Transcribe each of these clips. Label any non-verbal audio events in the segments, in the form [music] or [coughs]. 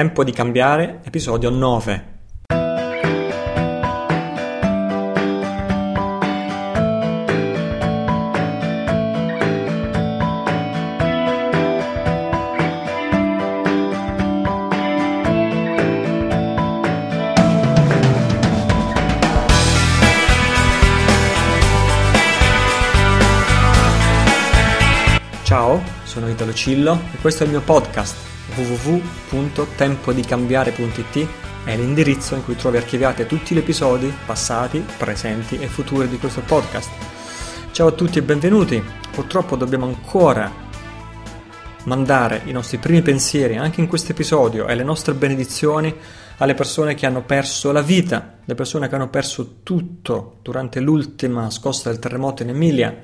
Tempo di cambiare, episodio 9. Sono Italo Cillo e questo è il mio podcast www.tempodicambiare.it è l'indirizzo in cui trovi archiviati tutti gli episodi passati, presenti e futuri di questo podcast. Ciao a tutti e benvenuti. Purtroppo dobbiamo ancora mandare i nostri primi pensieri anche in questo episodio e le nostre benedizioni alle persone che hanno perso la vita, le persone che hanno perso tutto durante l'ultima scossa del terremoto in Emilia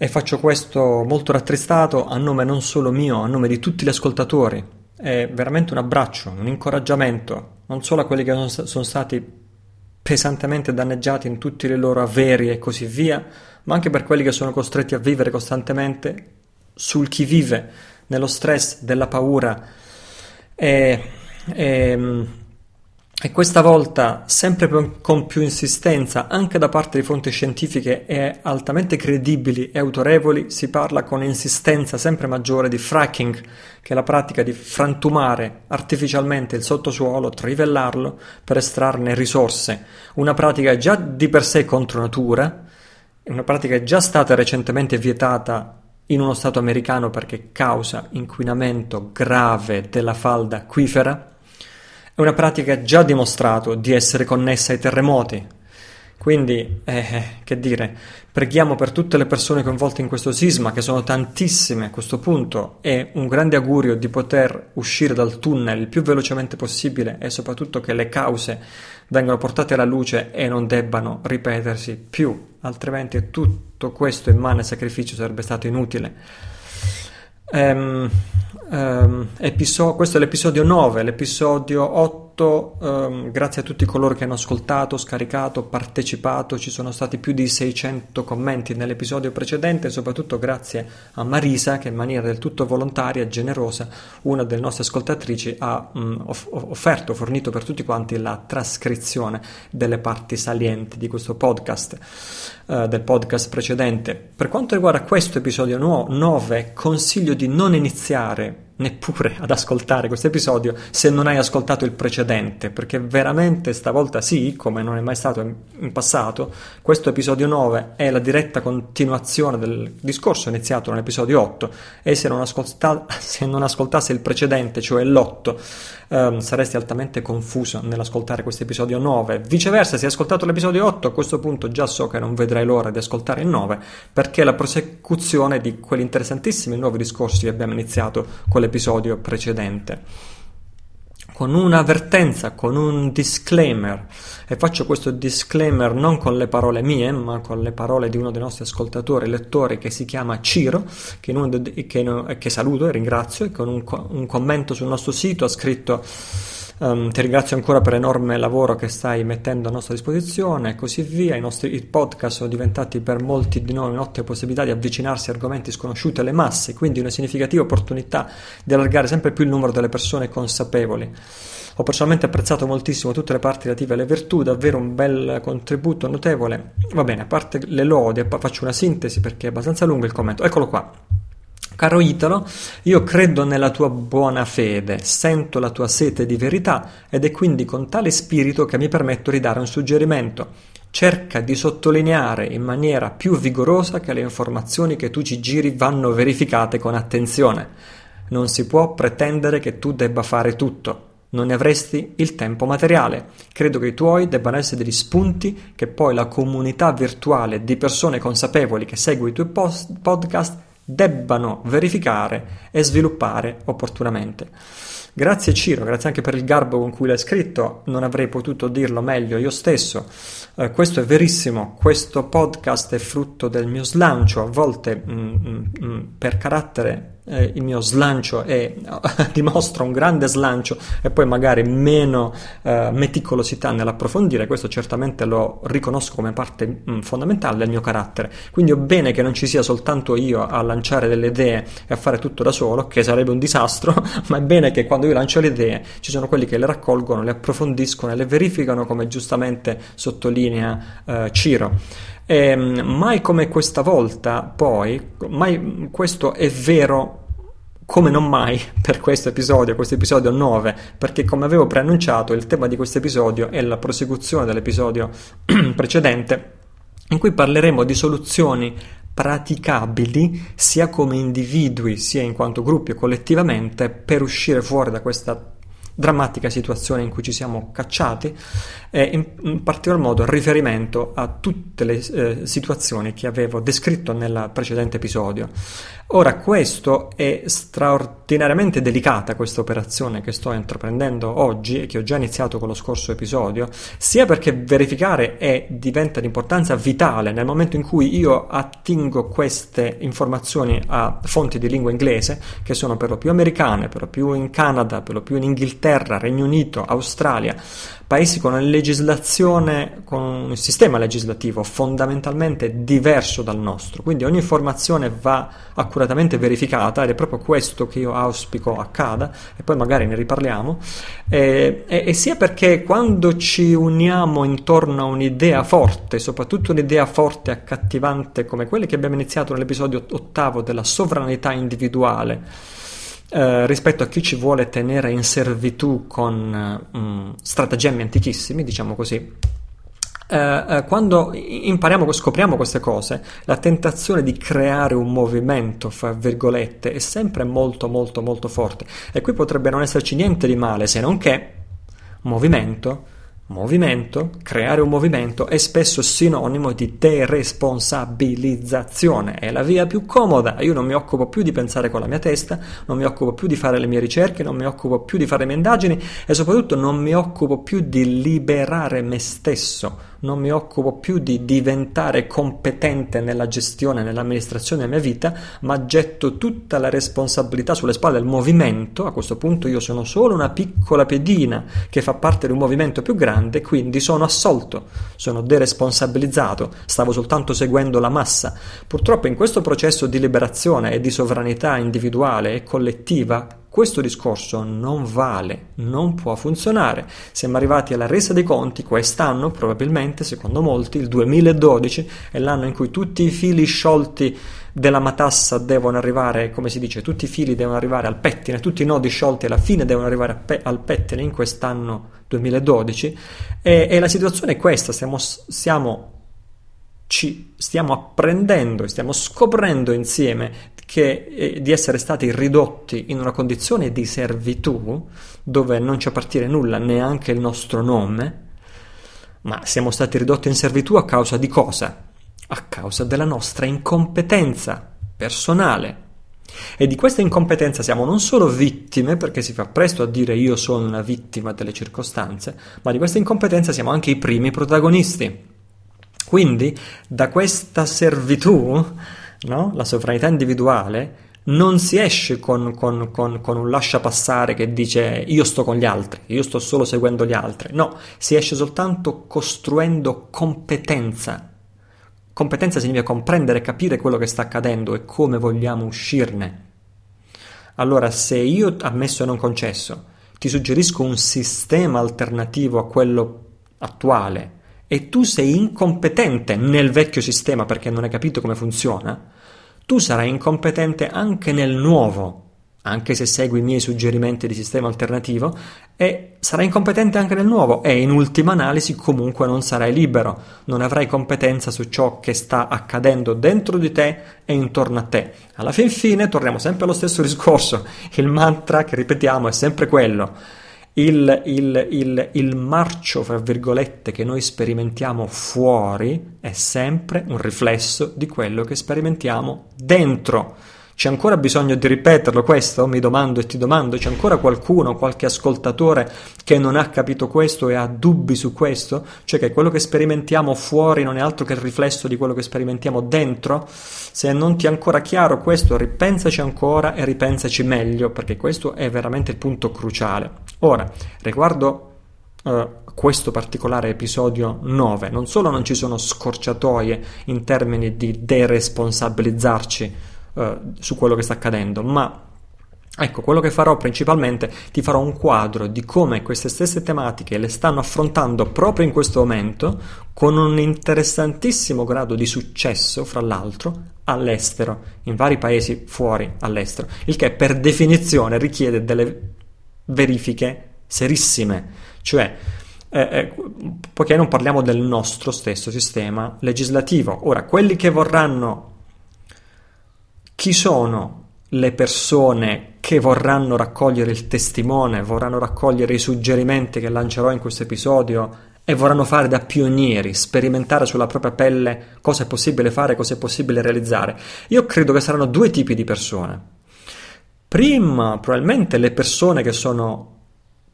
e faccio questo molto rattristato a nome non solo mio, a nome di tutti gli ascoltatori. È veramente un abbraccio, un incoraggiamento, non solo a quelli che sono stati pesantemente danneggiati in tutti i loro averi e così via, ma anche per quelli che sono costretti a vivere costantemente sul chi vive, nello stress della paura. E, e, e questa volta, sempre con più insistenza, anche da parte di fonti scientifiche e altamente credibili e autorevoli, si parla con insistenza sempre maggiore di fracking, che è la pratica di frantumare artificialmente il sottosuolo, trivellarlo per estrarne risorse. Una pratica già di per sé contro natura, una pratica già stata recentemente vietata in uno Stato americano perché causa inquinamento grave della falda acquifera è una pratica già dimostrato di essere connessa ai terremoti. Quindi, eh, che dire, preghiamo per tutte le persone coinvolte in questo sisma, che sono tantissime a questo punto, e un grande augurio di poter uscire dal tunnel il più velocemente possibile e soprattutto che le cause vengano portate alla luce e non debbano ripetersi più, altrimenti tutto questo immane sacrificio sarebbe stato inutile. Um, um, episo- questo è l'episodio 9, l'episodio 8 um, grazie a tutti coloro che hanno ascoltato, scaricato, partecipato, ci sono stati più di 600 commenti nell'episodio precedente, soprattutto grazie a Marisa che in maniera del tutto volontaria e generosa, una delle nostre ascoltatrici, ha um, off- offerto, fornito per tutti quanti la trascrizione delle parti salienti di questo podcast, uh, del podcast precedente. Per quanto riguarda questo episodio 9, consiglio di non iniziare neppure ad ascoltare questo episodio se non hai ascoltato il precedente, perché veramente stavolta sì, come non è mai stato in passato, questo episodio 9 è la diretta continuazione del discorso iniziato nell'episodio 8 e se non, ascolta- [laughs] se non ascoltassi il precedente, cioè l'8, ehm, saresti altamente confuso nell'ascoltare questo episodio 9. Viceversa, se hai ascoltato l'episodio 8, a questo punto già so che non vedrai l'ora di ascoltare il 9, perché è la prosecuzione di quegli interessantissimi nuovi discorsi che abbiamo iniziato con l'episodio precedente con un'avvertenza, con un disclaimer. E faccio questo disclaimer non con le parole mie, ma con le parole di uno dei nostri ascoltatori, lettori, che si chiama Ciro, che, de- che, che saluto e ringrazio, e con un, un commento sul nostro sito ha scritto Um, ti ringrazio ancora per l'enorme lavoro che stai mettendo a nostra disposizione e così via. I nostri podcast sono diventati per molti di noi un'ottima possibilità di avvicinarsi a argomenti sconosciuti alle masse, quindi una significativa opportunità di allargare sempre più il numero delle persone consapevoli. Ho personalmente apprezzato moltissimo tutte le parti relative alle virtù, davvero un bel contributo notevole. Va bene, a parte le lodi, faccio una sintesi perché è abbastanza lungo il commento. Eccolo qua. Caro Italo, io credo nella tua buona fede, sento la tua sete di verità ed è quindi con tale spirito che mi permetto di dare un suggerimento. Cerca di sottolineare in maniera più vigorosa che le informazioni che tu ci giri vanno verificate con attenzione. Non si può pretendere che tu debba fare tutto. Non ne avresti il tempo materiale. Credo che i tuoi debbano essere degli spunti che poi la comunità virtuale di persone consapevoli che segue i tuoi post- podcast debbano verificare e sviluppare opportunamente. Grazie Ciro, grazie anche per il garbo con cui l'hai scritto, non avrei potuto dirlo meglio io stesso. Eh, questo è verissimo, questo podcast è frutto del mio slancio, a volte mh, mm, mh, mm, mm, per carattere eh, il mio slancio è, [laughs] dimostra un grande slancio e poi magari meno eh, meticolosità nell'approfondire, questo certamente lo riconosco come parte mh, mm, fondamentale del mio carattere. Quindi è bene che non ci sia soltanto io a lanciare delle idee e a fare tutto da solo, che sarebbe un disastro, [laughs] ma è bene che quando io lancio le idee ci sono quelli che le raccolgono, le approfondiscono e le verificano come giustamente sottolinea eh, Ciro. E, ehm, mai come questa volta, poi, mai questo è vero come non mai [laughs] per questo episodio, questo episodio 9, perché come avevo preannunciato il tema di questo episodio è la prosecuzione dell'episodio [clears throat] precedente, in cui parleremo di soluzioni praticabili sia come individui sia in quanto gruppi collettivamente per uscire fuori da questa drammatica situazione in cui ci siamo cacciati e in, particolar modo riferimento a tutte le eh, situazioni che avevo descritto nel precedente episodio. Ora, questo è straordinariamente delicata questa operazione che sto intraprendendo oggi e che ho già iniziato con lo scorso episodio, sia perché verificare è, diventa di importanza vitale nel momento in cui io attingo queste informazioni a fonti di lingua inglese, che sono per lo più americane, per lo più in Canada, per lo più in Inghilterra, Regno Unito, Australia, paesi con una legislazione, con un sistema legislativo fondamentalmente diverso dal nostro, quindi ogni informazione va accuratamente verificata ed è proprio questo che io auspico accada e poi magari ne riparliamo, e, e, e sia perché quando ci uniamo intorno a un'idea forte, soprattutto un'idea forte e accattivante come quelle che abbiamo iniziato nell'episodio ottavo della sovranità individuale, eh, rispetto a chi ci vuole tenere in servitù con um, stratagemmi antichissimi, diciamo così. Eh, eh, quando impariamo, scopriamo queste cose, la tentazione di creare un movimento, fra virgolette, è sempre molto molto molto forte. E qui potrebbe non esserci niente di male, se non che movimento Movimento, creare un movimento è spesso sinonimo di deresponsabilizzazione, è la via più comoda, io non mi occupo più di pensare con la mia testa, non mi occupo più di fare le mie ricerche, non mi occupo più di fare le mie indagini e soprattutto non mi occupo più di liberare me stesso non mi occupo più di diventare competente nella gestione, nell'amministrazione della mia vita, ma getto tutta la responsabilità sulle spalle del movimento. A questo punto io sono solo una piccola pedina che fa parte di un movimento più grande, quindi sono assolto, sono deresponsabilizzato, stavo soltanto seguendo la massa. Purtroppo in questo processo di liberazione e di sovranità individuale e collettiva questo discorso non vale, non può funzionare. Siamo arrivati alla resa dei conti quest'anno, probabilmente, secondo molti, il 2012 è l'anno in cui tutti i fili sciolti della matassa devono arrivare, come si dice, tutti i fili devono arrivare al pettine, tutti i nodi sciolti alla fine devono arrivare pe- al pettine in quest'anno 2012 e, e la situazione è questa, stiamo, stiamo ci stiamo apprendendo e stiamo scoprendo insieme che, eh, di essere stati ridotti in una condizione di servitù dove non ci appartiene nulla, neanche il nostro nome, ma siamo stati ridotti in servitù a causa di cosa? A causa della nostra incompetenza personale. E di questa incompetenza siamo non solo vittime, perché si fa presto a dire io sono una vittima delle circostanze, ma di questa incompetenza siamo anche i primi protagonisti. Quindi da questa servitù no? la sovranità individuale, non si esce con, con, con, con, un lascia passare che dice io sto con gli altri, io sto solo seguendo gli altri. No, si esce soltanto costruendo competenza. Competenza significa comprendere e capire quello che sta accadendo e come vogliamo uscirne. Allora, se io, ammesso e non concesso, ti suggerisco un sistema alternativo a quello attuale, e tu sei incompetente nel vecchio sistema perché non hai capito come funziona, tu sarai incompetente anche nel nuovo, anche se segui i miei suggerimenti di sistema alternativo, e sarai incompetente anche nel nuovo e in ultima analisi comunque non sarai libero, non avrai competenza su ciò che sta accadendo dentro di te e intorno a te. Alla fin fine torniamo sempre allo stesso [laughs] discorso, il mantra che ripetiamo è sempre quello il, il, il, il marcio, fra virgolette, che noi sperimentiamo fuori è sempre un riflesso di quello che sperimentiamo dentro. C'è ancora bisogno di ripeterlo questo? Mi domando e ti domando, c'è ancora qualcuno, qualche ascoltatore che non ha capito questo e ha dubbi su questo? Cioè che quello che sperimentiamo fuori non è altro che il riflesso di quello che sperimentiamo dentro? Se non ti è ancora chiaro questo, ripensaci ancora e ripensaci meglio, perché questo è veramente il punto cruciale. Ora, riguardo Uh, questo particolare episodio 9. Non solo non ci sono scorciatoie in termini di deresponsabilizzarci uh, su quello che sta accadendo, ma Ecco, quello che farò principalmente, ti farò un quadro di come queste stesse tematiche le stanno affrontando proprio in questo momento, con un interessantissimo grado di successo, fra l'altro, all'estero, in vari paesi fuori all'estero, il che per definizione richiede delle verifiche serissime, cioè eh, eh, poiché non parliamo del nostro stesso sistema legislativo. Ora, quelli che vorranno, chi sono le persone che vorranno raccogliere il testimone, vorranno raccogliere i suggerimenti che lancerò in questo episodio e vorranno fare da pionieri, sperimentare sulla propria pelle cosa è possibile fare, cosa è possibile realizzare. Io credo che saranno due tipi di persone. Prima, probabilmente le persone che sono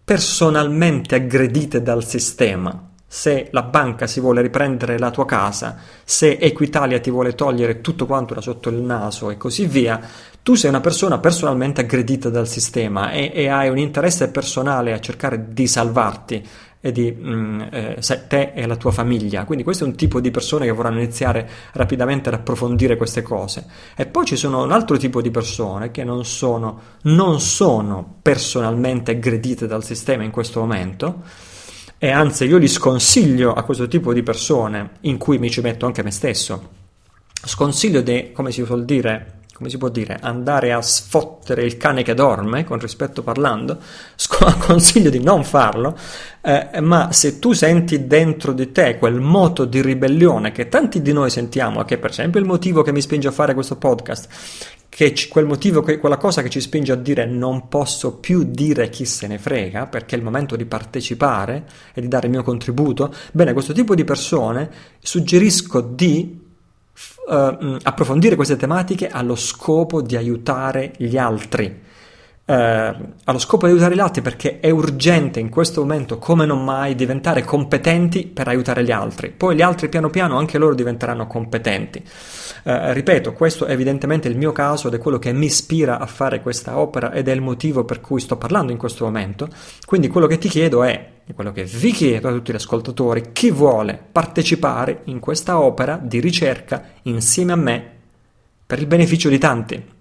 personalmente aggredite dal sistema. Se la banca si vuole riprendere la tua casa, se Equitalia ti vuole togliere tutto quanto da sotto il naso e così via, tu sei una persona personalmente aggredita dal sistema e, e hai un interesse personale a cercare di salvarti e di mm, eh, te e la tua famiglia. Quindi questo è un tipo di persone che vorranno iniziare rapidamente ad approfondire queste cose. E poi ci sono un altro tipo di persone che non sono, non sono personalmente aggredite dal sistema in questo momento. E anzi, io li sconsiglio a questo tipo di persone, in cui mi ci metto anche me stesso. Sconsiglio di, come si suol dire, come si può dire, andare a sfottere il cane che dorme, con rispetto parlando, [laughs] consiglio di non farlo, eh, ma se tu senti dentro di te quel moto di ribellione che tanti di noi sentiamo, che per esempio è il motivo che mi spinge a fare questo podcast, che quel motivo, che, quella cosa che ci spinge a dire non posso più dire chi se ne frega, perché è il momento di partecipare e di dare il mio contributo, bene, questo tipo di persone suggerisco di uh, approfondire queste tematiche allo scopo di aiutare gli altri. Uh, allo scopo di aiutare gli altri perché è urgente in questo momento come non mai diventare competenti per aiutare gli altri. Poi gli altri piano piano anche loro diventeranno competenti. Uh, ripeto questo è evidentemente il mio caso ed è quello che mi ispira a fare questa opera ed è il motivo per cui sto parlando in questo momento. Quindi quello che ti chiedo è quello che vi chiedo a tutti gli ascoltatori, chi vuole partecipare in questa opera di ricerca insieme a me per il beneficio di tanti.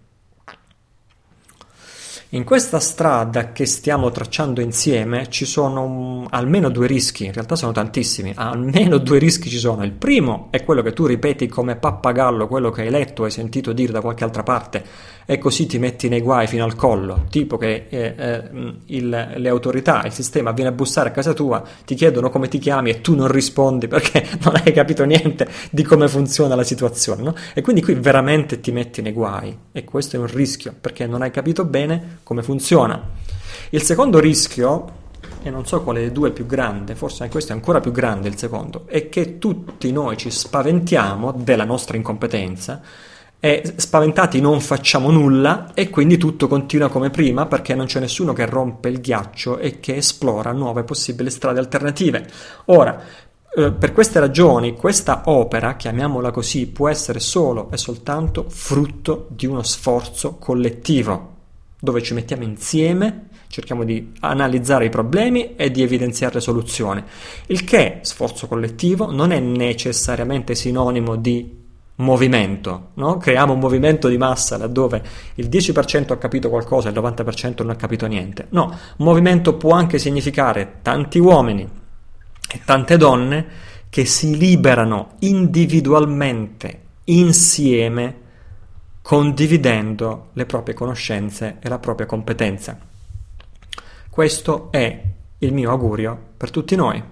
In questa strada che stiamo tracciando insieme ci sono almeno due rischi, in realtà sono tantissimi, almeno due rischi ci sono. Il primo è quello che tu ripeti come pappagallo quello che hai letto hai sentito dire da qualche altra parte e così ti metti nei guai fino al collo, tipo che eh, eh, il, le autorità, il sistema viene a bussare a casa tua, ti chiedono come ti chiami e tu non rispondi perché [laughs] non hai capito niente di come funziona la situazione, no? E quindi qui veramente ti metti nei guai e questo è un rischio perché non hai capito bene come funziona. Il secondo rischio e non so quale dei due è più grande, forse questo è ancora più grande il secondo, è che tutti noi ci spaventiamo della nostra incompetenza e spaventati non facciamo nulla e quindi tutto continua come prima perché non c'è nessuno che rompe il ghiaccio e che esplora nuove possibili strade alternative. Ora, eh, per queste ragioni, questa opera, chiamiamola così, può essere solo e soltanto frutto di uno sforzo collettivo, dove ci mettiamo insieme, cerchiamo di analizzare i problemi e di evidenziare soluzioni. Il che, sforzo collettivo, non è necessariamente sinonimo di movimento, no? creiamo un movimento di massa laddove il 10% ha capito qualcosa e il 90% non ha capito niente. No, movimento può anche significare tanti uomini e tante donne che si liberano individualmente, insieme, condividendo le proprie conoscenze e la propria competenza. Questo è il mio augurio per tutti noi.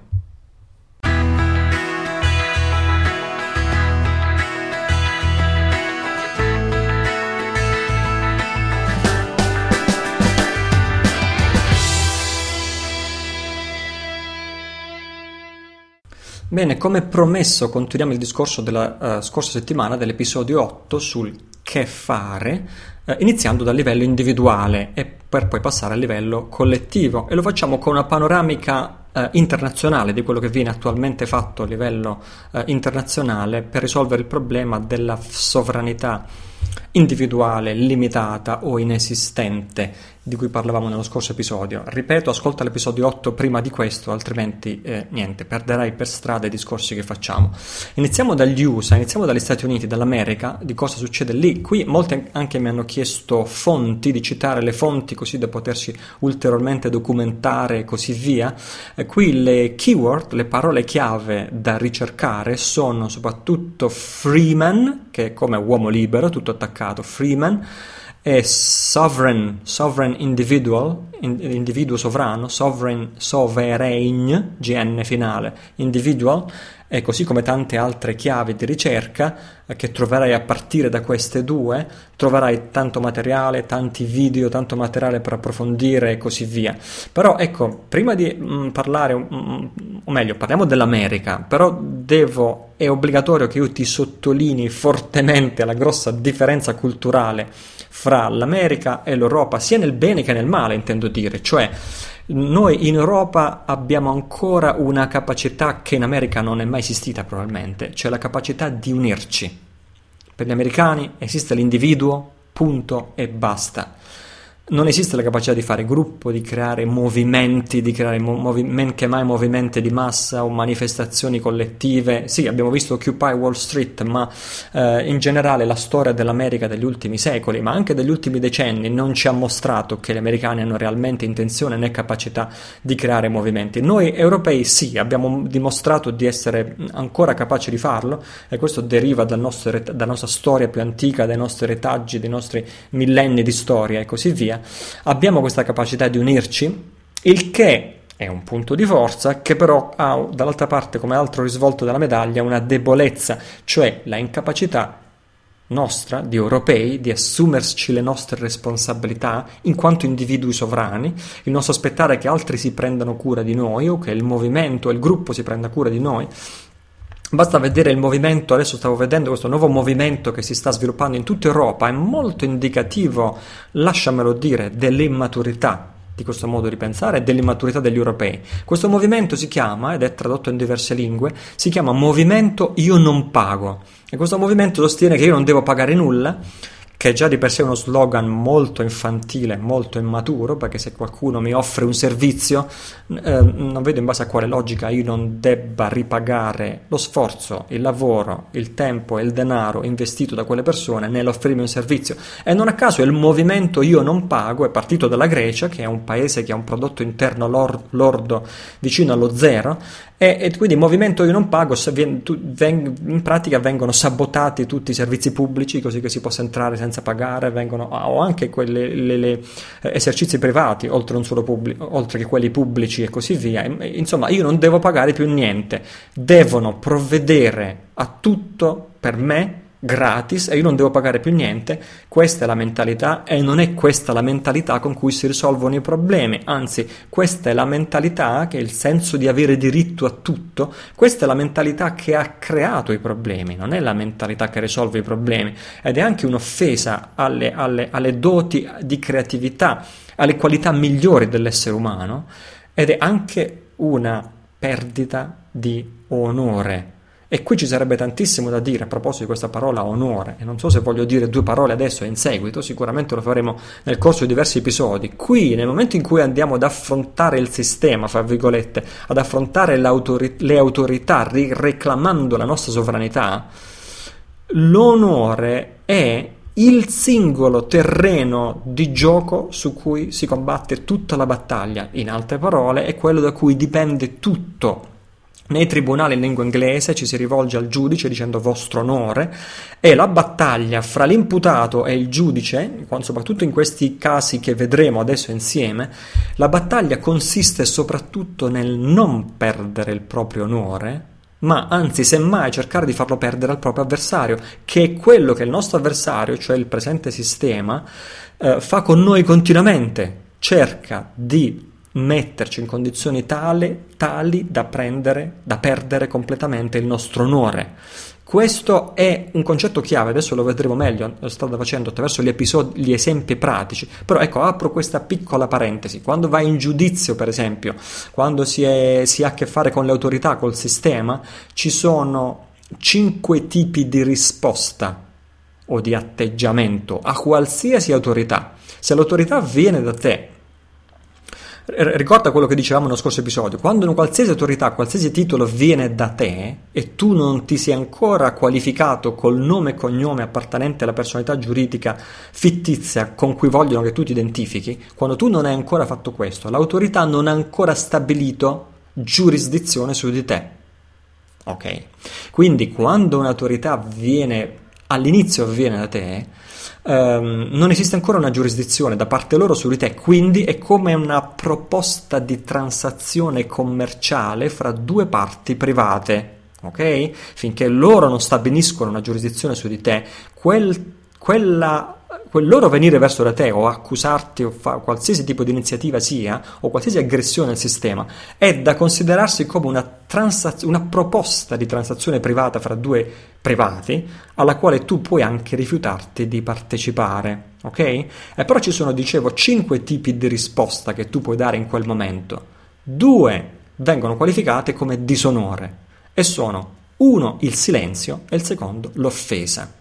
Bene, come promesso continuiamo il discorso della uh, scorsa settimana dell'episodio 8 sul che fare, eh, iniziando dal livello individuale e per poi passare al livello collettivo. E lo facciamo con una panoramica eh, internazionale di quello che viene attualmente fatto a livello eh, internazionale per risolvere il problema della sovranità individuale, limitata o inesistente di cui parlavamo nello scorso episodio. Ripeto, ascolta l'episodio 8 prima di questo, altrimenti eh, niente, perderai per strada i discorsi che facciamo. Iniziamo dagli USA, iniziamo dagli Stati Uniti, dall'America, di cosa succede lì. Qui molti anche mi hanno chiesto fonti, di citare le fonti così da potersi ulteriormente documentare e così via. Eh, qui le keyword, le parole chiave da ricercare sono soprattutto Freeman, che è come uomo libero, tutto attaccato, Freeman, e sovereign, sovereign individual, individuo sovrano, sovereign, sovereign, gn finale, individual, e così come tante altre chiavi di ricerca eh, che troverai a partire da queste due, troverai tanto materiale, tanti video, tanto materiale per approfondire e così via. Però ecco, prima di mh, mm, parlare, mh, mm, o meglio, parliamo dell'America, però devo, è obbligatorio che io ti sottolinei fortemente la grossa differenza culturale fra l'America e l'Europa, sia nel bene che nel male, intendo dire, cioè noi in Europa abbiamo ancora una capacità che in America non è mai esistita probabilmente, cioè la capacità di unirci. Per gli americani esiste l'individuo, punto e basta non esiste la capacità di fare gruppo, di creare movimenti, di creare movi- men che mai movimenti di massa o manifestazioni collettive. Sì, abbiamo visto Occupy Wall Street, ma eh, in generale la storia dell'America degli ultimi secoli, ma anche degli ultimi decenni, non ci ha mostrato che gli americani hanno realmente intenzione né capacità di creare movimenti. Noi europei sì, abbiamo dimostrato di essere ancora capaci di farlo e questo deriva dal nostro, dalla nostra storia più antica, dai nostri retaggi, dai nostri millenni di storia e così via abbiamo questa capacità di unirci, il che è un punto di forza che però ha dall'altra parte come altro risvolto della medaglia una debolezza, cioè la incapacità nostra, di europei, di assumerci le nostre responsabilità in quanto individui sovrani, il nostro aspettare che altri si prendano cura di noi o che il movimento, il gruppo si prenda cura di noi, Basta vedere il movimento, adesso stavo vedendo questo nuovo movimento che si sta sviluppando in tutta Europa, è molto indicativo, lasciamelo dire, dell'immaturità di questo modo di pensare e dell'immaturità degli europei. Questo movimento si chiama, ed è tradotto in diverse lingue, si chiama Movimento Io non pago. E questo movimento sostiene che io non devo pagare nulla che già di per sé è uno slogan molto infantile, molto immaturo, perché se qualcuno mi offre un servizio, eh, non vedo in base a quale logica io non debba ripagare lo sforzo, il lavoro, il tempo e il denaro investito da quelle persone nell'offrirmi un servizio. E non a caso il movimento Io non pago è partito dalla Grecia, che è un paese che ha un prodotto interno lordo vicino allo zero, e, e quindi il movimento Io non pago, in pratica vengono sabotati tutti i servizi pubblici così che si possa entrare senza pagare, vengono, o anche quegli eh, esercizi privati, oltre, pubblico, oltre che quelli pubblici e così via. Insomma, io non devo pagare più niente, devono provvedere a tutto per me gratis e io non devo pagare più niente, questa è la mentalità e non è questa la mentalità con cui si risolvono i problemi, anzi questa è la mentalità che è il senso di avere diritto a tutto, questa è la mentalità che ha creato i problemi, non è la mentalità che risolve i problemi. Ed è anche un'offesa alle, alle, alle doti di creatività, alle qualità migliori dell'essere umano. Ed è anche una perdita di onore e qui ci sarebbe tantissimo da dire a proposito di questa parola onore, e non so se voglio dire due parole adesso e in seguito, sicuramente lo faremo nel corso di diversi episodi. Qui, nel momento in cui andiamo ad affrontare il sistema, fra virgolette, ad affrontare le autorità reclamando la nostra sovranità, l'onore è il singolo terreno di gioco su cui si combatte tutta la battaglia. In altre parole, è quello da cui dipende tutto nei tribunali in lingua inglese ci si rivolge al giudice dicendo vostro onore e la battaglia fra l'imputato e il giudice, soprattutto in questi casi che vedremo adesso insieme, la battaglia consiste soprattutto nel non perdere il proprio onore, ma anzi semmai cercare di farlo perdere al proprio avversario, che è quello che il nostro avversario, cioè il presente sistema, eh, fa con noi continuamente, cerca di metterci in condizioni tale, tali da, prendere, da perdere completamente il nostro onore. Questo è un concetto chiave, adesso lo vedremo meglio, lo sto facendo attraverso gli, episodi, gli esempi pratici, però ecco, apro questa piccola parentesi, quando vai in giudizio per esempio, quando si, è, si ha a che fare con le autorità, col sistema, ci sono cinque tipi di risposta o di atteggiamento a qualsiasi autorità. Se l'autorità viene da te Ricorda quello che dicevamo nello scorso episodio, quando una qualsiasi autorità, qualsiasi titolo viene da te e tu non ti sei ancora qualificato col nome e cognome appartenente alla personalità giuridica fittizia con cui vogliono che tu ti identifichi, quando tu non hai ancora fatto questo, l'autorità non ha ancora stabilito giurisdizione su di te. Ok? Quindi quando un'autorità viene all'inizio viene da te, ehm, non esiste ancora una giurisdizione da parte loro su di te, quindi è come una proposta di transazione commerciale fra due parti private. Ok? Finché loro non stabiliscono una giurisdizione su di te, quel, quella quel loro venire verso da te o accusarti o fa, qualsiasi tipo di iniziativa sia o qualsiasi aggressione al sistema è da considerarsi come una, transaz- una proposta di transazione privata fra due privati alla quale tu puoi anche rifiutarti di partecipare. Ok? E però ci sono, dicevo, cinque tipi di risposta che tu puoi dare in quel momento. Due vengono qualificate come disonore e sono uno il silenzio e il secondo l'offesa.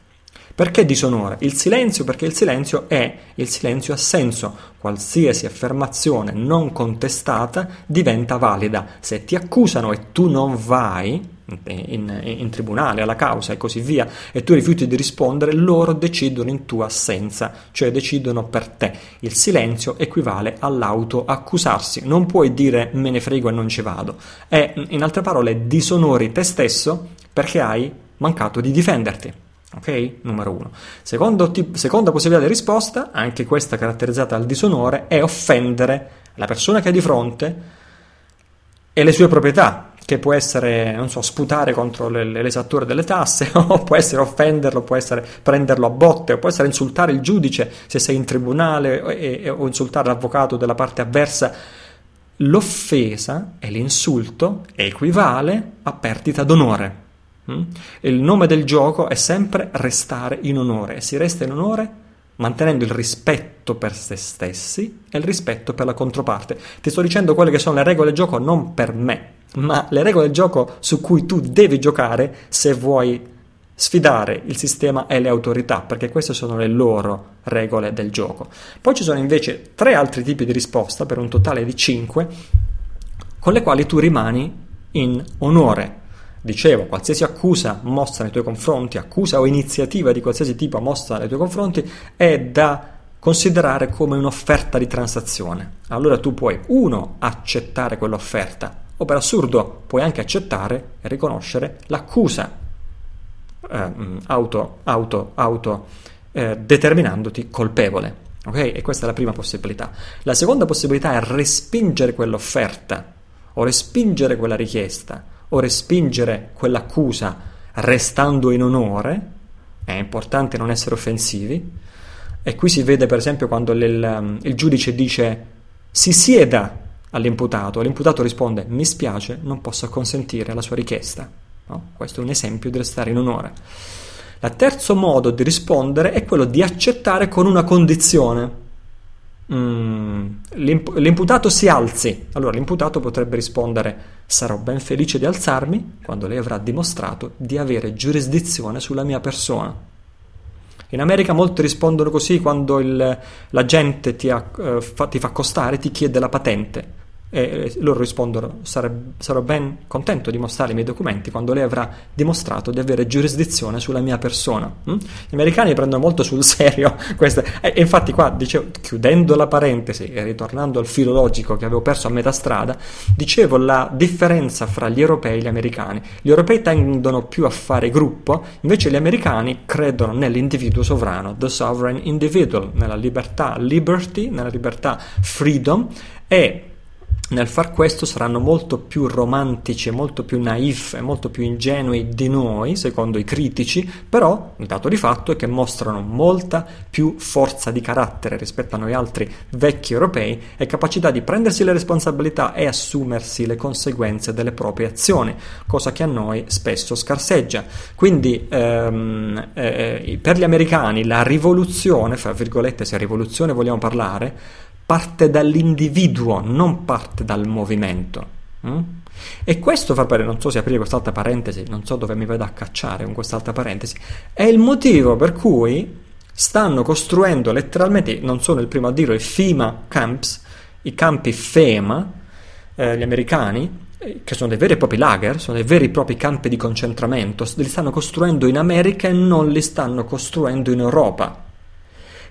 Perché disonore? Il silenzio, perché il silenzio è, il silenzio ha senso, qualsiasi affermazione non contestata diventa valida. Se ti accusano e tu non vai in, in, tribunale alla causa e così via e tu rifiuti di rispondere, loro decidono in tua assenza, cioè decidono per te. Il silenzio equivale all'autoaccusarsi. Non puoi dire me ne frego e non ci vado. È, in altre parole, disonori te stesso perché hai mancato di difenderti. Ok? Numero uno. Secondo tip, seconda possibilità di risposta, anche questa caratterizzata dal disonore, è offendere la persona che hai di fronte e le sue proprietà, che può essere, non so, sputare contro l'esattore delle tasse, [laughs] o può essere offenderlo, può essere prenderlo a botte, o può essere insultare il giudice se sei in tribunale e, e, o insultare l'avvocato della parte avversa. L'offesa e l'insulto equivale a perdita d'onore. Mm? Il nome del gioco è sempre restare in onore e si resta in onore mantenendo il rispetto per se stessi e il rispetto per la controparte. Ti sto dicendo quelle che sono le regole del gioco non per me, ma le regole del gioco su cui tu devi giocare se vuoi sfidare il sistema e le autorità, perché queste sono le loro regole del gioco. Poi ci sono invece tre altri tipi di risposta, per un totale di cinque, con le quali tu rimani in onore Dicevo, qualsiasi accusa mossa nei tuoi confronti, accusa o iniziativa di qualsiasi tipo mossa nei tuoi confronti, è da considerare come un'offerta di transazione. Allora tu puoi, uno, accettare quell'offerta, o per assurdo puoi anche accettare e riconoscere l'accusa, eh, auto, auto, auto, eh, determinandoti colpevole. Ok? E questa è la prima possibilità. La seconda possibilità è respingere quell'offerta o respingere quella richiesta o respingere quell'accusa restando in onore, è importante non essere offensivi, e qui si vede per esempio quando il, il giudice dice si sieda all'imputato, l'imputato risponde mi spiace, non posso acconsentire alla sua richiesta. No? Questo è un esempio di restare in onore. Il terzo modo di rispondere è quello di accettare con una condizione. Mm, l'imp- l'imputato si alzi. Allora l'imputato potrebbe rispondere sarò ben felice di alzarmi quando lei avrà dimostrato di avere giurisdizione sulla mia persona. In America molti rispondono così quando il, la gente ti, ha, uh, fa, ti fa accostare, ti chiede la patente. E loro rispondono: Sarò ben contento di mostrare i miei documenti quando lei avrà dimostrato di avere giurisdizione sulla mia persona. Mm? Gli americani prendono molto sul serio [laughs] questo. E infatti, qua dicevo, chiudendo la parentesi e ritornando al filo logico che avevo perso a metà strada, dicevo la differenza fra gli europei e gli americani. Gli europei tendono più a fare gruppo, invece gli americani credono nell'individuo sovrano, the sovereign individual, nella libertà, liberty, nella libertà, freedom e nel far questo saranno molto più romantici, molto più naif e molto più ingenui di noi, secondo i critici, però il dato di fatto è che mostrano molta più forza di carattere rispetto a noi altri vecchi europei e capacità di prendersi le responsabilità e assumersi le conseguenze delle proprie azioni, cosa che a noi spesso scarseggia. Quindi ehm, eh, per gli americani la rivoluzione, fra virgolette se rivoluzione vogliamo parlare, parte dall'individuo, non parte dal movimento. Mm? E questo fa pare, non so se aprire quest'altra parentesi, non so dove mi vado a cacciare con quest'altra parentesi, è il motivo per cui stanno costruendo letteralmente, non sono il primo a dirlo, i FEMA camps, i campi FEMA, eh, gli americani, eh, che sono dei veri e propri lager, sono dei veri e propri campi di concentramento, li stanno costruendo in America e non li stanno costruendo in Europa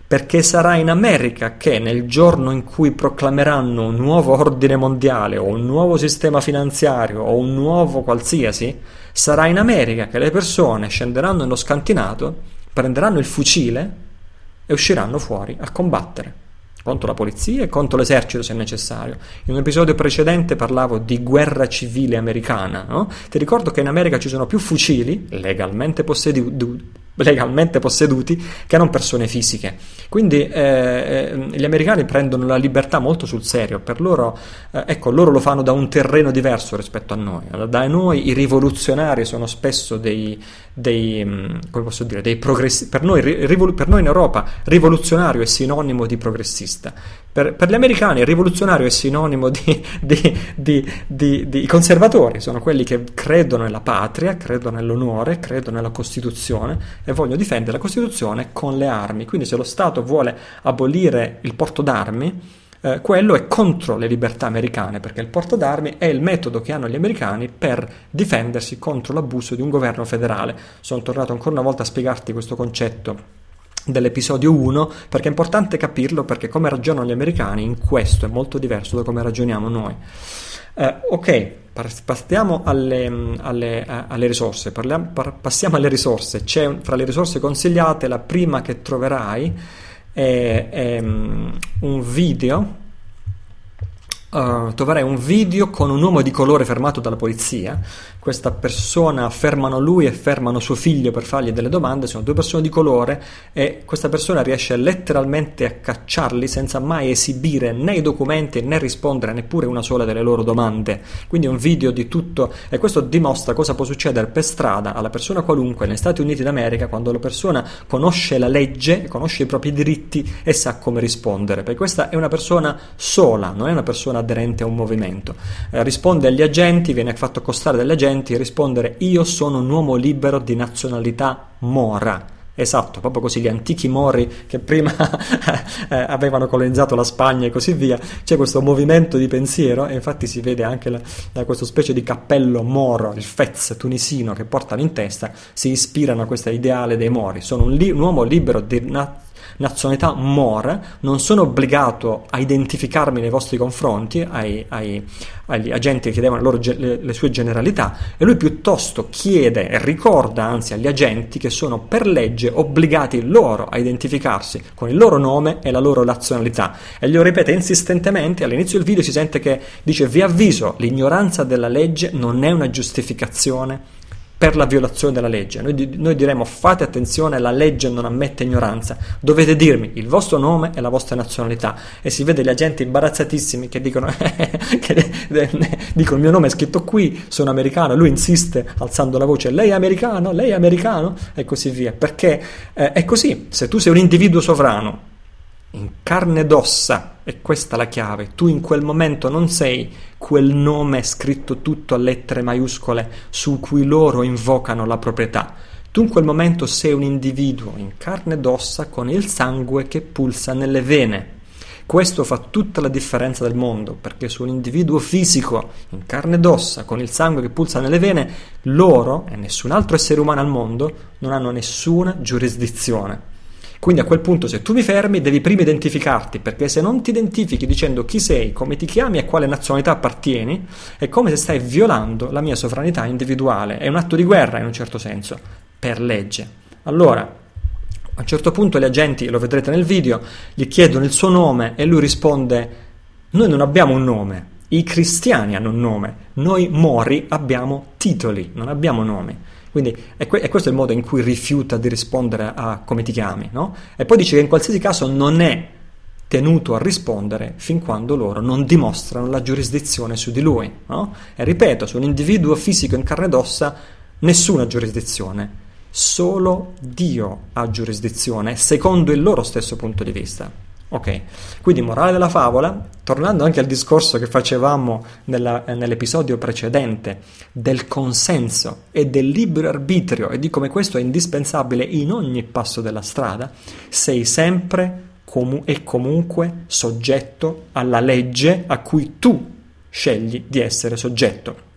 perché sarà in America che nel giorno in cui proclameranno un nuovo ordine mondiale o un nuovo sistema finanziario o un nuovo qualsiasi, sarà in America che le persone scenderanno nello scantinato, prenderanno il fucile e usciranno fuori a combattere contro la polizia e contro l'esercito se necessario. In un episodio precedente parlavo di guerra civile americana. No? Ti ricordo che in America ci sono più fucili legalmente posseduti legalmente posseduti che non persone fisiche. Quindi eh, eh, gli americani prendono la libertà molto sul serio, per loro, eh, ecco, loro lo fanno da un terreno diverso rispetto a noi. Da noi i rivoluzionari sono spesso dei, dei mm, come posso dire, dei progressisti. Per noi, rivol- per noi in Europa rivoluzionario è sinonimo di progressista. Per, per, gli americani rivoluzionario è sinonimo di, di, di, di, conservatori, sono quelli che credono nella patria, credono nell'onore, credono nella Costituzione e vogliono difendere la Costituzione con le armi. Quindi se lo Stato vuole abolire il porto d'armi, eh, quello è contro le libertà americane, perché il porto d'armi è il metodo che hanno gli americani per difendersi contro l'abuso di un governo federale. Sono tornato ancora una volta a spiegarti questo concetto dell'episodio 1 perché è importante capirlo perché come ragionano gli americani in questo è molto diverso da come ragioniamo noi. Eh, ok, passiamo alle, alle, alle risorse. Parliamo, par, passiamo alle risorse. C'è fra le risorse consigliate la prima che troverai è, è um, un video Uh, troverai un video con un uomo di colore fermato dalla polizia. Questa persona fermano lui e fermano suo figlio per fargli delle domande. Sono due persone di colore e questa persona riesce letteralmente a cacciarli senza mai esibire né i documenti né rispondere neppure una sola delle loro domande. Quindi è un video di tutto e questo dimostra cosa può succedere per strada alla persona qualunque negli Stati Uniti d'America quando la persona conosce la legge, conosce i propri diritti e sa come rispondere. Perché questa è una persona sola, non è una persona aderente a un movimento. Eh, risponde agli agenti, viene fatto accostare dagli agenti e rispondere io sono un uomo libero di nazionalità mora. Esatto, proprio così gli antichi mori che prima [laughs] eh, avevano colonizzato la Spagna e così via, c'è questo movimento di pensiero e infatti si vede anche la, da questo specie di cappello moro, il fez tunisino che portano in testa, si ispirano a questo ideale dei mori, sono un, li, un uomo libero di nazionalità nazionalità more, non sono obbligato a identificarmi nei vostri confronti, ai, ai, agli agenti che chiedevano loro, le, le, sue generalità, e lui piuttosto chiede e ricorda anzi agli agenti che sono per legge obbligati loro a identificarsi con il loro nome e la loro nazionalità. E glielo ripete insistentemente, all'inizio del video si sente che dice vi avviso, l'ignoranza della legge non è una giustificazione per la violazione della legge. Noi, noi, diremo fate attenzione, la legge non ammette ignoranza, dovete dirmi il vostro nome e la vostra nazionalità. E si vede gli agenti imbarazzatissimi che dicono, [laughs] che dicono il mio nome è scritto qui, sono americano, lui insiste alzando la voce, lei è americano, lei è americano e così via. Perché eh, è così, se tu sei un individuo sovrano, in carne ed ossa, e questa è la chiave, tu in quel momento non sei quel nome scritto tutto a lettere maiuscole su cui loro invocano la proprietà. Tu in quel momento sei un individuo in carne ed ossa con il sangue che pulsa nelle vene. Questo fa tutta la differenza del mondo, perché su un individuo fisico, in carne ed ossa, con il sangue che pulsa nelle vene, loro e nessun altro essere umano al mondo non hanno nessuna giurisdizione. Quindi a quel punto se tu mi fermi devi prima identificarti, perché se non ti identifichi dicendo chi sei, come ti chiami e a quale nazionalità appartieni, è come se stai violando la mia sovranità individuale. È un atto di guerra in un certo senso, per legge. Allora, a un certo punto gli agenti, lo vedrete nel video, gli chiedono il suo nome e lui risponde noi non abbiamo un nome, I cristiani hanno un nome, noi mori abbiamo titoli, non abbiamo nomi. Quindi è, que- è, questo il modo in cui rifiuta di rispondere a come ti chiami, no? E poi dice che in qualsiasi caso non è tenuto a rispondere fin quando loro non dimostrano la giurisdizione su di lui, no? E ripeto, su un individuo fisico in carne ed ossa nessuna giurisdizione, solo Dio ha giurisdizione secondo il loro stesso punto di vista. Ok, quindi morale della favola, tornando anche al discorso che facevamo nella, eh, nell'episodio precedente del consenso e del libero arbitrio e di come questo è indispensabile in ogni passo della strada, sei sempre com- e comunque soggetto alla legge a cui tu scegli di essere soggetto.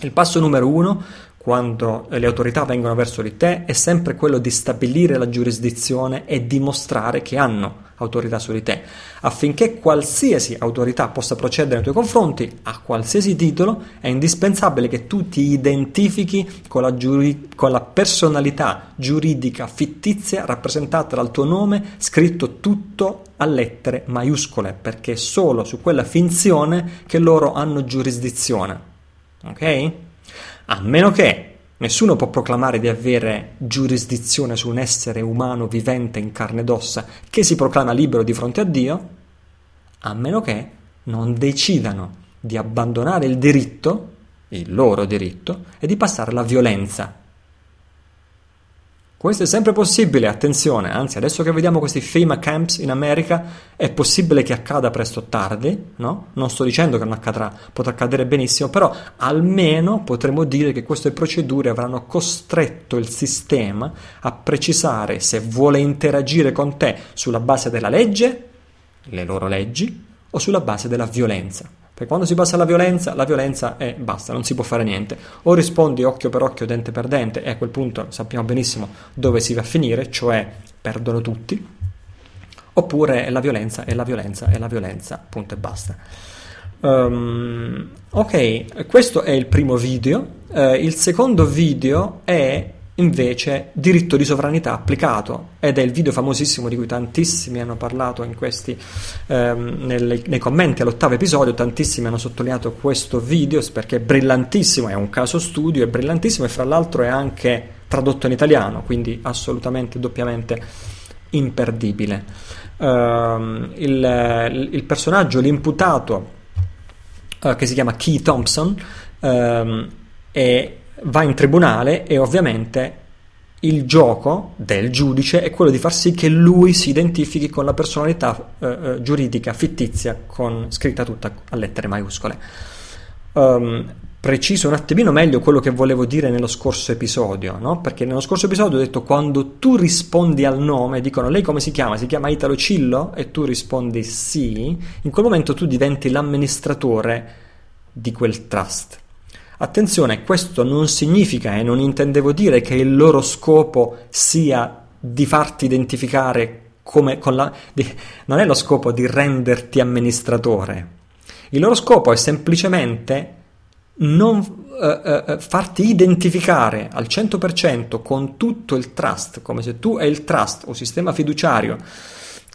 Il passo numero uno quando le autorità vengono verso di te è sempre quello di stabilire la giurisdizione e dimostrare che hanno autorità su di te, affinché qualsiasi autorità possa procedere nei tuoi confronti a qualsiasi titolo, è indispensabile che tu ti identifichi con la, giuri- con la personalità giuridica fittizia rappresentata dal tuo nome, scritto tutto a lettere maiuscole, perché è solo su quella finzione che loro hanno giurisdizione. Ok? A meno che nessuno può proclamare di avere giurisdizione su un essere umano vivente in carne ed ossa. Che si proclama libero di fronte a Dio, a meno che non decidano di abbandonare il diritto, il loro diritto, e di passare alla violenza questo è sempre possibile, attenzione, anzi adesso che vediamo questi FEMA camps in America è possibile che accada presto o tardi, no? Non sto dicendo che non accadrà, potrà accadere benissimo, però almeno potremo dire che queste procedure avranno costretto il sistema a precisare se vuole interagire con te sulla base della legge, le loro leggi, o sulla base della violenza. Perché quando si passa alla violenza, la violenza è basta, non si può fare niente. O rispondi occhio per occhio, dente per dente, e a quel punto sappiamo benissimo dove si va a finire, cioè perdono tutti. Oppure la violenza è la violenza è la violenza, punto e basta. Um, ok, questo è il primo video. Uh, il secondo video è invece diritto di sovranità applicato ed è il video famosissimo di cui tantissimi hanno parlato in questi, ehm, nelle, nei commenti all'ottavo episodio, tantissimi hanno sottolineato questo video perché è brillantissimo, è un caso studio, è brillantissimo e fra l'altro è anche tradotto in italiano, quindi assolutamente doppiamente imperdibile. Uh, il, il, personaggio, l'imputato uh, che si chiama Key Thompson, uh, è va in tribunale e ovviamente il gioco del giudice è quello di far sì che lui si identifichi con la personalità eh, eh giuridica fittizia con, scritta tutta a lettere maiuscole. Um, preciso un attimino meglio quello che volevo dire nello scorso episodio, no? perché nello scorso episodio ho detto quando tu rispondi al nome, dicono lei come si chiama? Si chiama Italo Cillo? E tu rispondi sì, in quel momento tu diventi l'amministratore di quel trust. Attenzione, questo non significa e non intendevo dire che il loro scopo sia di farti identificare come con la... Di, non è lo scopo di renderti amministratore. Il loro scopo è semplicemente non uh, uh, farti identificare al 100% con tutto il trust, come se tu è il trust o sistema fiduciario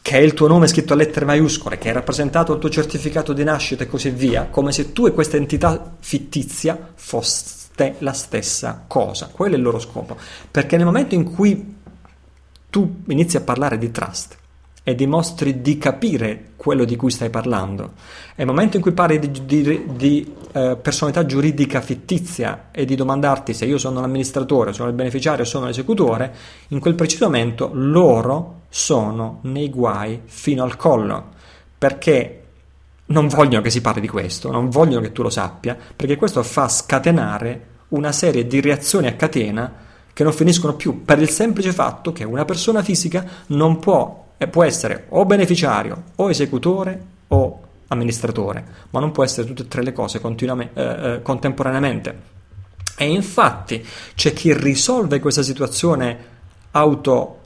che è il tuo nome scritto a lettere maiuscole, che è rappresentato il tuo certificato di nascita e così via, come se tu e questa entità fittizia foste la stessa cosa. Quello è il loro scopo. Perché nel momento in cui tu inizi a parlare di trust e dimostri di capire quello di cui stai parlando, e nel momento in cui parli di, di, di eh, personalità giuridica fittizia e di domandarti se io sono l'amministratore, sono il beneficiario, sono l'esecutore, in quel preciso momento loro sono nei guai fino al collo, perché non vogliono che si parli di questo, non vogliono che tu lo sappia, perché questo fa scatenare una serie di reazioni a catena che non finiscono più, per il semplice fatto che una persona fisica non può, eh, può essere o beneficiario o esecutore o amministratore, ma non può essere tutte e tre le cose eh, eh, contemporaneamente. E infatti c'è chi risolve questa situazione auto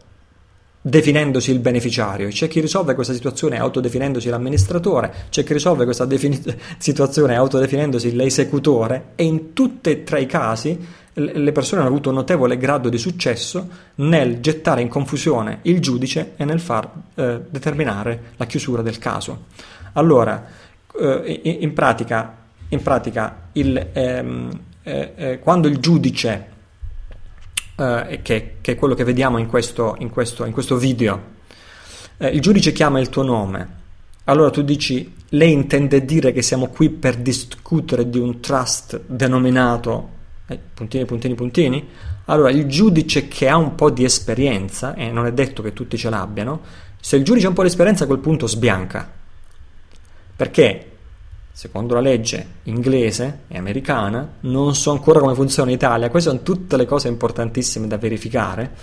definendosi il beneficiario, c'è chi risolve questa situazione autodefinendosi l'amministratore, c'è chi risolve questa defini- [laughs] situazione autodefinendosi l'esecutore e in tutti e tre i casi le persone hanno avuto un notevole grado di successo nel gettare in confusione il giudice e nel far eh, determinare la chiusura del caso. Allora, eh, in, pratica, in pratica il, ehm, eh, eh, quando il giudice, eh, che, che, è quello che vediamo in questo, in questo, in questo video, eh, il giudice chiama il tuo nome, allora tu dici, lei intende dire che siamo qui per discutere di un trust denominato eh, puntini, puntini, puntini? Allora il giudice che ha un po' di esperienza, e non è detto che tutti ce l'abbiano, se il giudice ha un po' di esperienza a quel punto sbianca. Perché secondo la legge inglese e americana, non so ancora come funziona in Italia, queste sono tutte le cose importantissime da verificare.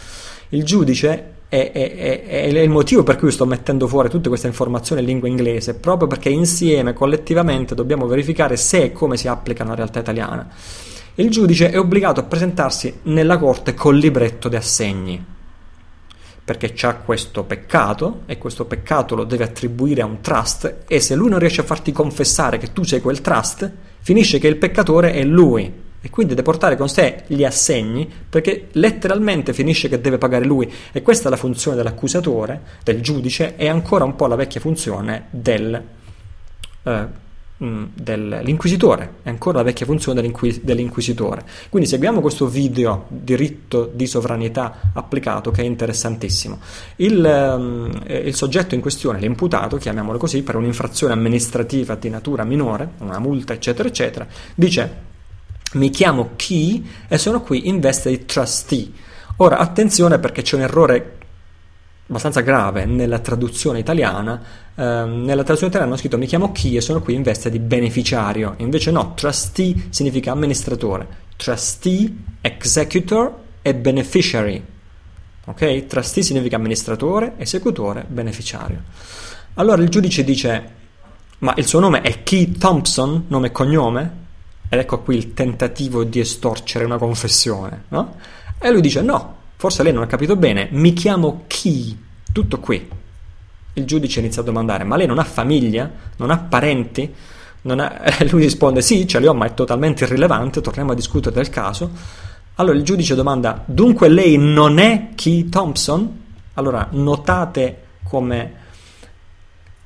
Il giudice è, è, è, è, il motivo per cui sto mettendo fuori tutte queste informazioni in lingua inglese, proprio perché insieme, collettivamente, dobbiamo verificare se e come si applica alla realtà italiana. Il giudice è obbligato a presentarsi nella corte col libretto di assegni. Perché c'ha questo peccato e questo peccato lo deve attribuire a un trust e se lui non riesce a farti confessare che tu sei quel trust, finisce che il peccatore è lui. E quindi deve portare con sé gli assegni perché letteralmente finisce che deve pagare lui. E questa è la funzione dell'accusatore, del giudice e ancora un po' la vecchia funzione del eh, dell'inquisitore, è ancora la vecchia funzione dell'inquisitore. Quindi seguiamo questo video diritto di sovranità applicato che è interessantissimo. Il, um, il soggetto in questione, l'imputato, chiamiamolo così, per un'infrazione amministrativa di natura minore, una multa eccetera eccetera, dice mi chiamo Key e sono qui in veste di trustee. Ora attenzione perché c'è un errore abbastanza grave nella traduzione italiana. Eh, nella traduzione italiana hanno scritto mi chiamo Chi e sono qui in veste di beneficiario. Invece no, trustee significa amministratore. Trustee, executor e beneficiary. Ok? Trustee significa amministratore, esecutore, beneficiario. Allora il giudice dice ma il suo nome è Key Thompson, nome e cognome? Ed ecco qui il tentativo di estorcere una confessione, no? E lui dice no, Forse lei non ha capito bene, mi chiamo chi? Tutto qui. Il giudice inizia a domandare, ma lei non ha famiglia? Non ha parenti? Non ha... [laughs] Lui risponde, sì, ce li ho, ma è totalmente irrilevante, torniamo a discutere del caso. Allora il giudice domanda, dunque lei non è Key Thompson? Allora notate come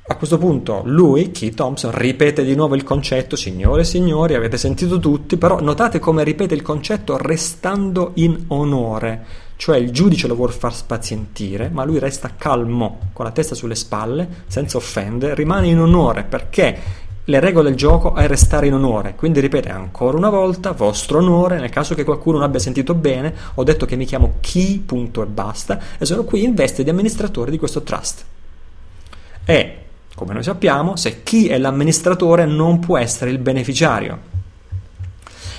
a questo punto lui, Keith Thompson, ripete di nuovo il concetto, signore e signori, avete sentito tutti, però notate come ripete il concetto restando in onore, cioè il giudice lo vuole far spazientire, ma lui resta calmo, con la testa sulle spalle, senza offendere, rimane in onore, perché le regole del gioco è restare in onore, quindi ripete ancora una volta, vostro onore, nel caso che qualcuno non abbia sentito bene, ho detto che mi chiamo Key, punto e basta, e sono qui in veste di amministratore di questo trust. E come noi sappiamo, se chi è l'amministratore non può essere il beneficiario.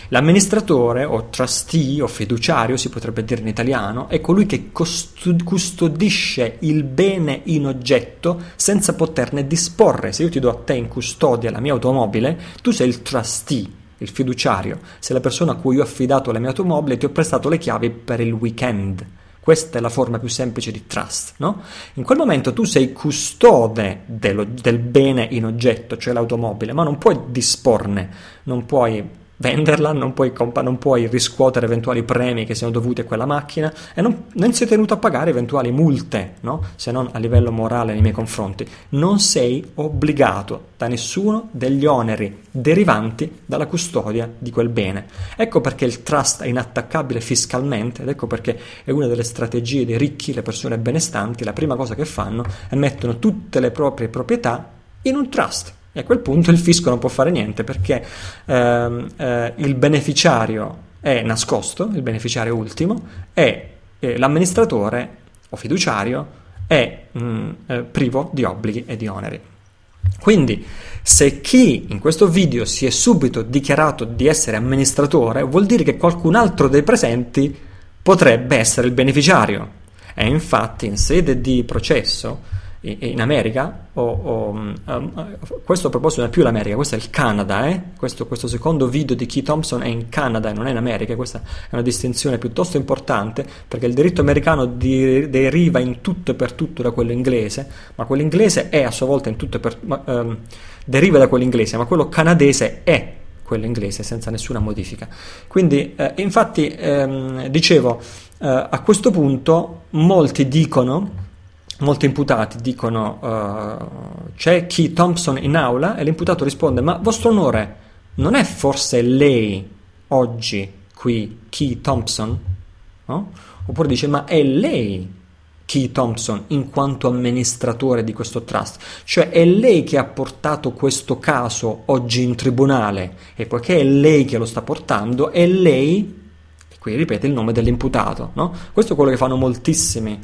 L'amministratore o trustee o fiduciario, si potrebbe dire in italiano, è colui che custodisce il bene in oggetto senza poterne disporre. Se io ti do a te in custodia la mia automobile, tu sei il trustee, il fiduciario. Sei la persona a cui ho affidato la mia automobile e ti ho prestato le chiavi per il weekend. Questa è la forma più semplice di trust, no? In quel momento tu sei custode dello, del bene in oggetto, cioè l'automobile, ma non puoi disporne, non puoi venderla, non puoi, compa- non puoi, riscuotere eventuali premi che siano dovuti a quella macchina e non, non sei tenuto a pagare eventuali multe, no? se non a livello morale nei miei confronti. Non sei obbligato da nessuno degli oneri derivanti dalla custodia di quel bene. Ecco perché il trust è inattaccabile fiscalmente ed ecco perché è una delle strategie dei ricchi, le persone benestanti, la prima cosa che fanno è mettono tutte le proprie proprietà in un trust e a quel punto il fisco non può fare niente perché ehm, eh, il beneficiario è nascosto, il beneficiario ultimo, e eh, l'amministratore o fiduciario è mh, mm, eh, privo di obblighi e di oneri. Quindi, se chi in questo video si è subito dichiarato di essere amministratore, vuol dire che qualcun altro dei presenti potrebbe essere il beneficiario. E infatti, in sede di processo, in America, o, o, um, questo a proposito non è più l'America, questo è il Canada, eh? questo, questo, secondo video di Keith Thompson è in Canada e non è in America, questa è una distinzione piuttosto importante perché il diritto americano di, deriva in tutto e per tutto da quello inglese, ma quello inglese è a sua volta in tutto e per ma, um, deriva da quello inglese, ma quello canadese è quello inglese senza nessuna modifica. Quindi, eh, infatti, ehm, dicevo, eh, a questo punto molti dicono molti imputati dicono uh, c'è Key Thompson in aula e l'imputato risponde ma vostro onore non è forse lei oggi qui Key Thompson? No? Oppure dice ma è lei Key Thompson in quanto amministratore di questo trust, cioè è lei che ha portato questo caso oggi in tribunale e poiché è lei che lo sta portando, è lei, e qui ripete il nome dell'imputato, no? Questo è quello che fanno moltissimi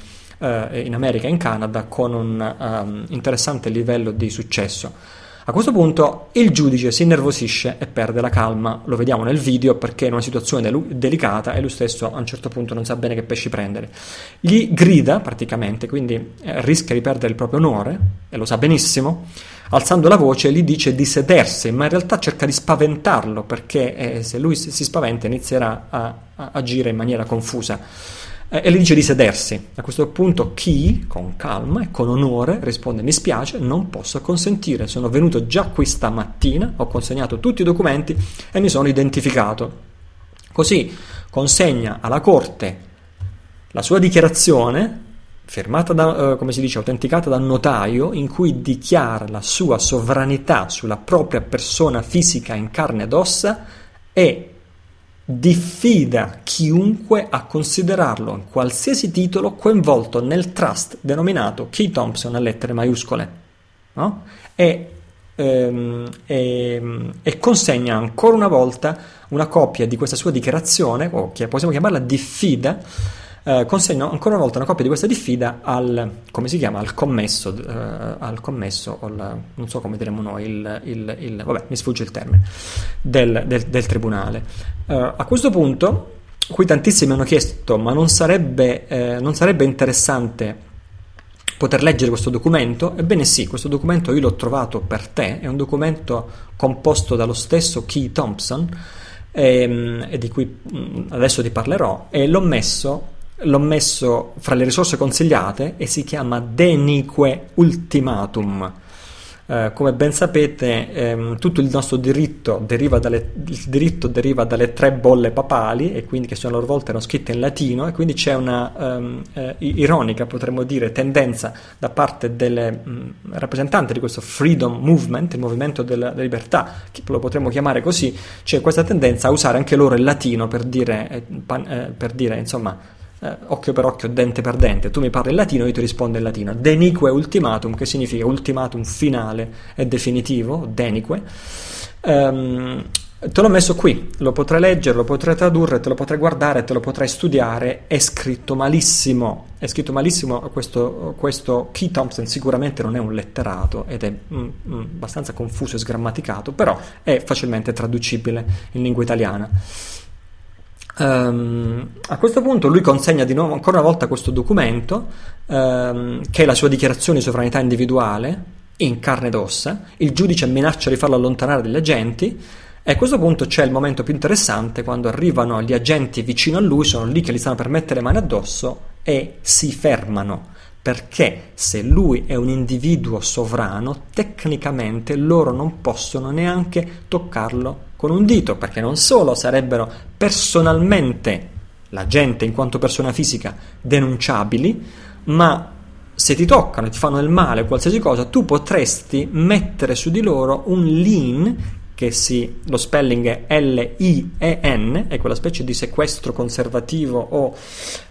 eh, in America e in Canada con un um, interessante livello di successo. A questo punto il giudice si innervosisce e perde la calma, lo vediamo nel video perché è in una situazione del- delicata e lui stesso a un certo punto non sa bene che pesci prendere. Gli grida praticamente, quindi eh, rischia di perdere il proprio onore, e lo sa benissimo, alzando la voce gli dice di sedersi, ma in realtà cerca di spaventarlo perché eh, se lui si spaventa inizierà a, a agire in maniera confusa e le dice di sedersi. A questo punto Key, con calma e con onore, risponde mi spiace, non posso consentire, sono venuto già qui stamattina, ho consegnato tutti i documenti e mi sono identificato. Così consegna alla corte la sua dichiarazione, firmata da, eh, come si dice, autenticata da un notaio, in cui dichiara la sua sovranità sulla propria persona fisica in carne ed ossa e diffida chiunque a considerarlo in qualsiasi titolo coinvolto nel trust denominato Key Thompson a lettere maiuscole no? e, ehm, e, e, consegna ancora una volta una copia di questa sua dichiarazione o che possiamo chiamarla diffida eh, consegno ancora una volta una copia di questa diffida al, chiama, al commesso, eh, al commesso al, non so come diremmo noi, il, il, il, vabbè mi sfugge il termine, del, del, del tribunale. Eh, a questo punto, qui tantissimi hanno chiesto, ma non sarebbe, eh, non sarebbe interessante poter leggere questo documento? Ebbene sì, questo documento io l'ho trovato per te, è un documento composto dallo stesso Key Thompson, ehm, e di cui mm, adesso ti parlerò, e l'ho messo l'ho messo fra le risorse consigliate e si chiama Denique Ultimatum. Eh, come ben sapete, ehm, tutto il nostro diritto deriva, dalle, diritto deriva dalle tre bolle papali, e quindi che sono a loro volta erano scritte in latino, e quindi c'è una um, eh, ironica, potremmo dire, tendenza da parte delle mh, rappresentanti di questo freedom movement, il movimento della, della libertà, lo potremmo chiamare così, c'è questa tendenza a usare anche loro il latino per dire, eh, pan, eh, per dire insomma, eh, occhio per occhio, dente per dente, tu mi parli in latino, io ti rispondo in latino. Denique ultimatum, che significa ultimatum finale e definitivo, denique. Um, te l'ho messo qui, lo potrai leggere, lo potrai tradurre, te lo potrai guardare, te lo potrai studiare, è scritto malissimo, è scritto malissimo questo, questo Key Thompson sicuramente non è un letterato ed è mm, mm, abbastanza confuso e sgrammaticato, però è facilmente traducibile in lingua italiana. Um, a questo punto lui consegna di nuovo ancora una volta questo documento um, che è la sua dichiarazione di sovranità individuale in carne ed ossa, il giudice minaccia di farlo allontanare dagli agenti e a questo punto c'è il momento più interessante quando arrivano gli agenti vicino a lui, sono lì che gli stanno per mettere le mani addosso e si fermano. Perché se lui è un individuo sovrano, tecnicamente loro non possono neanche toccarlo con un dito, perché non solo sarebbero personalmente la gente in quanto persona fisica denunciabili, ma se ti toccano e ti fanno del male o qualsiasi cosa, tu potresti mettere su di loro un lien che si, lo spelling è L-I-E-N, è quella specie di sequestro conservativo o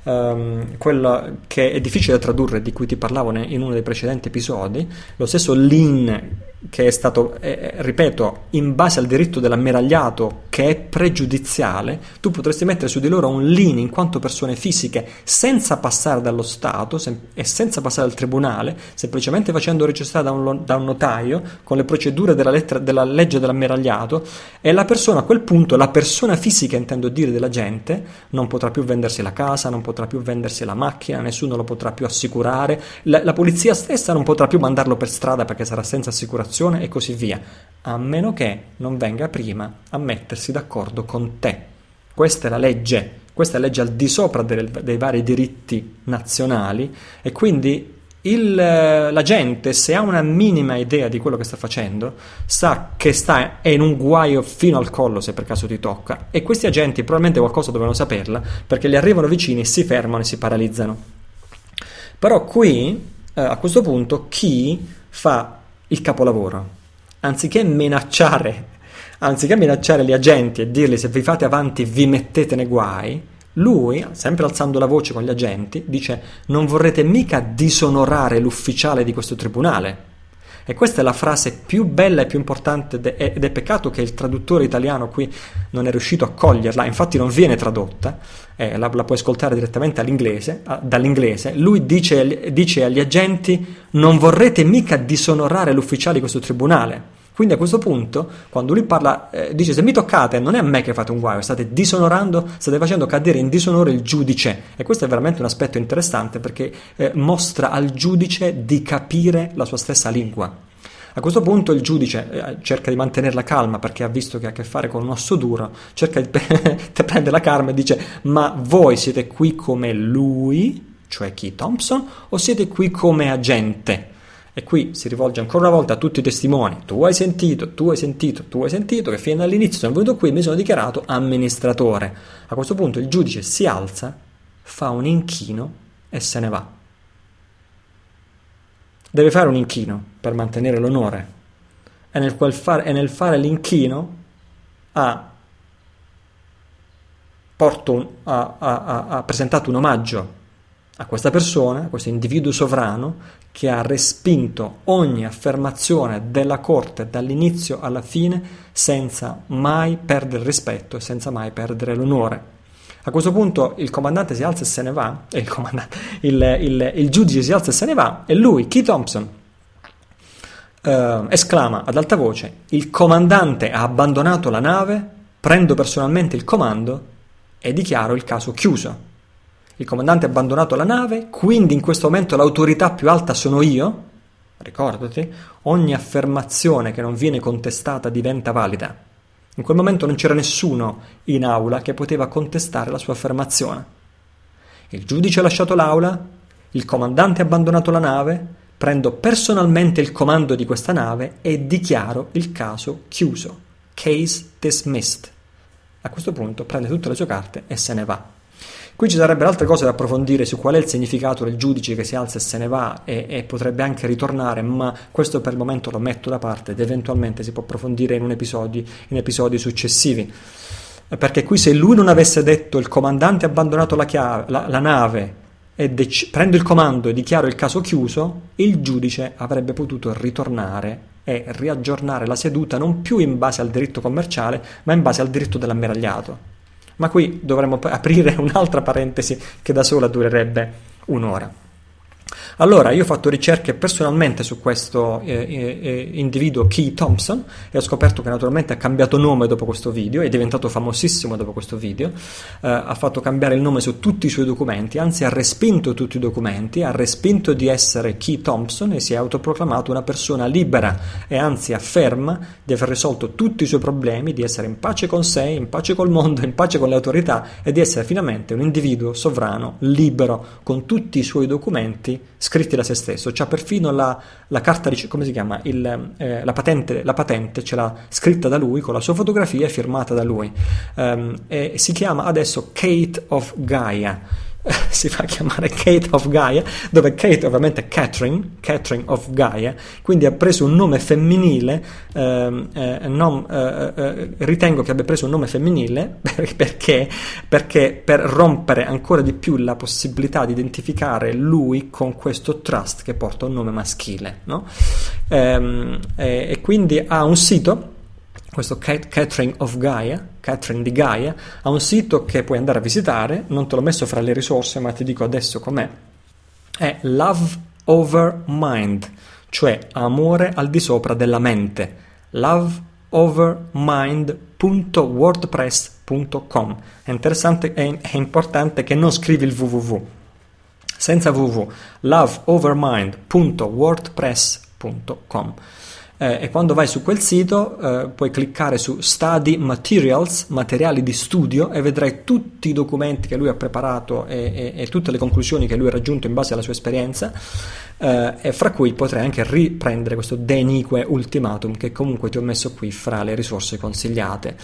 um, quello che è difficile da tradurre, di cui ti parlavo in uno dei precedenti episodi, lo stesso lien che è stato, eh, ripeto, in base al diritto dell'ammiragliato che è pregiudiziale, tu potresti mettere su di loro un lien in quanto persone fisiche senza passare dallo Stato sem- e senza passare dal tribunale, semplicemente facendo registrare da un, da un notaio con le procedure della, lettera, della legge dell'ammiragliato e la persona a quel punto, la persona fisica intendo dire della gente, non potrà più vendersi la casa, non potrà più vendersi la macchina, nessuno lo potrà più assicurare, la, la polizia stessa non potrà più mandarlo per strada perché sarà senza assicurazione e così via, a meno che non venga prima a mettersi d'accordo con te. Questa è la legge, questa è la legge al di sopra dei, dei vari diritti nazionali e quindi il, la gente, se ha una minima idea di quello che sta facendo, sa che sta, è in un guaio fino al collo se per caso ti tocca. E questi agenti probabilmente qualcosa dovevano saperla perché gli arrivano vicini, si fermano e si paralizzano. Però qui eh, a questo punto chi fa il capolavoro? Anziché minacciare, anziché minacciare gli agenti e dirgli se vi fate avanti vi mettete nei guai, lui, sempre alzando la voce con gli agenti, dice non vorrete mica disonorare l'ufficiale di questo tribunale. E questa è la frase più bella e più importante de- ed è peccato che il traduttore italiano qui non è riuscito a coglierla, infatti non viene tradotta, eh, la, la, puoi ascoltare direttamente a, dall'inglese. Lui dice, dice agli agenti non vorrete mica disonorare l'ufficiale di questo tribunale. Quindi a questo punto, quando lui parla, eh, dice se mi toccate non è a me che fate un guaio, state disonorando, state facendo cadere in disonore il giudice. E questo è veramente un aspetto interessante perché eh, mostra al giudice di capire la sua stessa lingua. A questo punto il giudice eh, cerca di mantenere la calma perché ha visto che ha a che fare con un osso duro, cerca di [laughs] prendere la calma e dice ma voi siete qui come lui, cioè chi Thompson, o siete qui come agente? E qui si rivolge ancora una volta a tutti i testimoni. Tu hai sentito, tu hai sentito, tu hai sentito che fino all'inizio sono venuto qui e mi sono dichiarato amministratore. A questo punto il giudice si alza, fa un inchino e se ne va. Deve fare un inchino per mantenere l'onore. E nel, fare, e nel fare l'inchino ha, un, ha, ha, ha presentato un omaggio a questa persona, a questo individuo sovrano che ha respinto ogni affermazione della Corte dall'inizio alla fine senza mai perdere rispetto e senza mai perdere l'onore. A questo punto il comandante si alza e se ne va, il, il, il, il giudice si alza e se ne va e lui, Keith Thompson, eh, esclama ad alta voce, il comandante ha abbandonato la nave, prendo personalmente il comando e dichiaro il caso chiuso. Il comandante ha abbandonato la nave, quindi in questo momento l'autorità più alta sono io. Ricordati, ogni affermazione che non viene contestata diventa valida. In quel momento non c'era nessuno in aula che poteva contestare la sua affermazione. Il giudice ha lasciato l'aula, il comandante ha abbandonato la nave, prendo personalmente il comando di questa nave e dichiaro il caso chiuso. Case dismissed. A questo punto prende tutte le sue carte e se ne va. Qui ci sarebbero altre cose da approfondire su qual è il significato del giudice che si alza e se ne va e, e, potrebbe anche ritornare, ma questo per il momento lo metto da parte ed eventualmente si può approfondire in, episodi, in episodi successivi. Perché qui se lui non avesse detto il comandante ha abbandonato la, chiave, la, la nave e dec- prendo il comando e dichiaro il caso chiuso, il giudice avrebbe potuto ritornare e riaggiornare la seduta non più in base al diritto commerciale, ma in base al diritto dell'ammiragliato. Ma qui dovremmo aprire [laughs] un'altra parentesi che da sola durerebbe un'ora. Allora, io ho fatto ricerche personalmente su questo eh, eh, eh, individuo Key Thompson e ho scoperto che naturalmente ha cambiato nome dopo questo video, è diventato famosissimo dopo questo video, eh, ha fatto cambiare il nome su tutti i suoi documenti, anzi ha respinto tutti i documenti, ha respinto di essere Key Thompson e si è autoproclamato una persona libera e anzi afferma di aver risolto tutti i suoi problemi, di essere in pace con sé, in pace col mondo, in pace con le autorità e di essere finalmente un individuo sovrano, libero, con tutti i suoi documenti scritti da se stesso, c'ha perfino la, la carta come si chiama, Il, eh, la, patente, la patente ce l'ha scritta da lui con la sua fotografia e firmata da lui. Um, e si chiama adesso Kate of Gaia [laughs] si fa chiamare Kate of Gaia, dove Kate ovviamente è Catherine, Catherine of Gaia, quindi ha preso un nome femminile, ehm, eh, non, eh, eh, ritengo che abbia preso un nome femminile [laughs] perché, perché per rompere ancora di più la possibilità di identificare lui con questo trust che porta un nome maschile. No? Ehm, e quindi ha un sito questo Catherine of Gaia, Catherine di Gaia, ha un sito che puoi andare a visitare, non te l'ho messo fra le risorse, ma ti dico adesso com'è. È Love Over Mind, cioè amore al di sopra della mente. loveovermind.wordpress.com. È interessante e importante che non scrivi il www. Senza www, loveovermind.wordpress.com. eh, e quando vai su quel sito eh, puoi cliccare su Study Materials, materiali di studio e vedrai tutti i documenti che lui ha preparato e, e, e tutte le conclusioni che lui ha raggiunto in base alla sua esperienza eh, e fra cui potrei anche riprendere questo Denique Ultimatum che comunque ti ho messo qui fra le risorse consigliate.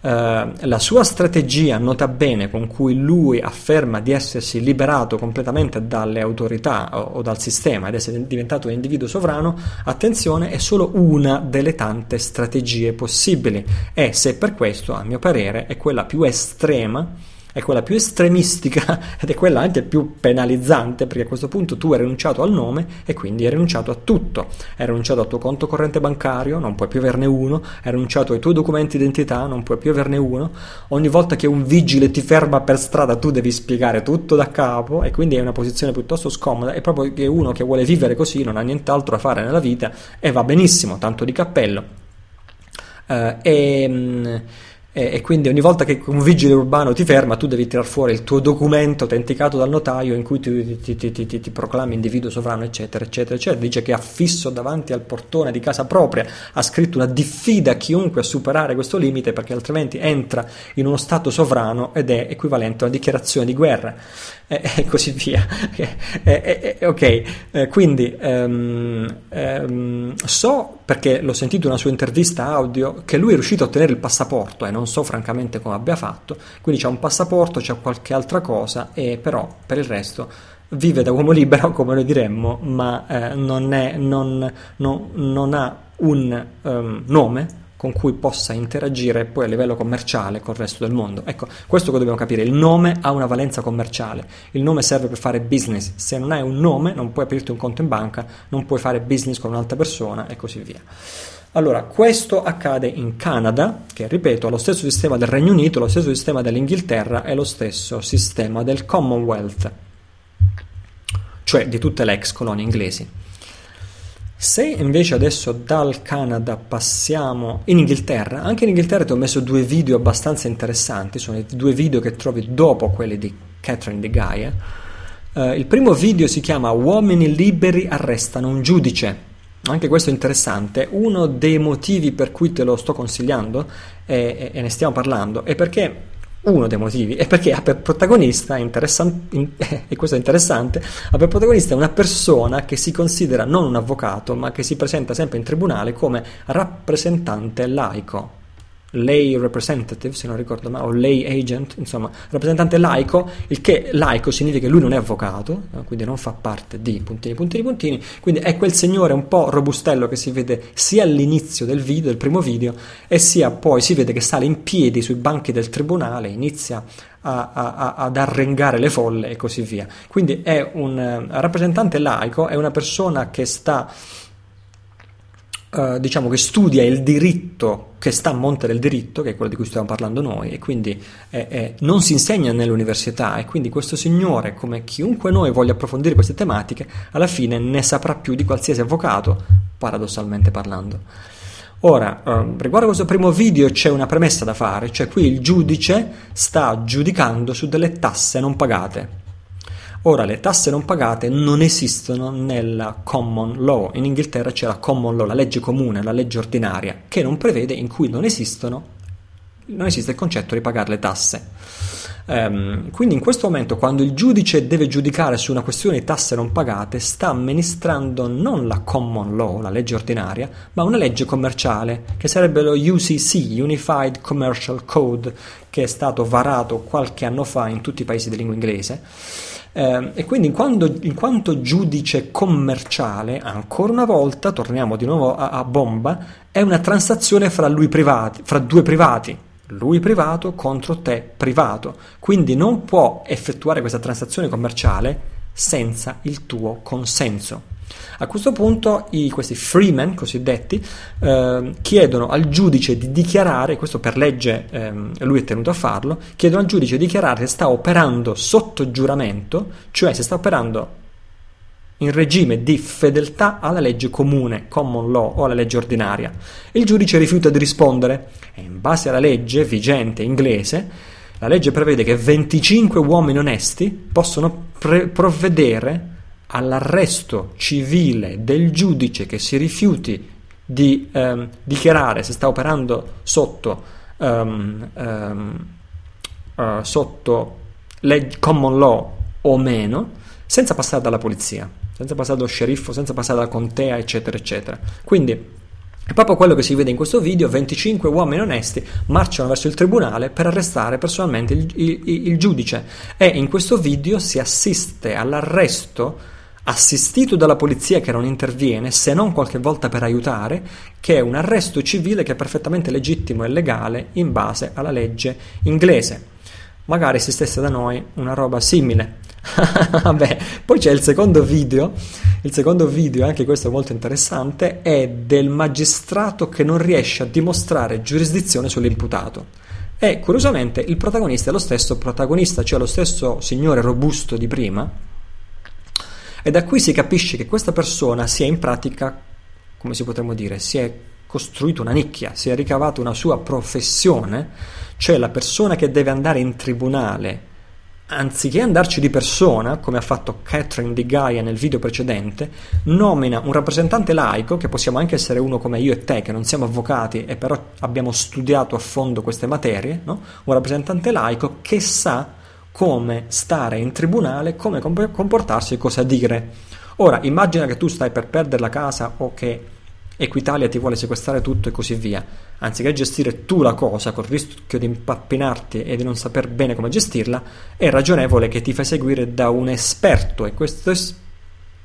Eh, la sua strategia, nota bene, con cui lui afferma di essersi liberato completamente dalle autorità o, o dal sistema ed essere diventato un individuo sovrano, attenzione, è solo una delle tante strategie possibili. E se per questo, a mio parere, è quella più estrema è quella più estremistica [laughs] ed è quella anche più penalizzante perché a questo punto tu hai rinunciato al nome e quindi hai rinunciato a tutto. Hai rinunciato al tuo conto corrente bancario, non puoi più averne uno, hai rinunciato ai tuoi documenti d'identità, non puoi più averne uno. Ogni volta che un vigile ti ferma per strada tu devi spiegare tutto da capo e quindi è una posizione piuttosto scomoda. È proprio che uno che vuole vivere così non ha nient'altro da fare nella vita e va benissimo, tanto di cappello. Uh, e e, quindi ogni volta che un vigile urbano ti ferma tu devi tirar fuori il tuo documento autenticato dal notaio in cui ti, ti, ti, ti, proclami individuo sovrano eccetera eccetera eccetera. Dice che affisso davanti al portone di casa propria ha scritto una diffida a chiunque a superare questo limite perché altrimenti entra in uno stato sovrano ed è equivalente a una dichiarazione di guerra. E, e così via. [laughs] E, ok. Quindi um, um, so perché l'ho sentito in una sua intervista audio che lui è riuscito a ottenere il passaporto e non non so francamente come abbia fatto, quindi c'è un passaporto, c'è qualche altra cosa, e però per il resto vive da uomo [laughs] libero, come noi diremmo, ma eh, non, è, non, non, non, ha un um, nome con cui possa interagire poi a livello commerciale col resto del mondo. Ecco, questo che dobbiamo capire, il nome ha una valenza commerciale, il nome serve per fare business, se non hai un nome non puoi aprirti un conto in banca, non puoi fare business con un'altra persona e così via. Allora, questo accade in Canada, che ripeto, ha lo stesso sistema del Regno Unito, lo stesso sistema dell'Inghilterra e lo stesso sistema del Commonwealth, cioè di tutte le ex colonie inglesi. Se invece adesso dal Canada passiamo in Inghilterra, anche in Inghilterra ti ho messo due video abbastanza interessanti, sono i due video che trovi dopo quelli di Catherine de Gaia. Uh, il primo video si chiama Uomini liberi arrestano un giudice anche questo è interessante. Uno dei motivi per cui te lo sto consigliando e, e ne stiamo parlando è perché uno dei motivi è perché ha per protagonista, [laughs] e questo è interessante, ha per protagonista una persona che si considera non un avvocato, ma che si presenta sempre in tribunale come rappresentante laico lay representative, se non ricordo male, o lay agent, insomma, rappresentante laico, il che laico significa che lui non è avvocato, quindi non fa parte di puntini, puntini, puntini, quindi è quel signore un po' robustello che si vede sia all'inizio del video, del primo video, e sia poi si vede che sale in piedi sui banchi del tribunale, inizia a, a, ad arrengare le folle e così via. Quindi è un uh, rappresentante laico, è una persona che sta Uh, diciamo che studia il diritto che sta a monte del diritto, che è quello di cui stiamo parlando noi, e quindi eh, eh, non si insegna nell'università e quindi questo signore, come chiunque noi voglia approfondire queste tematiche, alla fine ne saprà più di qualsiasi avvocato, paradossalmente parlando. Ora, uh, riguardo a questo primo video c'è una premessa da fare, cioè qui il giudice sta giudicando su delle tasse non pagate. Ora, le tasse non pagate non esistono nella common law. In Inghilterra c'è la common law, la legge comune, la legge ordinaria, che non prevede, in cui non esistono, non esiste il concetto di pagare le tasse. Um, quindi in questo momento, quando il giudice deve giudicare su una questione di tasse non pagate, sta amministrando non la common law, la legge ordinaria, ma una legge commerciale, che sarebbe lo UCC, Unified Commercial Code, che è stato varato qualche anno fa in tutti i paesi di lingua inglese eh, e quindi in, quando, in, quanto giudice commerciale, ancora una volta, torniamo di nuovo a, a bomba, è una transazione fra, privati, fra due privati, lui privato contro te privato. Quindi non può effettuare questa transazione commerciale senza il tuo consenso. A questo punto i, questi freemen cosiddetti eh, chiedono al giudice di dichiarare, questo per legge eh, lui è tenuto a farlo, chiedono al giudice di dichiarare se sta operando sotto giuramento, cioè se sta operando in regime di fedeltà alla legge comune, common law o alla legge ordinaria. Il giudice rifiuta di rispondere e in base alla legge vigente inglese la legge prevede che 25 uomini onesti possono pre- provvedere all'arresto civile del giudice che si rifiuti di ehm, dichiarare se sta operando sotto, um, um, uh, sotto leg- common law o meno, senza passare dalla polizia, senza passare dallo sceriffo, senza passare dalla contea, eccetera, eccetera. Quindi è proprio quello che si vede in questo video, 25 uomini onesti marciano verso il tribunale per arrestare personalmente il, il, il giudice e in questo video si assiste all'arresto assistito dalla polizia che non interviene, se non qualche volta per aiutare, che è un arresto civile che è perfettamente legittimo e legale in base alla legge inglese. Magari esistesse da noi una roba simile. [laughs] Vabbè, poi c'è il secondo video. Il secondo video, anche questo è molto interessante, è del magistrato che non riesce a dimostrare giurisdizione sull'imputato. E curiosamente il protagonista è lo stesso protagonista, cioè lo stesso signore robusto di prima, e da qui si capisce che questa persona si è in pratica, come si potremmo dire, si è costruito una nicchia, si è ricavato una sua professione, cioè la persona che deve andare in tribunale, anziché andarci di persona, come ha fatto Catherine Di Gaia nel video precedente, nomina un rappresentante laico, che possiamo anche essere uno come io e te, che non siamo avvocati e però abbiamo studiato a fondo queste materie, no? un rappresentante laico che sa come stare in tribunale, come comportarsi e cosa dire. Ora, immagina che tu stai per perdere la casa o che Equitalia ti vuole sequestrare tutto e così via. Anziché gestire tu la cosa col rischio di impappinarti e di non saper bene come gestirla, è ragionevole che ti fai seguire da un esperto e questo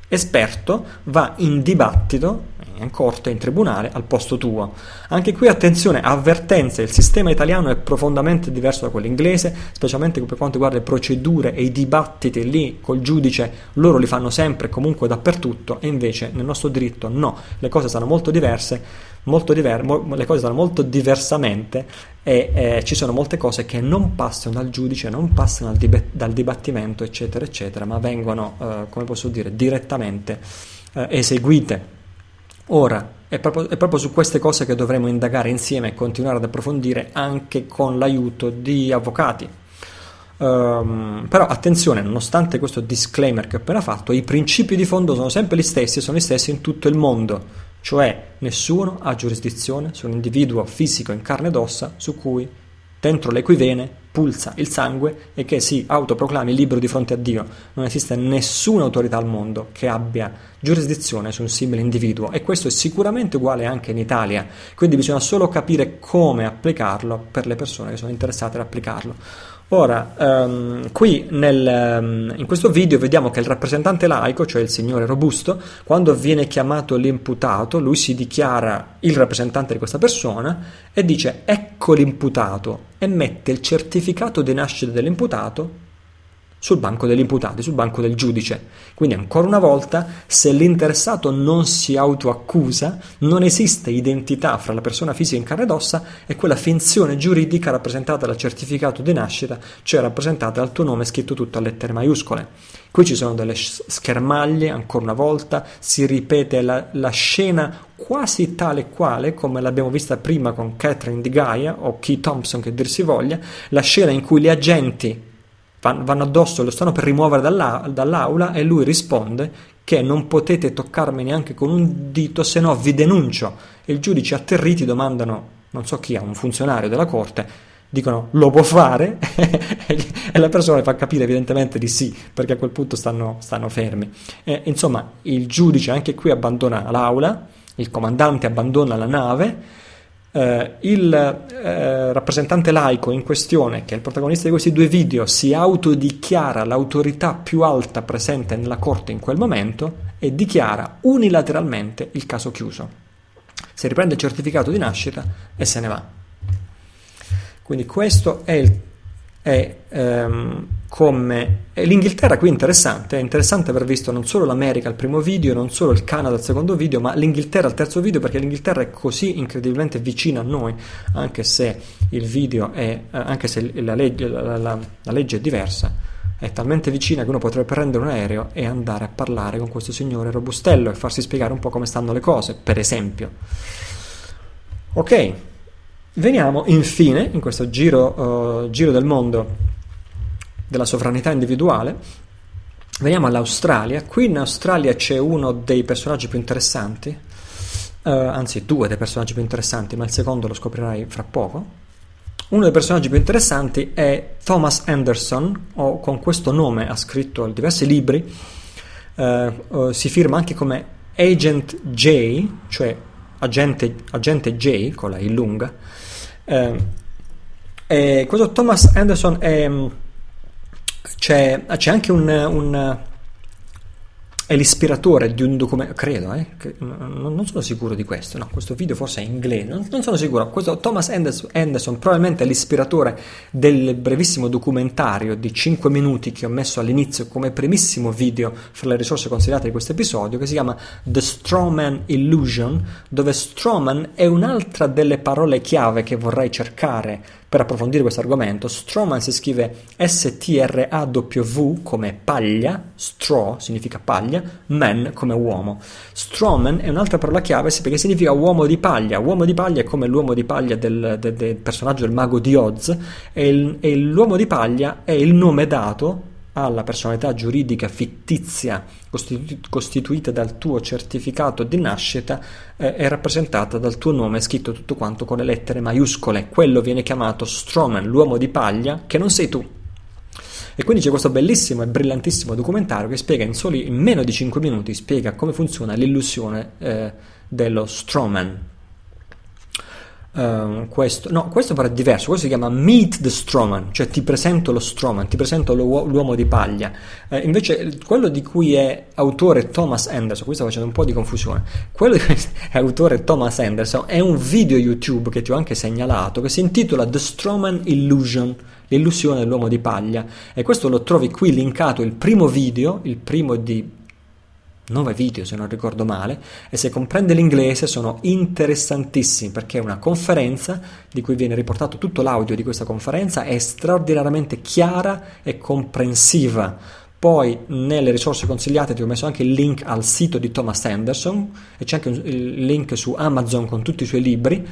esperto va in dibattito in corte, in tribunale, al posto tuo. Anche qui attenzione, avvertenza, il sistema italiano è profondamente diverso da quello inglese, specialmente per quanto riguarda le procedure e i dibattiti lì col giudice, loro li fanno sempre e comunque dappertutto, e invece nel nostro diritto no, le cose sono molto diverse, molto diver- mo- le cose sono molto diversamente e eh, ci sono molte cose che non passano dal giudice, non passano dal, dib- dal dibattimento, eccetera, eccetera, ma vengono, eh, come posso dire, direttamente eh, eseguite. Ora, è proprio, è proprio, su queste cose che dovremo indagare insieme e continuare ad approfondire anche con l'aiuto di avvocati. Um, però attenzione, nonostante questo disclaimer che ho appena fatto, i principi di fondo sono sempre gli stessi e sono gli stessi in tutto il mondo, cioè nessuno ha giurisdizione su un individuo fisico in carne ed ossa su cui dentro le cui vene pulsa il sangue e che si autoproclami libero di fronte a Dio. Non esiste nessuna autorità al mondo che abbia giurisdizione su un simile individuo e questo è sicuramente uguale anche in Italia, quindi bisogna solo capire come applicarlo per le persone che sono interessate ad applicarlo. Ora, um, qui nel, um, in questo video vediamo che il rappresentante laico, cioè il signore robusto, quando viene chiamato l'imputato, lui si dichiara il rappresentante di questa persona e dice ecco l'imputato e mette il certificato di nascita dell'imputato sul banco degli imputati, sul banco del giudice. Quindi ancora una volta, se l'interessato non si autoaccusa, non esiste identità fra la persona fisica in carne ed ossa e quella finzione giuridica rappresentata dal certificato di nascita, cioè rappresentata dal tuo nome scritto tutto a lettere maiuscole. Qui ci sono delle schermaglie, ancora una volta, si ripete la, la scena quasi tale quale come l'abbiamo vista prima con Catherine di Gaia o Key Thompson che dir si voglia, la scena in cui gli agenti vanno addosso, lo stanno per rimuovere dall'a- dall'aula e lui risponde che non potete toccarmi neanche con un dito se no vi denuncio. E il giudice atterriti domandano, non so chi, a un funzionario della corte, dicono lo può fare [laughs] e la persona fa capire evidentemente di sì perché a quel punto stanno, stanno fermi. E, insomma, il giudice anche qui abbandona l'aula, il comandante abbandona la nave eh, il eh, rappresentante laico in questione, che è il protagonista di questi due video, si autodichiara l'autorità più alta presente nella corte in quel momento e dichiara unilateralmente il caso chiuso. Si riprende il certificato di nascita e se ne va. Quindi questo è il è ehm, come e l'Inghilterra qui è interessante, è interessante aver visto non solo l'America al primo video, non solo il Canada al secondo video, ma l'Inghilterra al terzo video perché l'Inghilterra è così incredibilmente vicina a noi, anche se il video è, eh, anche se la legge, la, la, la legge è diversa, è talmente vicina che uno potrebbe prendere un aereo e andare a parlare con questo signore robustello e farsi spiegare un po' come stanno le cose, per esempio. Ok, Veniamo infine, in questo giro, uh, giro del mondo della sovranità individuale, veniamo all'Australia. Qui in Australia c'è uno dei personaggi più interessanti, uh, anzi due dei personaggi più interessanti, ma il secondo lo scoprirai fra poco. Uno dei personaggi più interessanti è Thomas Anderson, o con questo nome ha scritto diversi libri, uh, si firma anche come Agent J, cioè agente, agente J con la I lunga. E questo Thomas Anderson è, c'è, c'è anche un, un è l'ispiratore di un documento, credo, eh, non sono sicuro di questo, no, questo video forse è in inglese, non, non sono sicuro, questo Thomas Anderson, Anderson, probabilmente è l'ispiratore del brevissimo documentario di 5 minuti che ho messo all'inizio come primissimo video fra le risorse consigliate di questo episodio, che si chiama The Strawman Illusion, dove Strawman è un'altra delle parole chiave che vorrei cercare per approfondire questo argomento, Strawman si scrive S-T-R-A-W come paglia, straw significa paglia, man come uomo. Strawman è un'altra parola chiave perché significa uomo di paglia. Uomo di paglia è come l'uomo di paglia del, del, del personaggio del mago di Oz e, il, e l'uomo di paglia è il nome dato alla personalità giuridica fittizia costitu- costituita dal tuo certificato di nascita eh, è rappresentata dal tuo nome scritto tutto quanto con le lettere maiuscole. Quello viene chiamato Stroman, l'uomo di paglia, che non sei tu. E quindi c'è questo bellissimo e brillantissimo documentario che spiega in soli in meno di 5 minuti spiega come funziona l'illusione eh, dello Strawman, Uh, questo, no, questo però è diverso, questo si chiama Meet the Strawman, cioè ti presento lo Strawman, ti presento l'uo- l'uomo di paglia. Uh, invece quello di cui è autore Thomas Anderson, qui sto facendo un po' di confusione, quello di cui è autore Thomas Anderson è un video YouTube che ti ho anche segnalato che si intitola The Strawman Illusion, l'illusione dell'uomo di paglia e questo lo trovi qui linkato il primo video, il primo di 9 video se non ricordo male, e se comprende l'inglese sono interessantissimi perché è una conferenza di cui viene riportato tutto l'audio di questa conferenza, è straordinariamente chiara e comprensiva. Poi nelle risorse consigliate ti ho messo anche il link al sito di Thomas Anderson e c'è anche il link su Amazon con tutti i suoi libri.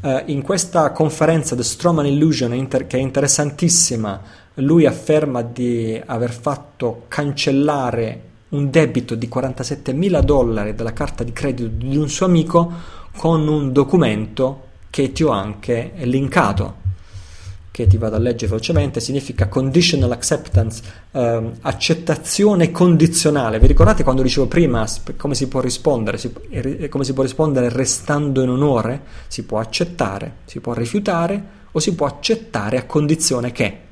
Uh, in questa conferenza The Stroman Illusion, che è interessantissima, lui afferma di aver fatto cancellare un debito di 47 mila dollari dalla carta di credito di un suo amico con un documento che ti ho anche linkato che ti vado a leggere velocemente, significa conditional acceptance, eh, accettazione condizionale. Vi ricordate quando dicevo prima come si può rispondere? Si, come si può rispondere restando in onore? Si può accettare, si può rifiutare o si può accettare a condizione che.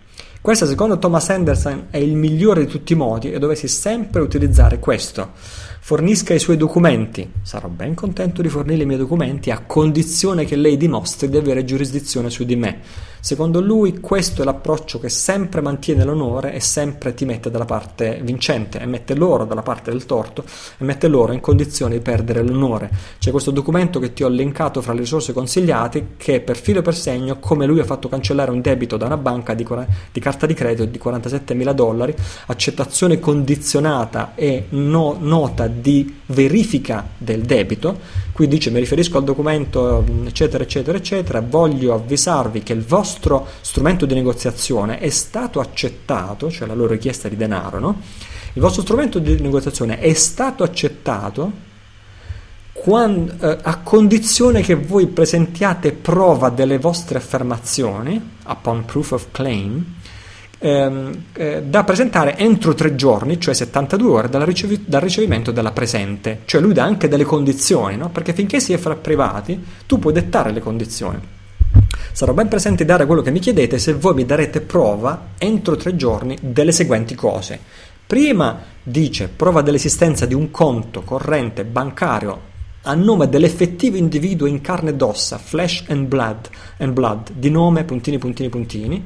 Questo secondo Thomas Anderson è il migliore di tutti i modi e dovessi sempre utilizzare questo. Fornisca i suoi documenti, sarò ben contento di fornire i miei documenti a condizione che lei dimostri di avere giurisdizione su di me. Secondo lui questo è l'approccio che sempre mantiene l'onore e sempre ti mette dalla parte vincente e mette loro dalla parte del torto e mette loro in condizione di perdere l'onore. C'è questo documento che ti ho linkato fra le risorse consigliate che per filo e per segno come lui ha fatto cancellare un debito da una banca di, di carta di credito di 47 mila dollari, accettazione condizionata e no, nota di verifica del debito qui dice mi riferisco al documento eccetera eccetera eccetera voglio avvisarvi che il vostro strumento di negoziazione è stato accettato cioè la loro richiesta di denaro no? il vostro strumento di negoziazione è stato accettato quando, eh, a condizione che voi presentiate prova delle vostre affermazioni upon proof of claim ehm, eh, da presentare entro tre giorni, cioè 72 ore ricevi- dal, ricevimento della presente. Cioè lui dà anche delle condizioni, no? perché finché si è fra privati tu puoi dettare le condizioni. Sarò ben presente dare quello che mi chiedete se voi mi darete prova entro tre giorni delle seguenti cose. Prima dice prova dell'esistenza di un conto corrente bancario a nome dell'effettivo individuo in carne ed ossa, flesh and blood, and blood di nome puntini puntini puntini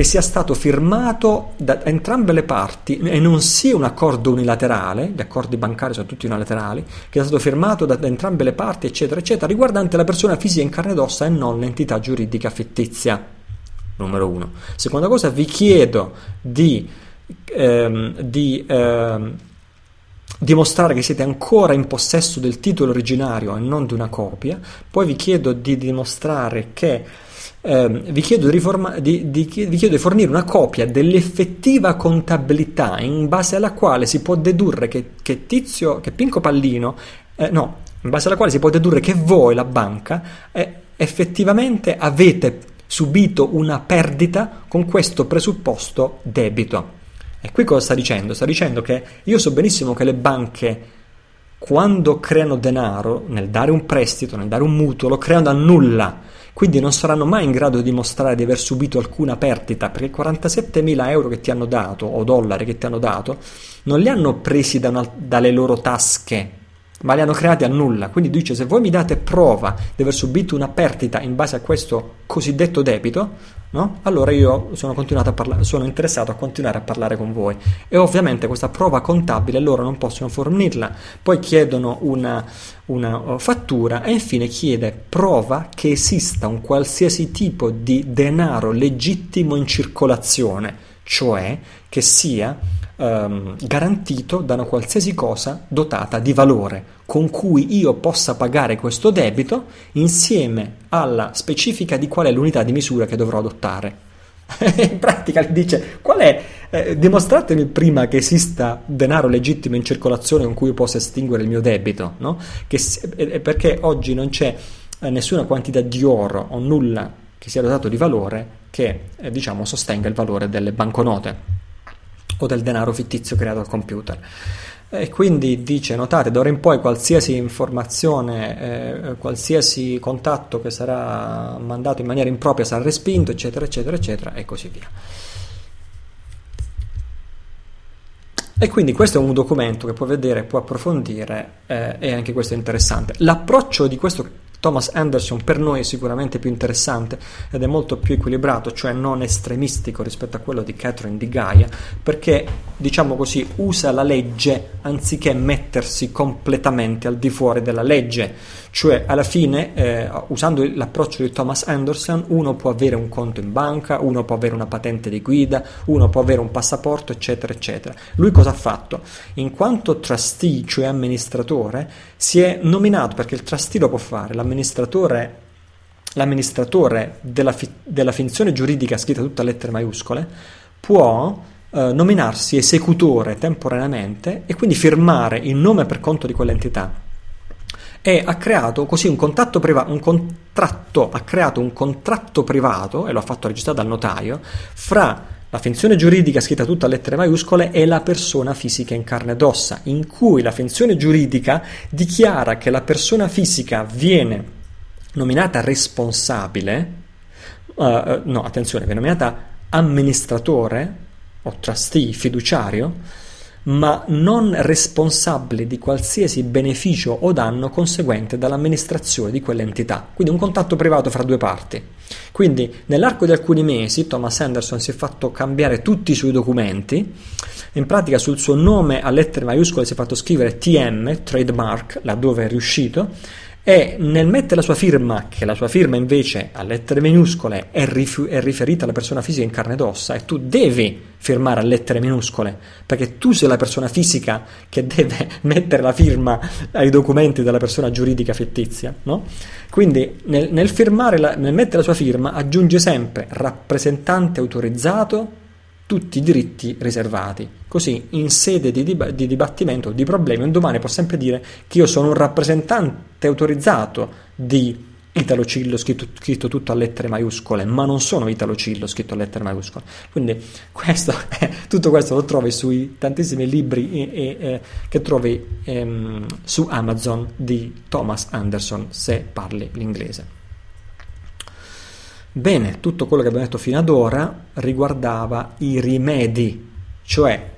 che sia stato firmato da entrambe le parti e non sia un accordo unilaterale, gli accordi bancari sono tutti unilaterali, che sia stato firmato da, entrambe le parti, eccetera, eccetera, riguardante la persona fisica in carne ed ossa e non l'entità giuridica fittizia. Numero uno. Seconda cosa, vi chiedo di, ehm, di ehm, dimostrare che siete ancora in possesso del titolo originario e non di una copia, poi vi chiedo di dimostrare che eh, vi, chiedo di riforma- di, di, vi, chiedo di fornire una copia dell'effettiva contabilità in base alla quale si può dedurre che, che Tizio, che Pinco Pallino, eh, no, in base alla quale si può dedurre che voi, la banca, eh, effettivamente avete subito una perdita con questo presupposto debito. E qui cosa sta dicendo? Sta dicendo che io so benissimo che le banche quando creano denaro, nel dare un prestito, nel dare un mutuo, lo creano da nulla. Quindi non saranno mai in grado di dimostrare di aver subito alcuna perdita, perché 47.000 euro che ti hanno dato, o dollari che ti hanno dato, non li hanno presi da una, dalle loro tasche, ma li hanno creati a nulla. Quindi dice: Se voi mi date prova di aver subito una perdita in base a questo cosiddetto debito, no? allora io sono, parla- sono, interessato a continuare a parlare con voi. E ovviamente questa prova contabile loro non possono fornirla, poi chiedono una, una uh, fattura e infine chiede prova che esista un qualsiasi tipo di denaro legittimo in circolazione, cioè che sia ehm, garantito da una qualsiasi cosa dotata di valore con cui io possa pagare questo debito insieme alla specifica di qual è l'unità di misura che dovrò adottare. [laughs] in pratica dice qual è eh, dimostratemi prima che esista denaro legittimo in circolazione con cui io possa estinguere il mio debito no? che, eh, perché oggi non c'è eh, nessuna quantità di oro o nulla che sia dotato di valore che eh, diciamo sostenga il valore delle banconote o del denaro fittizio creato al computer. E quindi dice, notate, d'ora in poi qualsiasi informazione, eh, qualsiasi contatto che sarà mandato in maniera impropria sarà respinto, eccetera, eccetera, eccetera, e così via. E quindi questo è un documento che puoi vedere, puoi approfondire eh, e anche questo è interessante. L'approccio di questo Thomas Anderson per noi è sicuramente più interessante ed è molto più equilibrato, cioè non estremistico rispetto a quello di Catherine di Gaia, perché diciamo così usa la legge anziché mettersi completamente al di fuori della legge, cioè alla fine eh, usando l'approccio di Thomas Anderson uno può avere un conto in banca, uno può avere una patente di guida, uno può avere un passaporto, eccetera, eccetera. Lui cosa ha fatto? In quanto trustee, cioè amministratore, si è nominato perché il trustee lo può fare, l'amministratore, l'amministratore della, fi- della finzione giuridica scritta tutta a lettere maiuscole può eh, nominarsi esecutore temporaneamente e quindi firmare il nome per conto di quell'entità. E ha creato così un, priva- un contratto, ha creato un contratto privato, e lo ha fatto registrare dal notaio, fra la finzione giuridica scritta tutta a lettere maiuscole e la persona fisica in carne ed ossa, in cui la finzione giuridica dichiara che la persona fisica viene nominata responsabile, uh, no, attenzione, viene nominata amministratore o trustee fiduciario, ma non responsabile di qualsiasi beneficio o danno conseguente dall'amministrazione di quell'entità. Quindi un contatto privato fra due parti. Quindi nell'arco di alcuni mesi Thomas Anderson si è fatto cambiare tutti i suoi documenti, in pratica sul suo nome a lettere maiuscole si è fatto scrivere TM, trademark, laddove è riuscito, e nel mettere la sua firma, che la sua firma invece a lettere minuscole è, rifu- è, riferita alla persona fisica in carne ed ossa e tu devi firmare a lettere minuscole perché tu sei la persona fisica che deve [laughs] mettere la firma ai documenti della persona giuridica fittizia, no? Quindi nel, nel, la, nel mettere la sua firma aggiunge sempre rappresentante autorizzato tutti i diritti riservati. Così in sede di, dib- di dibattimento di problemi un domani può sempre dire che io sono un rappresentante autorizzato di Italo Cillo scritto, scritto, tutto a lettere maiuscole, ma non sono Italo Cillo scritto a lettere maiuscole. Quindi [laughs] questo, tutto questo lo trovi sui tantissimi libri eh, eh, che trovi ehm, su Amazon di Thomas Anderson se parli l'inglese. Bene, tutto quello che abbiamo detto fino ad ora riguardava i rimedi, cioè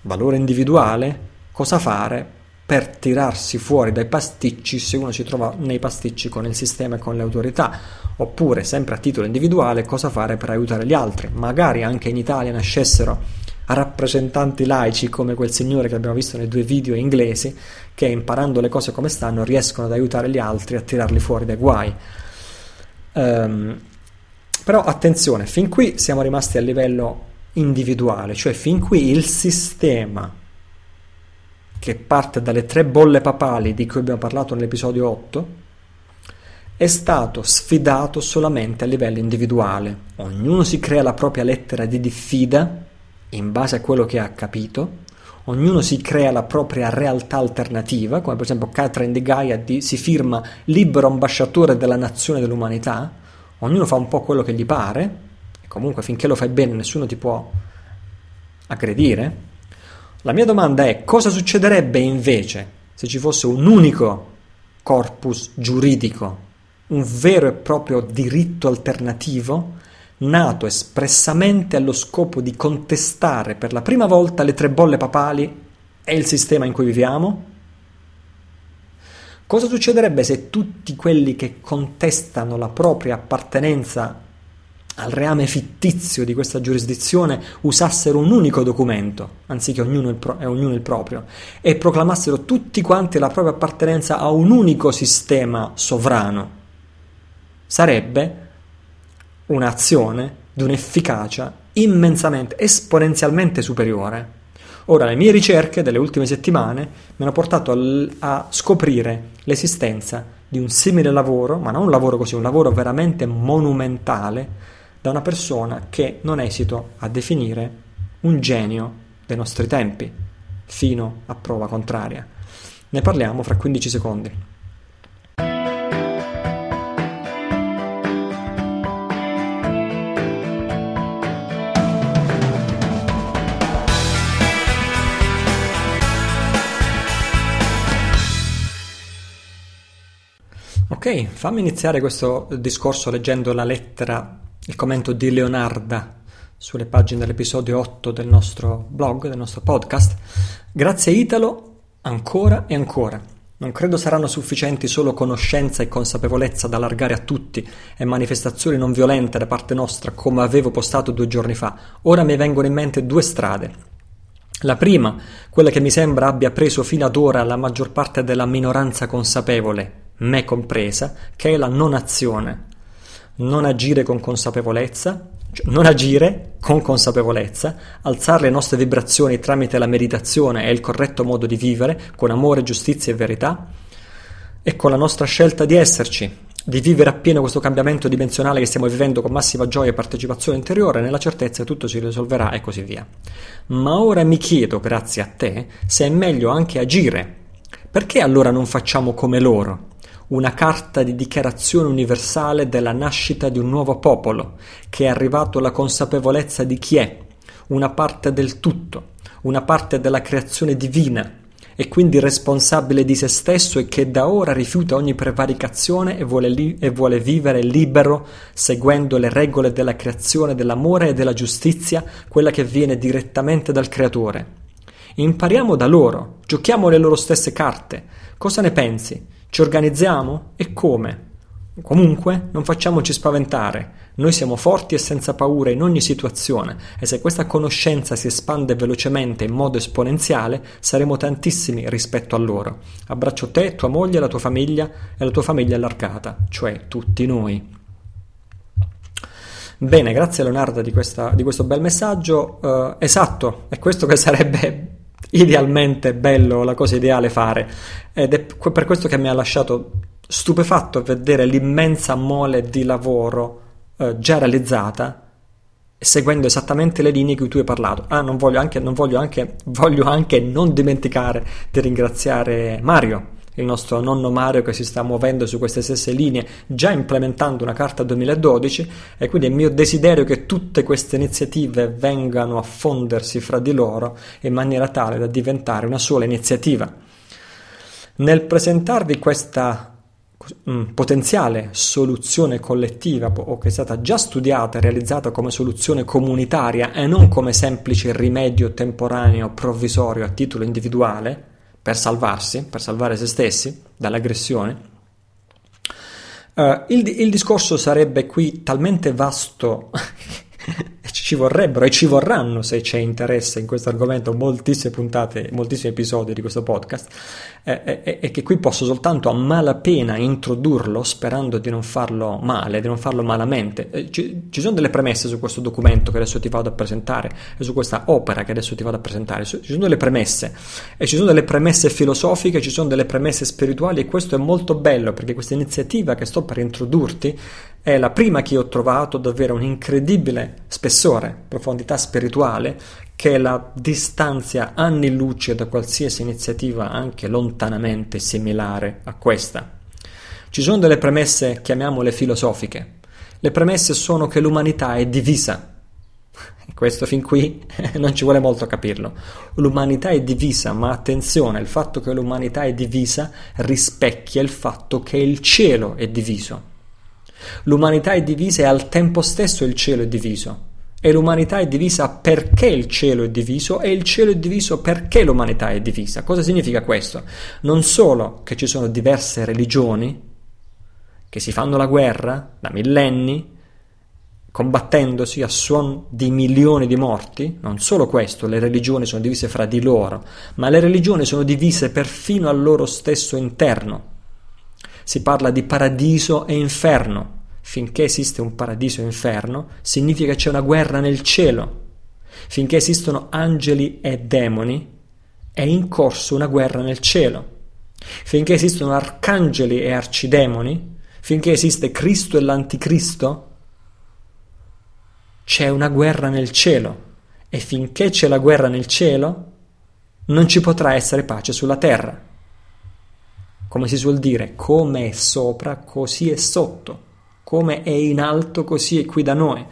valore individuale, cosa fare per tirarsi fuori dai pasticci se uno si trova nei pasticci con il sistema e con le autorità, oppure sempre a titolo individuale cosa fare per aiutare gli altri. Magari anche in Italia nascessero rappresentanti laici come quel signore che abbiamo visto nei due video inglesi che imparando le cose come stanno riescono ad aiutare gli altri a tirarli fuori dai guai. Um, però attenzione, fin qui siamo rimasti a livello individuale, cioè fin qui il sistema che parte dalle tre bolle papali di cui abbiamo parlato nell'episodio 8 è stato sfidato solamente a livello individuale. Ognuno si crea la propria lettera di diffida in base a quello che ha capito, ognuno si crea la propria realtà alternativa, come per esempio Catherine de Gaia di, si firma libero ambasciatore della nazione dell'umanità, ognuno fa un po' quello che gli pare, e comunque finché lo fai bene nessuno ti può aggredire. La mia domanda è cosa succederebbe invece se ci fosse un unico corpus giuridico, un vero e proprio diritto alternativo nato espressamente allo scopo di contestare per la prima volta le tre bolle papali e il sistema in cui viviamo? Cosa succederebbe se tutti quelli che contestano la propria appartenenza al reame fittizio di questa giurisdizione usassero un unico documento, anziché ognuno il, pro- ognuno il proprio, e proclamassero tutti quanti la propria appartenenza a un unico sistema sovrano? Sarebbe un'azione di un'efficacia immensamente, esponenzialmente superiore. Ora, le mie ricerche delle ultime settimane mi hanno portato a, scoprire l'esistenza di un simile lavoro, ma non un lavoro così, un lavoro veramente monumentale, da una persona che non esito a definire un genio dei nostri tempi, fino a prova contraria. Ne parliamo fra 15 secondi. Ok, fammi iniziare questo discorso leggendo la lettera, il commento di Leonarda sulle pagine dell'episodio 8 del nostro blog, del nostro podcast. Grazie Italo, ancora e ancora. Non credo saranno sufficienti solo conoscenza e consapevolezza da allargare a tutti e manifestazioni non violente da parte nostra, come avevo postato due giorni fa. Ora mi vengono in mente due strade. La prima, quella che mi sembra abbia preso fino ad ora la maggior parte della minoranza consapevole, me compresa, che è la non azione. Non agire con consapevolezza, cioè non agire con consapevolezza, alzare le nostre vibrazioni tramite la meditazione e il corretto modo di vivere, con amore, giustizia e verità, e con la nostra scelta di esserci, di vivere appieno questo cambiamento dimensionale che stiamo vivendo con massima gioia e partecipazione interiore, nella certezza che tutto si risolverà e così via. Ma ora mi chiedo, grazie a te, se è meglio anche agire. Perché allora non facciamo come loro? Una carta di dichiarazione universale della nascita di un nuovo popolo, che è arrivato alla consapevolezza di chi è, una parte del tutto, una parte della creazione divina, e quindi responsabile di se stesso e che da ora rifiuta ogni prevaricazione e vuole, li- e vuole vivere libero seguendo le regole della creazione, dell'amore e della giustizia, quella che viene direttamente dal creatore. Impariamo da loro, giochiamo le loro stesse carte. Cosa ne pensi? Ci organizziamo? E come? Comunque, non facciamoci spaventare. Noi siamo forti e senza paura in ogni situazione e se questa conoscenza si espande velocemente in modo esponenziale, saremo tantissimi rispetto a loro. Abbraccio te, tua moglie, la tua famiglia e la tua famiglia allargata, cioè tutti noi. Bene, grazie Leonardo di, questa, di questo bel messaggio. Uh, esatto, è questo che sarebbe idealmente bello, la cosa ideale fare. Ed è per questo che mi ha lasciato stupefatto vedere l'immensa mole di lavoro eh, già realizzata seguendo esattamente le linee che tu hai parlato. Ah, non voglio anche, non voglio anche, voglio anche non dimenticare di ringraziare Mario il nostro nonno Mario che si sta muovendo su queste stesse linee, già implementando una carta 2012 e quindi è mio desiderio che tutte queste iniziative vengano a fondersi fra di loro in maniera tale da diventare una sola iniziativa. Nel presentarvi questa mm, potenziale soluzione collettiva o che è stata già studiata e realizzata come soluzione comunitaria e non come semplice rimedio temporaneo provvisorio a titolo individuale, per salvarsi, per salvare se stessi dall'aggressione. Uh, il, il discorso sarebbe qui talmente vasto [laughs] ci vorrebbero e ci vorranno, se c'è interesse in questo argomento, moltissime puntate, moltissimi episodi di questo podcast, eh, eh, e che qui posso soltanto a malapena introdurlo sperando di non farlo male, di non farlo malamente. Eh, ci, ci, sono delle premesse su questo documento che adesso ti vado a presentare e su questa opera che adesso ti vado a presentare. Ci sono delle premesse e ci sono delle premesse filosofiche, ci sono delle premesse spirituali e questo è molto bello perché questa iniziativa che sto per introdurti è la prima che ho trovato davvero un incredibile spessore, profondità spirituale che la distanzia anni luce da qualsiasi iniziativa anche lontanamente similare a questa. Ci sono delle premesse, chiamiamole filosofiche. Le premesse sono che l'umanità è divisa [laughs] questo fin qui [laughs] non ci vuole molto capirlo. L'umanità è divisa, ma attenzione, il fatto che l'umanità è divisa rispecchia il fatto che il cielo è diviso. L'umanità è divisa e al tempo stesso il cielo è diviso. E l'umanità è divisa perché il cielo è diviso e il cielo è diviso perché l'umanità è divisa. Cosa significa questo? Non solo che ci sono diverse religioni che si fanno la guerra da millenni, combattendosi a suon di milioni di morti, non solo questo, le religioni sono divise fra di loro, ma le religioni sono divise perfino al loro stesso interno. Si parla di paradiso e inferno. Finché esiste un paradiso e inferno, significa che c'è una guerra nel cielo. Finché esistono angeli e demoni, è in corso una guerra nel cielo. Finché esistono arcangeli e arcidemoni, finché esiste Cristo e l'anticristo, c'è una guerra nel cielo e finché c'è la guerra nel cielo non ci potrà essere pace sulla terra. Come si suol dire, come è sopra, così è sotto. Come è in alto, così è qui da noi.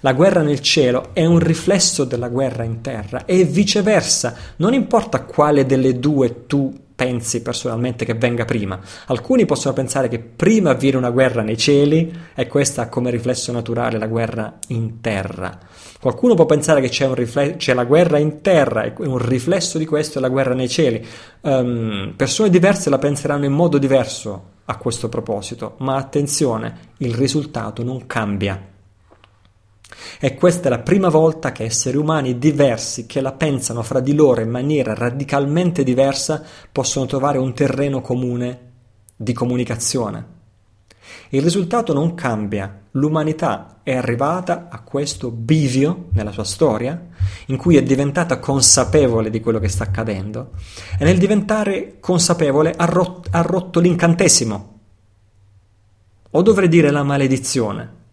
La guerra nel cielo è un riflesso della guerra in terra e viceversa. Non importa quale delle due tu pensi personalmente che venga prima. Alcuni possono pensare che prima avviene una guerra nei cieli e questa ha come riflesso naturale la guerra in terra. Qualcuno può pensare che c'è, rifle- c'è la guerra in terra e un riflesso di questo è la guerra nei cieli. Um, persone diverse la penseranno in modo diverso a questo proposito, ma attenzione, il risultato non cambia. E questa è la prima volta che esseri umani diversi, che la pensano fra di loro in maniera radicalmente diversa, possono trovare un terreno comune di comunicazione. Il risultato non cambia, l'umanità è arrivata a questo bivio nella sua storia, in cui è diventata consapevole di quello che sta accadendo, e nel diventare consapevole ha rotto, ha rotto l'incantesimo, o dovrei dire la maledizione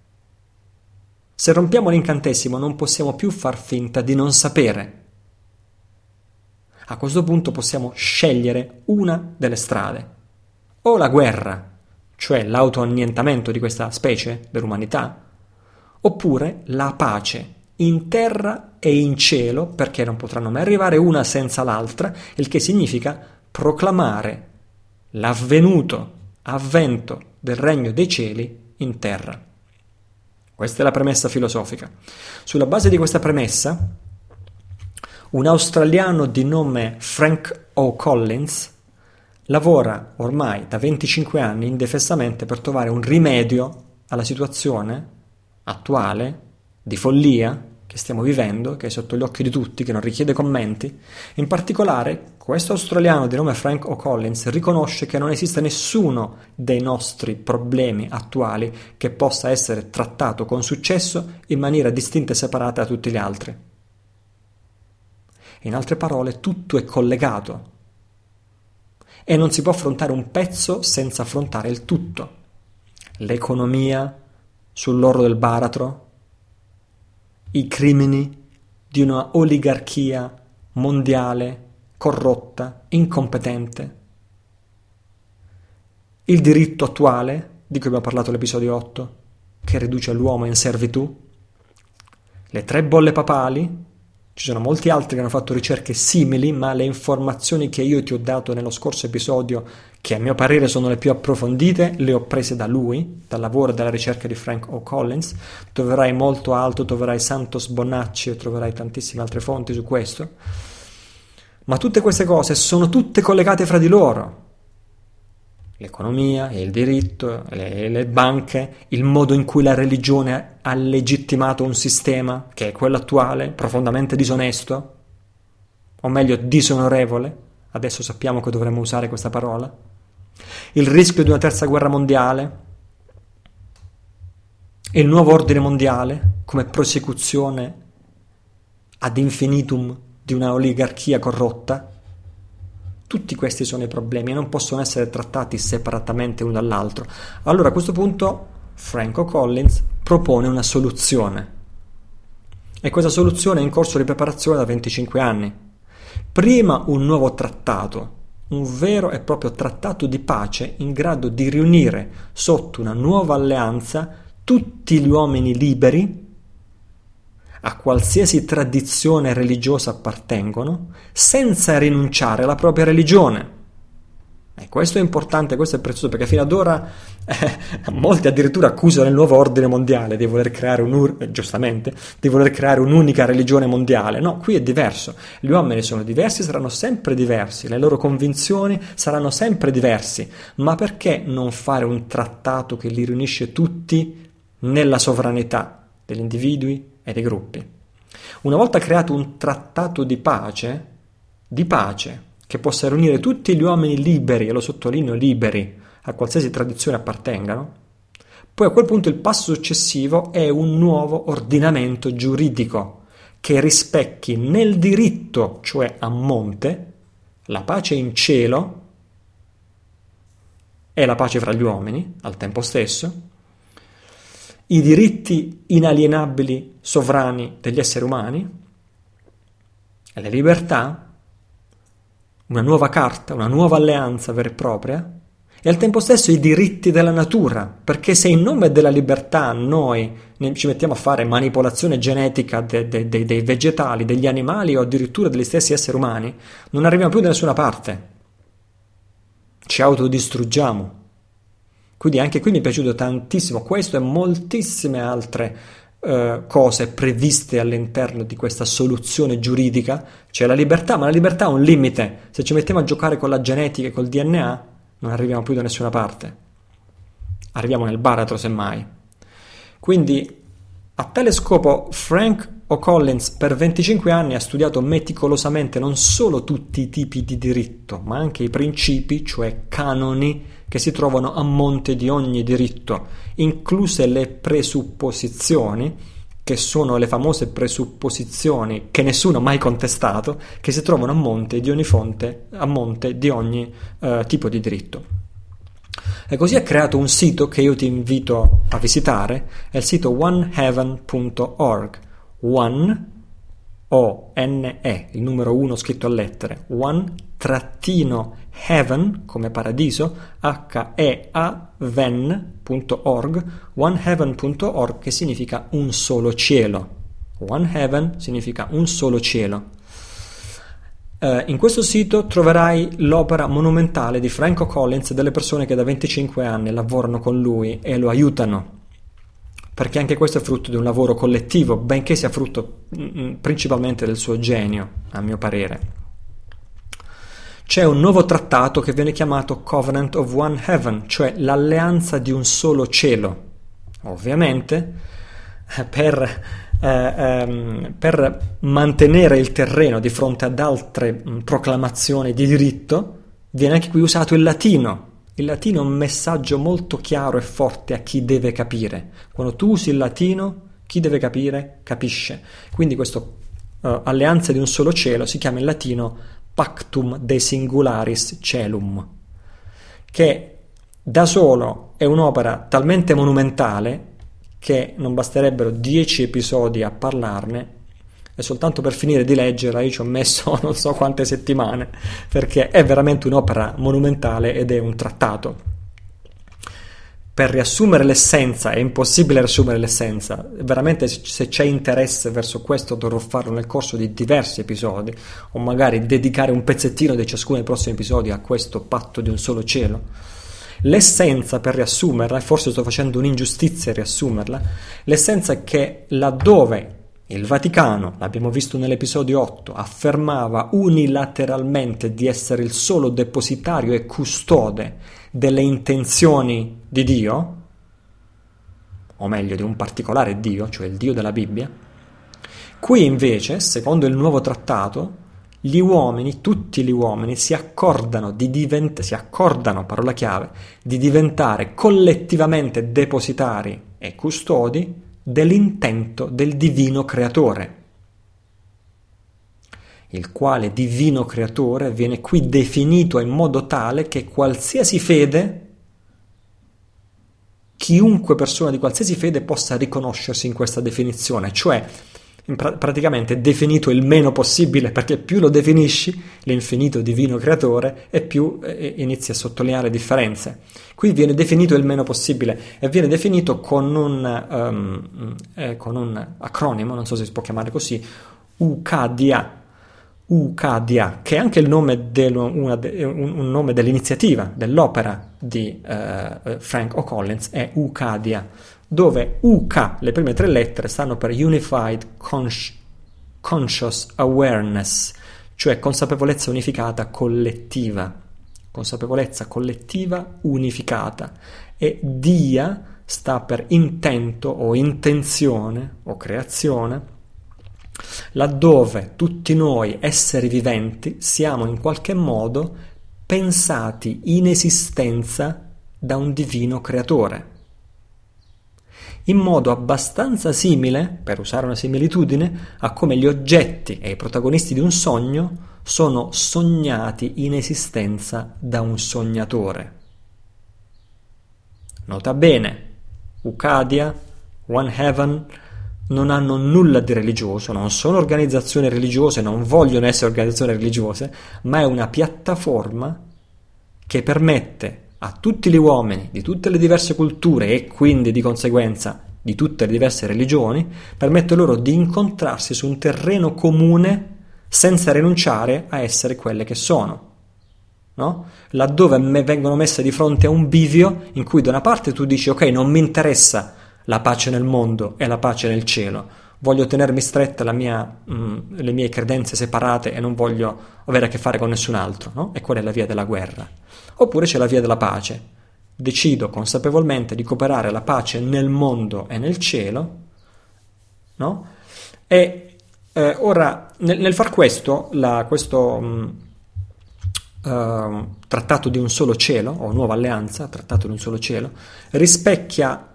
se rompiamo l'incantesimo non possiamo più far finta di non sapere. A questo punto possiamo scegliere una delle strade. O la guerra, cioè l'autoannientamento di questa specie dell'umanità, oppure la pace in terra e in cielo, perché non potranno mai arrivare una senza l'altra, il che significa proclamare l'avvenuto avvento del regno dei cieli in terra. Questa è la premessa filosofica. Sulla base di questa premessa, un australiano di nome Frank O. Collins lavora ormai da 25 anni indefessamente per trovare un rimedio alla situazione attuale di follia che stiamo vivendo, che è sotto gli occhi di tutti, che non richiede commenti. In particolare, questo australiano di nome Frank O'Collins riconosce che non esiste nessuno dei nostri problemi attuali che possa essere trattato con successo in maniera distinta e separata da tutti gli altri. In altre parole, tutto è collegato e non si può affrontare un pezzo senza affrontare il tutto. L'economia sull'oro del baratro, i crimini di una oligarchia mondiale corrotta, incompetente. Il diritto attuale, di cui abbiamo parlato all'episodio 8, che riduce l'uomo in servitù. Le tre bolle papali, ci sono molti altri che hanno fatto ricerche simili, ma le informazioni che io ti ho dato nello scorso episodio, che a mio parere sono le più approfondite, le ho prese da lui, dal lavoro e dalla ricerca di Frank O. Collins. Troverai molto alto, troverai Santos Bonacci e troverai tantissime altre fonti su questo. Ma tutte queste cose sono tutte collegate fra di loro l'economia, il diritto, le, le, banche, il modo in cui la religione ha legittimato un sistema che è quello attuale, profondamente disonesto, o meglio disonorevole, adesso sappiamo che dovremmo usare questa parola, il rischio di una terza guerra mondiale, il nuovo ordine mondiale come prosecuzione ad infinitum di una oligarchia corrotta, tutti questi sono i problemi e non possono essere trattati separatamente uno dall'altro. Allora a questo punto Franco Collins propone una soluzione. e questa soluzione è in corso di preparazione da 25 anni. Prima un nuovo trattato, un vero e proprio trattato di pace in grado di riunire sotto una nuova alleanza tutti gli uomini liberi a qualsiasi tradizione religiosa appartengono, senza rinunciare alla propria religione. E questo è importante, questo è prezioso perché fino ad ora eh, [laughs] molti addirittura accusano il nuovo ordine mondiale di voler creare un eh, giustamente, di voler creare un'unica religione mondiale. No, qui è diverso. Gli uomini sono diversi, saranno sempre diversi, le loro convinzioni saranno sempre diversi, ma perché non fare un trattato che li riunisce tutti nella sovranità degli individui e dei gruppi? Una volta creato un trattato di pace, di pace che possa riunire tutti gli uomini liberi, e lo sottolineo liberi, a qualsiasi tradizione appartengano, poi a quel punto il passo successivo è un nuovo ordinamento giuridico che rispecchi nel diritto, cioè a monte, la pace in cielo e la pace fra gli uomini al tempo stesso, i diritti inalienabili sovrani degli esseri umani, le libertà, una nuova carta, una nuova alleanza vera e propria, e al tempo stesso i diritti della natura, perché se in nome della libertà noi ci mettiamo a fare manipolazione genetica de, de, de, dei vegetali, degli animali o addirittura degli stessi esseri umani, non arriviamo più da nessuna parte. Ci autodistruggiamo. Quindi anche qui mi è piaciuto tantissimo questo e moltissime altre eh, cose previste all'interno di questa soluzione giuridica, c'è la libertà, ma la libertà ha un limite. Se ci mettiamo a giocare con la genetica e col DNA, non arriviamo più da nessuna parte. Arriviamo nel baratro, semmai. Quindi, a tale scopo, Frank O'Collins per 25 anni ha studiato meticolosamente non solo tutti i tipi di diritto, ma anche i principi, cioè canoni, che si trovano a monte di ogni diritto, incluse le presupposizioni, che sono le famose presupposizioni che nessuno ha mai contestato, che si trovano a monte di ogni fonte, a monte di ogni uh, tipo di diritto. E così ha creato un sito che io ti invito a visitare, è il sito oneheaven.org. One, O-N-E, il numero 1 scritto a lettere, one trattino heaven come paradiso, h-e-a-ven.org, oneheaven.org che significa un solo cielo. One heaven significa un solo cielo. Uh, in questo sito troverai l'opera monumentale di Franco Collins e delle persone che da 25 anni lavorano con lui e lo aiutano, perché anche questo è frutto di un lavoro collettivo, benché sia frutto mh, mm, mm, principalmente del suo genio, a mio parere c'è un nuovo trattato che viene chiamato Covenant of One Heaven, cioè l'alleanza di un solo cielo. Ovviamente, per, eh, ehm, per mantenere il terreno di fronte ad altre mh, proclamazioni di diritto, viene anche qui usato il latino. Il latino è un messaggio molto chiaro e forte a chi deve capire. Quando tu usi il latino, chi deve capire capisce. Quindi questa uh, alleanza di un solo cielo si chiama in latino Pactum de Singularis Celum, che da solo è un'opera talmente monumentale che non basterebbero dieci episodi a parlarne. E soltanto per finire di leggerla io ci ho messo [laughs] non so quante settimane perché è veramente un'opera monumentale ed è un trattato per riassumere l'essenza, è impossibile riassumere l'essenza, veramente se c'è interesse verso questo dovrò farlo nel corso di diversi episodi o magari dedicare un pezzettino di ciascuno dei prossimi episodi a questo patto di un solo cielo. L'essenza, per riassumerla, e forse sto facendo un'ingiustizia a riassumerla, l'essenza è che laddove il Vaticano, l'abbiamo visto nell'episodio 8, affermava unilateralmente di essere il solo depositario e custode delle intenzioni di Dio, o meglio di un particolare Dio, cioè il Dio della Bibbia, qui invece, secondo il nuovo trattato, gli uomini, tutti gli uomini, si accordano, di divent- si accordano, parola chiave, di diventare collettivamente depositari e custodi dell'intento del divino creatore il quale divino creatore viene qui definito in modo tale che qualsiasi fede, chiunque persona di qualsiasi fede possa riconoscersi in questa definizione, cioè pra- praticamente definito il meno possibile, perché più lo definisci, l'infinito divino creatore, e più eh, inizi a sottolineare differenze. Qui viene definito il meno possibile e viene definito con un, um, eh, con un acronimo, non so se si può chiamare così, UKDA, UKDA, che è anche nome del, una, un, un, nome dell'iniziativa, dell'opera di uh, Frank O'Collins, è UKDA dove UK, le prime tre lettere, stanno per Unified Consci- Conscious Awareness, cioè consapevolezza unificata collettiva, consapevolezza collettiva unificata, e DIA sta per intento o intenzione o creazione, laddove tutti noi esseri viventi siamo in qualche modo pensati in esistenza da un divino creatore in modo abbastanza simile, per usare una similitudine, a come gli oggetti e i protagonisti di un sogno sono sognati in esistenza da un sognatore. Nota bene, Ucadia, One Heaven non hanno nulla di religioso, non sono organizzazioni religiose, non vogliono essere organizzazioni religiose, ma è una piattaforma che permette a tutti gli uomini di tutte le diverse culture e quindi di conseguenza di tutte le diverse religioni, permette loro di incontrarsi su un terreno comune senza rinunciare a essere quelle che sono. No? Laddove me vengono messe di fronte a un bivio in cui da una parte tu dici ok non mi interessa la pace nel mondo e la pace nel cielo, voglio tenermi stretta mia, mh, mm, le mie credenze separate e non voglio avere a che fare con nessun altro, no? e quella è la via della guerra. Oppure c'è la via della pace. Decido consapevolmente di cooperare la pace nel mondo e nel cielo, no? E eh, ora, nel, nel, far questo, la, questo mh, mm, uh, trattato di un solo cielo, o nuova alleanza, trattato di un solo cielo, rispecchia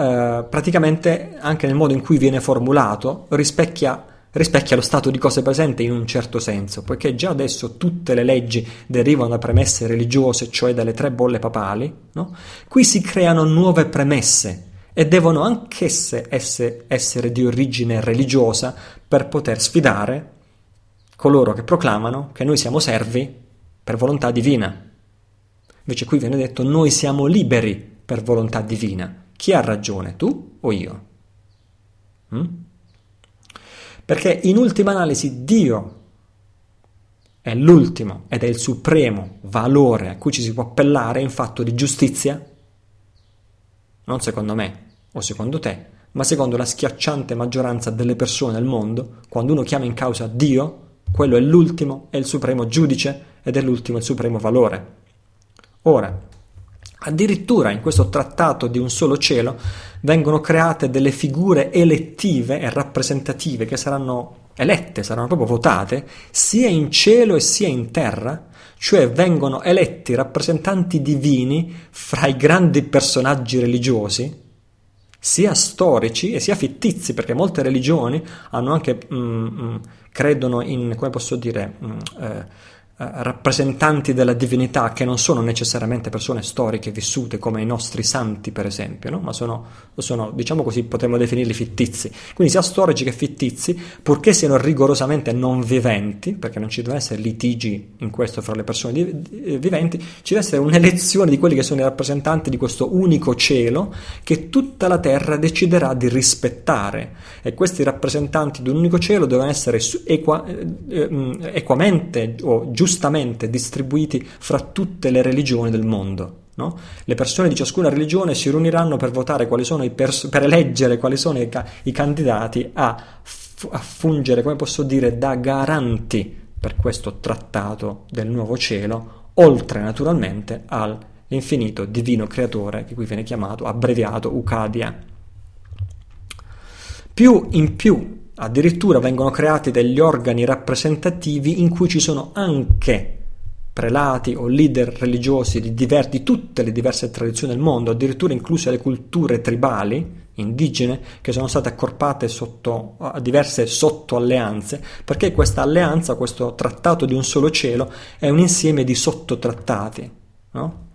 Uh, praticamente anche nel modo in cui viene formulato rispecchia rispecchia lo stato di cose presente in un certo senso, poiché già adesso tutte le leggi derivano da premesse religiose, cioè dalle tre bolle papali, no? qui si creano nuove premesse e devono anch'esse essere, essere di origine religiosa per poter sfidare coloro che proclamano che noi siamo servi per volontà divina. Invece qui viene detto noi siamo liberi per volontà divina. Chi ha ragione, tu o io? Mm? Perché in ultima analisi Dio è l'ultimo ed è il supremo valore a cui ci si può appellare in fatto di giustizia? Non secondo me o secondo te, ma secondo la schiacciante maggioranza delle persone al mondo, quando uno chiama in causa Dio, quello è l'ultimo e il supremo giudice ed è l'ultimo e il supremo valore. Ora, Addirittura in questo trattato di un solo cielo vengono create delle figure elettive e rappresentative che saranno elette, saranno proprio votate, sia in cielo e sia in terra, cioè vengono eletti rappresentanti divini fra i grandi personaggi religiosi, sia storici e sia fittizi, perché molte religioni hanno anche, mm, mm, credono in, come posso dire, mm, eh, rappresentanti della divinità che non sono necessariamente persone storiche vissute come i nostri santi, per esempio, no? ma sono, sono, diciamo così, potremmo definirli fittizi. Quindi sia storici che fittizi, purché siano rigorosamente non viventi, perché non ci devono essere litigi in questo fra le persone di, viventi, ci deve essere un'elezione di quelli che sono i rappresentanti di questo unico cielo che tutta la terra deciderà di rispettare. E questi rappresentanti di un unico cielo devono essere equa, eh, eh, equamente o giustamente giustamente distribuiti fra tutte le religioni del mondo. No? Le persone di ciascuna religione si riuniranno per votare quali sono i pers- per eleggere quali sono i, ca- i candidati a, f- a fungere, come posso dire, da garanti per questo trattato del nuovo cielo, oltre naturalmente all'infinito divino creatore che qui viene chiamato abbreviato Ucadia. Più in più Addirittura vengono creati degli organi rappresentativi in cui ci sono anche prelati o leader religiosi di, diver- di tutte le diverse tradizioni del mondo, addirittura incluse le culture tribali indigene che sono state accorpate sotto, a diverse sottoalleanze, perché questa alleanza, questo trattato di un solo cielo, è un insieme di sottotrattati. No?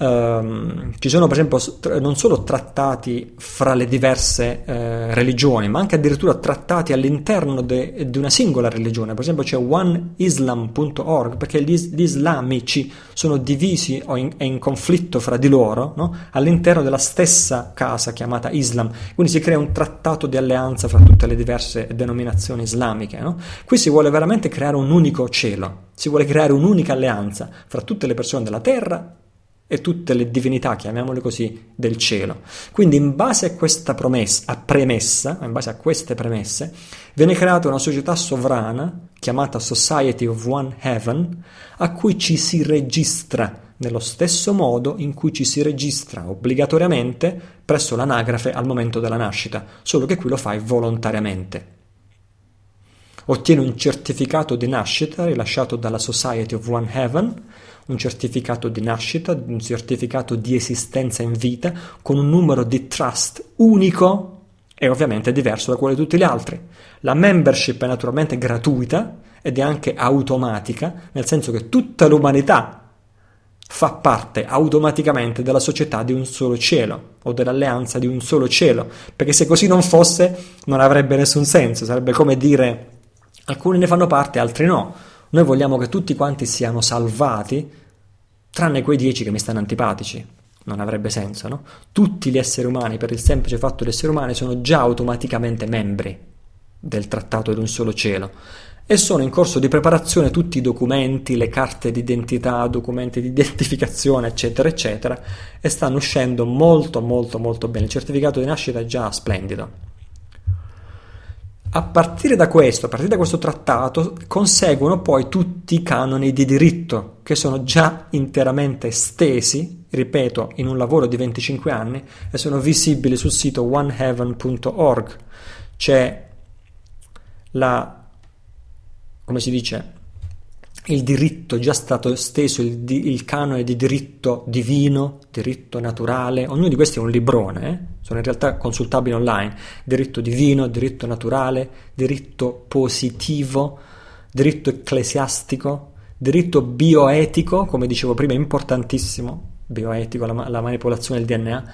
Um, ci sono per esempio non solo trattati fra le diverse eh, religioni, ma anche addirittura trattati all'interno di una singola religione. Per esempio c'è oneislam.org perché gli, gli islamici sono divisi o in, in conflitto fra di loro no? all'interno della stessa casa chiamata Islam. Quindi si crea un trattato di alleanza fra tutte le diverse denominazioni islamiche. No? Qui si vuole veramente creare un unico cielo, si vuole creare un'unica alleanza fra tutte le persone della terra e tutte le divinità, chiamiamole così, del cielo. Quindi in base a questa promessa, a premessa, in base a queste premesse, viene creata una società sovrana chiamata Society of One Heaven, a cui ci si registra nello stesso modo in cui ci si registra obbligatoriamente presso l'anagrafe al momento della nascita, solo che qui lo fai volontariamente. Ottieni un certificato di nascita rilasciato dalla Society of One Heaven, un certificato di nascita, un certificato di esistenza in vita con un numero di trust unico e ovviamente diverso da quello di tutti gli altri. La membership è naturalmente gratuita ed è anche automatica, nel senso che tutta l'umanità fa parte automaticamente della società di un solo cielo o dell'alleanza di un solo cielo, perché se così non fosse non avrebbe nessun senso, sarebbe come dire alcuni ne fanno parte, altri no. Noi vogliamo che tutti quanti siano salvati, tranne quei dieci che mi stanno antipatici. Non avrebbe senso, no? Tutti gli esseri umani, per il semplice fatto di essere umani, sono già automaticamente membri del trattato di un solo cielo e sono in corso di preparazione tutti i documenti, le carte d'identità, documenti di identificazione, eccetera, eccetera, e stanno uscendo molto, molto, molto bene. Il certificato di nascita è già splendido. A partire da questo, a partire da questo trattato, conseguono poi tutti i canoni di diritto che sono già interamente stesi, ripeto, in un lavoro di 25 anni e sono visibili sul sito oneheaven.org. C'è la, come si dice, il diritto già stato esteso, il, il, canone di diritto divino, diritto naturale, ognuno di questi è un librone, eh? Sono in realtà consultabili online, diritto divino, diritto naturale, diritto positivo, diritto ecclesiastico, diritto bioetico, come dicevo prima, importantissimo, bioetico, la, la manipolazione del DNA,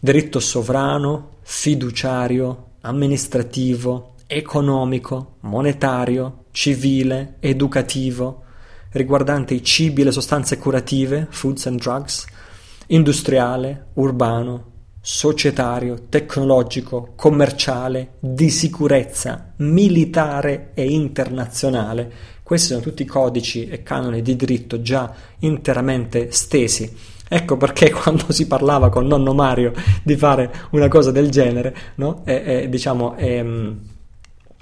diritto sovrano, fiduciario, amministrativo, economico, monetario, civile, educativo, riguardante i cibi e le sostanze curative, foods and drugs, industriale, urbano, societario, tecnologico, commerciale, di sicurezza, militare e internazionale. Questi sono tutti codici e canoni di diritto già interamente stesi. Ecco perché [laughs] quando si parlava con nonno Mario di fare una cosa del genere, no? e, e, diciamo, e,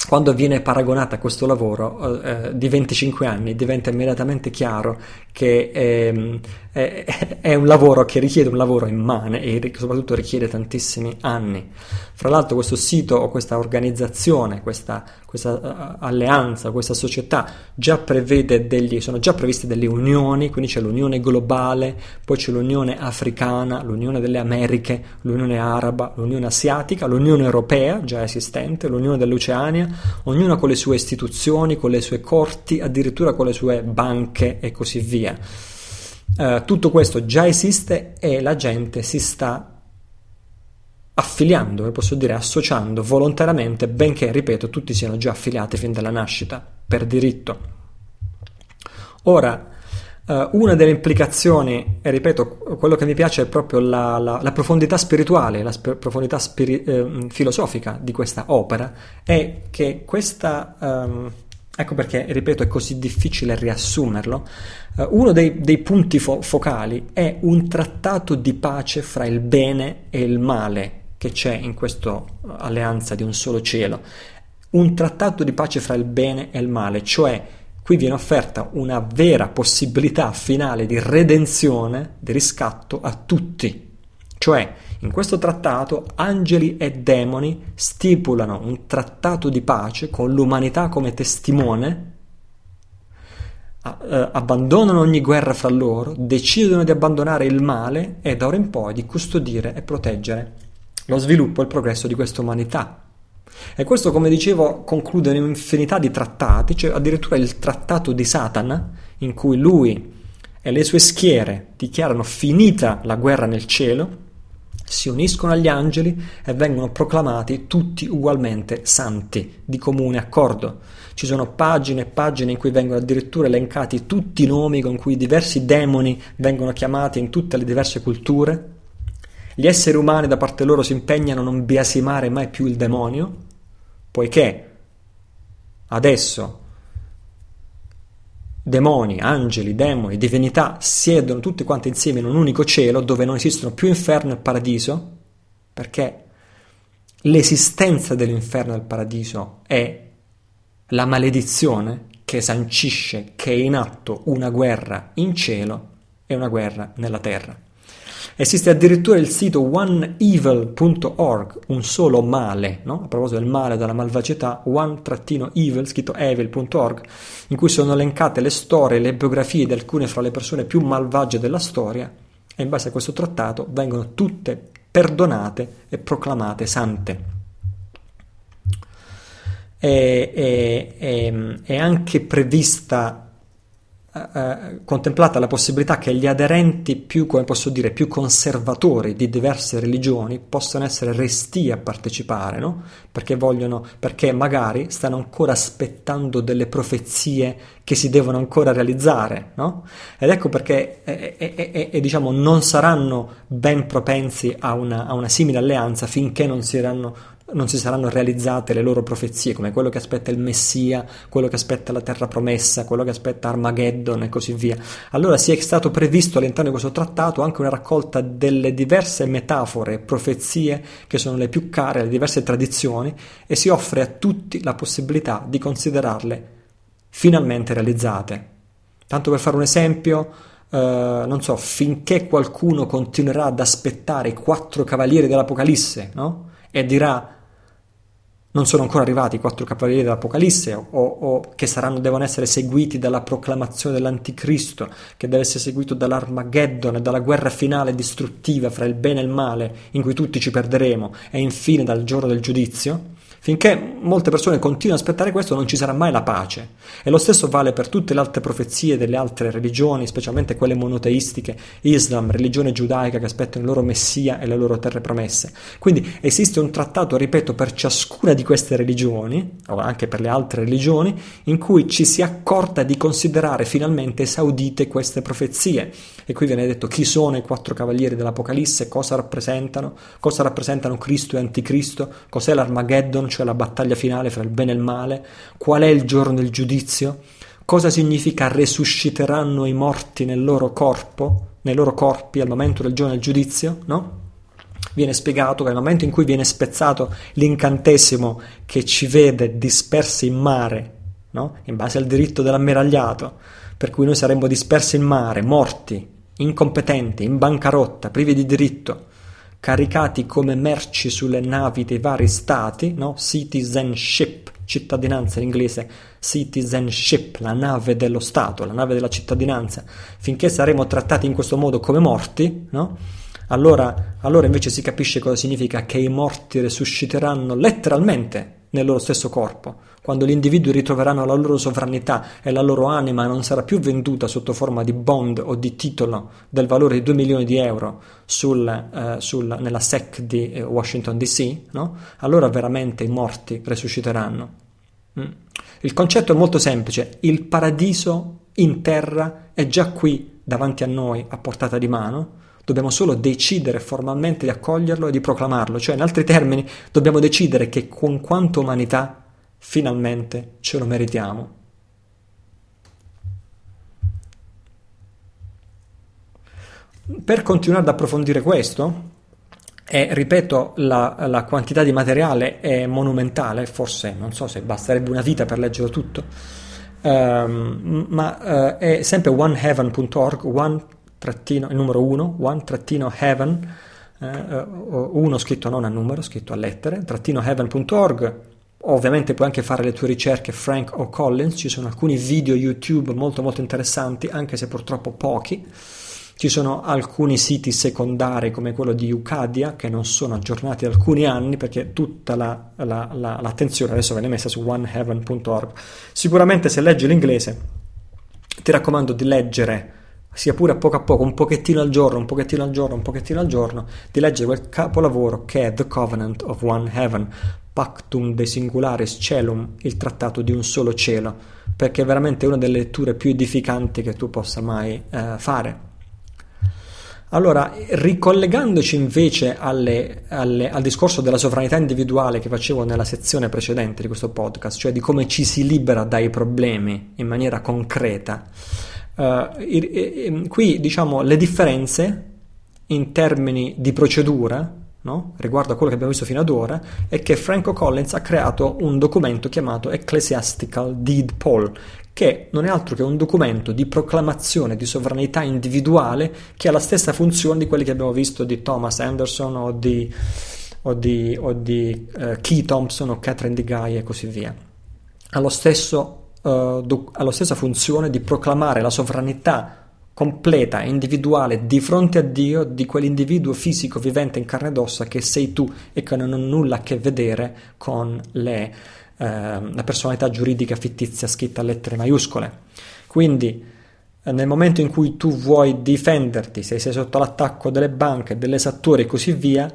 quando viene paragonata a questo lavoro eh, di 25 anni diventa immediatamente chiaro che ehm, è, un lavoro che richiede un lavoro immane e soprattutto richiede tantissimi anni. Fra l'altro questo sito o questa organizzazione, questa, questa uh, alleanza, questa società già prevede degli, sono già previste delle unioni, quindi c'è l'unione globale, poi c'è l'unione africana, l'unione delle Americhe, l'unione araba, l'unione asiatica, l'unione europea già esistente, l'unione dell'Oceania, ognuna con le sue istituzioni, con le sue corti, addirittura con le sue banche e così via. Uh, tutto questo già esiste e la gente si sta affiliando, posso dire associando volontariamente, benché, ripeto, tutti siano già affiliati fin dalla nascita, per diritto. Ora, uh, una delle implicazioni, e ripeto, quello che mi piace è proprio la, la, la profondità spirituale, la sp- profondità spiri- eh, filosofica di questa opera, è che questa... Um, Ecco perché, ripeto, è così difficile riassumerlo. Uh, uno dei, dei punti fo- focali è un trattato di pace fra il bene e il male che c'è in questa alleanza di un solo cielo. Un trattato di pace fra il bene e il male, cioè qui viene offerta una vera possibilità finale di redenzione, di riscatto a tutti. Cioè, in questo trattato angeli e demoni stipulano un trattato di pace con l'umanità come testimone, eh, abbandonano ogni guerra fra loro, decidono di abbandonare il male e da ora in poi di custodire e proteggere lo sviluppo e il progresso di questa umanità. E questo, come dicevo, conclude un'infinità di trattati, cioè addirittura il trattato di Satana, in cui lui e le sue schiere dichiarano finita la guerra nel cielo, si uniscono agli angeli e vengono proclamati tutti ugualmente santi, di comune accordo. Ci sono pagine e pagine in cui vengono addirittura elencati tutti i nomi con cui diversi demoni vengono chiamati in tutte le diverse culture. Gli esseri umani da parte loro si impegnano a non biasimare mai più il demonio, poiché adesso demoni, angeli, demoni, divinità siedono tutti quanti insieme in un unico cielo dove non esistono più inferno e paradiso, perché l'esistenza dell'inferno e del paradiso è la maledizione che sancisce che è in atto una guerra in cielo e una guerra nella terra. Esiste addirittura il sito oneevil.org, un solo male, no? a proposito del male, della malvagità, one-evil, scritto evil.org, in cui sono elencate le storie, le biografie di alcune fra le persone più malvagie della storia e in base a questo trattato vengono tutte perdonate e proclamate sante. È, è, è, è anche prevista eh, contemplata la possibilità che gli aderenti più, come posso dire, più conservatori di diverse religioni possano essere resti a partecipare, no? Perché vogliono, perché magari stanno ancora aspettando delle profezie che si devono ancora realizzare, no? Ed ecco perché eh, eh, eh, diciamo, non saranno ben propensi a una, a una simile alleanza finché non si, erano, non si saranno realizzate le loro profezie, come quello che aspetta il Messia, quello che aspetta la terra promessa, quello che aspetta Armageddon e così via. Allora si è stato previsto all'interno di questo trattato anche una raccolta delle diverse metafore, profezie che sono le più care, le diverse tradizioni e si offre a tutti la possibilità di considerarle finalmente realizzate. Tanto per fare un esempio, eh, non so, finché qualcuno continuerà ad aspettare i quattro cavalieri dell'Apocalisse, no? E dirà non sono ancora arrivati i quattro cavalieri dell'Apocalisse o, o, che saranno, devono essere seguiti dalla proclamazione dell'Anticristo, che deve essere seguito dall'Armageddon e dalla guerra finale distruttiva fra il bene e il male in cui tutti ci perderemo e infine dal giorno del giudizio, Finché molte persone continuano ad aspettare questo non ci sarà mai la pace. E lo stesso vale per tutte le altre profezie delle altre religioni, specialmente quelle monoteistiche, Islam, religione giudaica che aspettano il loro messia e le loro terre promesse. Quindi esiste un trattato, ripeto, per ciascuna di queste religioni, o anche per le altre religioni, in cui ci si accorda di considerare finalmente esaudite queste profezie. E qui viene detto chi sono i quattro cavalieri dell'Apocalisse, cosa rappresentano, cosa rappresentano Cristo e Anticristo, cos'è l'Armageddon, cioè la battaglia finale fra il bene e il male, qual è il giorno del giudizio, cosa significa resusciteranno i morti nel loro corpo, nei loro corpi al momento del giorno del giudizio, no? Viene spiegato che nel momento in cui viene spezzato l'incantesimo che ci vede dispersi in mare, no? in base al diritto dell'ammiragliato, per cui noi saremmo dispersi in mare, morti, incompetenti, in bancarotta, privi di diritto, caricati come merci sulle navi dei vari stati, no? citizenship, cittadinanza in inglese, citizenship, la nave dello Stato, la nave della cittadinanza, finché saremo trattati in questo modo come morti, no? allora, allora invece si capisce cosa significa che i morti resusciteranno letteralmente nel loro stesso corpo, quando gli individui ritroveranno la loro sovranità e la loro anima non sarà più venduta sotto forma di bond o di titolo del valore di 2 milioni di euro sul, eh, sul, nella SEC di eh, Washington DC, no? allora veramente i morti resusciteranno. Mm. Il concetto è molto semplice, il paradiso in terra è già qui davanti a noi a portata di mano, dobbiamo solo decidere formalmente di accoglierlo e di proclamarlo, cioè in altri termini dobbiamo decidere che con quanta umanità finalmente ce lo meritiamo. Per continuare ad approfondire questo, e ripeto, la, la, quantità di materiale è monumentale, forse non so se basterebbe una vita per leggerlo tutto, um, ma uh, è sempre oneheaven.org, one trattino, il numero 1, one-heaven, eh, eh uno scritto non a numero, scritto a lettere, trattino heaven.org. Ovviamente puoi anche fare le tue ricerche Frank o Collins, ci sono alcuni video YouTube molto molto interessanti, anche se purtroppo pochi. Ci sono alcuni siti secondari come quello di Ucadia che non sono aggiornati da alcuni anni perché tutta la, la, la, l'attenzione adesso viene messa su oneheaven.org. Sicuramente se leggi l'inglese ti raccomando di leggere sia pure a poco a poco, un pochettino al giorno, un pochettino al giorno, un pochettino al giorno, di leggere quel capolavoro che è The Covenant of One Heaven, Pactum de Singularis Celum, il trattato di un solo cielo, perché è veramente una delle letture più edificanti che tu possa mai eh, fare. Allora, ricollegandoci invece alle, alle, al discorso della sovranità individuale che facevo nella sezione precedente di questo podcast, cioè di come ci si libera dai problemi in maniera concreta, uh, qui diciamo le differenze in termini di procedura no? riguardo a quello che abbiamo visto fino ad ora è che Franco Collins ha creato un documento chiamato Ecclesiastical Deed Poll che non è altro che un documento di proclamazione di sovranità individuale che ha la stessa funzione di quelli che abbiamo visto di Thomas Anderson o di, o di, o di uh, Key Thompson o Catherine Di Guy e così via. Ha, lo stesso, do, ha la stessa funzione di proclamare la sovranità completa e individuale di fronte a Dio di quell'individuo fisico vivente in carne ed ossa che sei tu e che non ha nulla a che vedere con le Ehm, la personalità giuridica fittizia scritta a lettere maiuscole. Quindi eh, nel momento in cui tu vuoi difenderti, se sei sotto l'attacco delle banche, delle esattori e così via,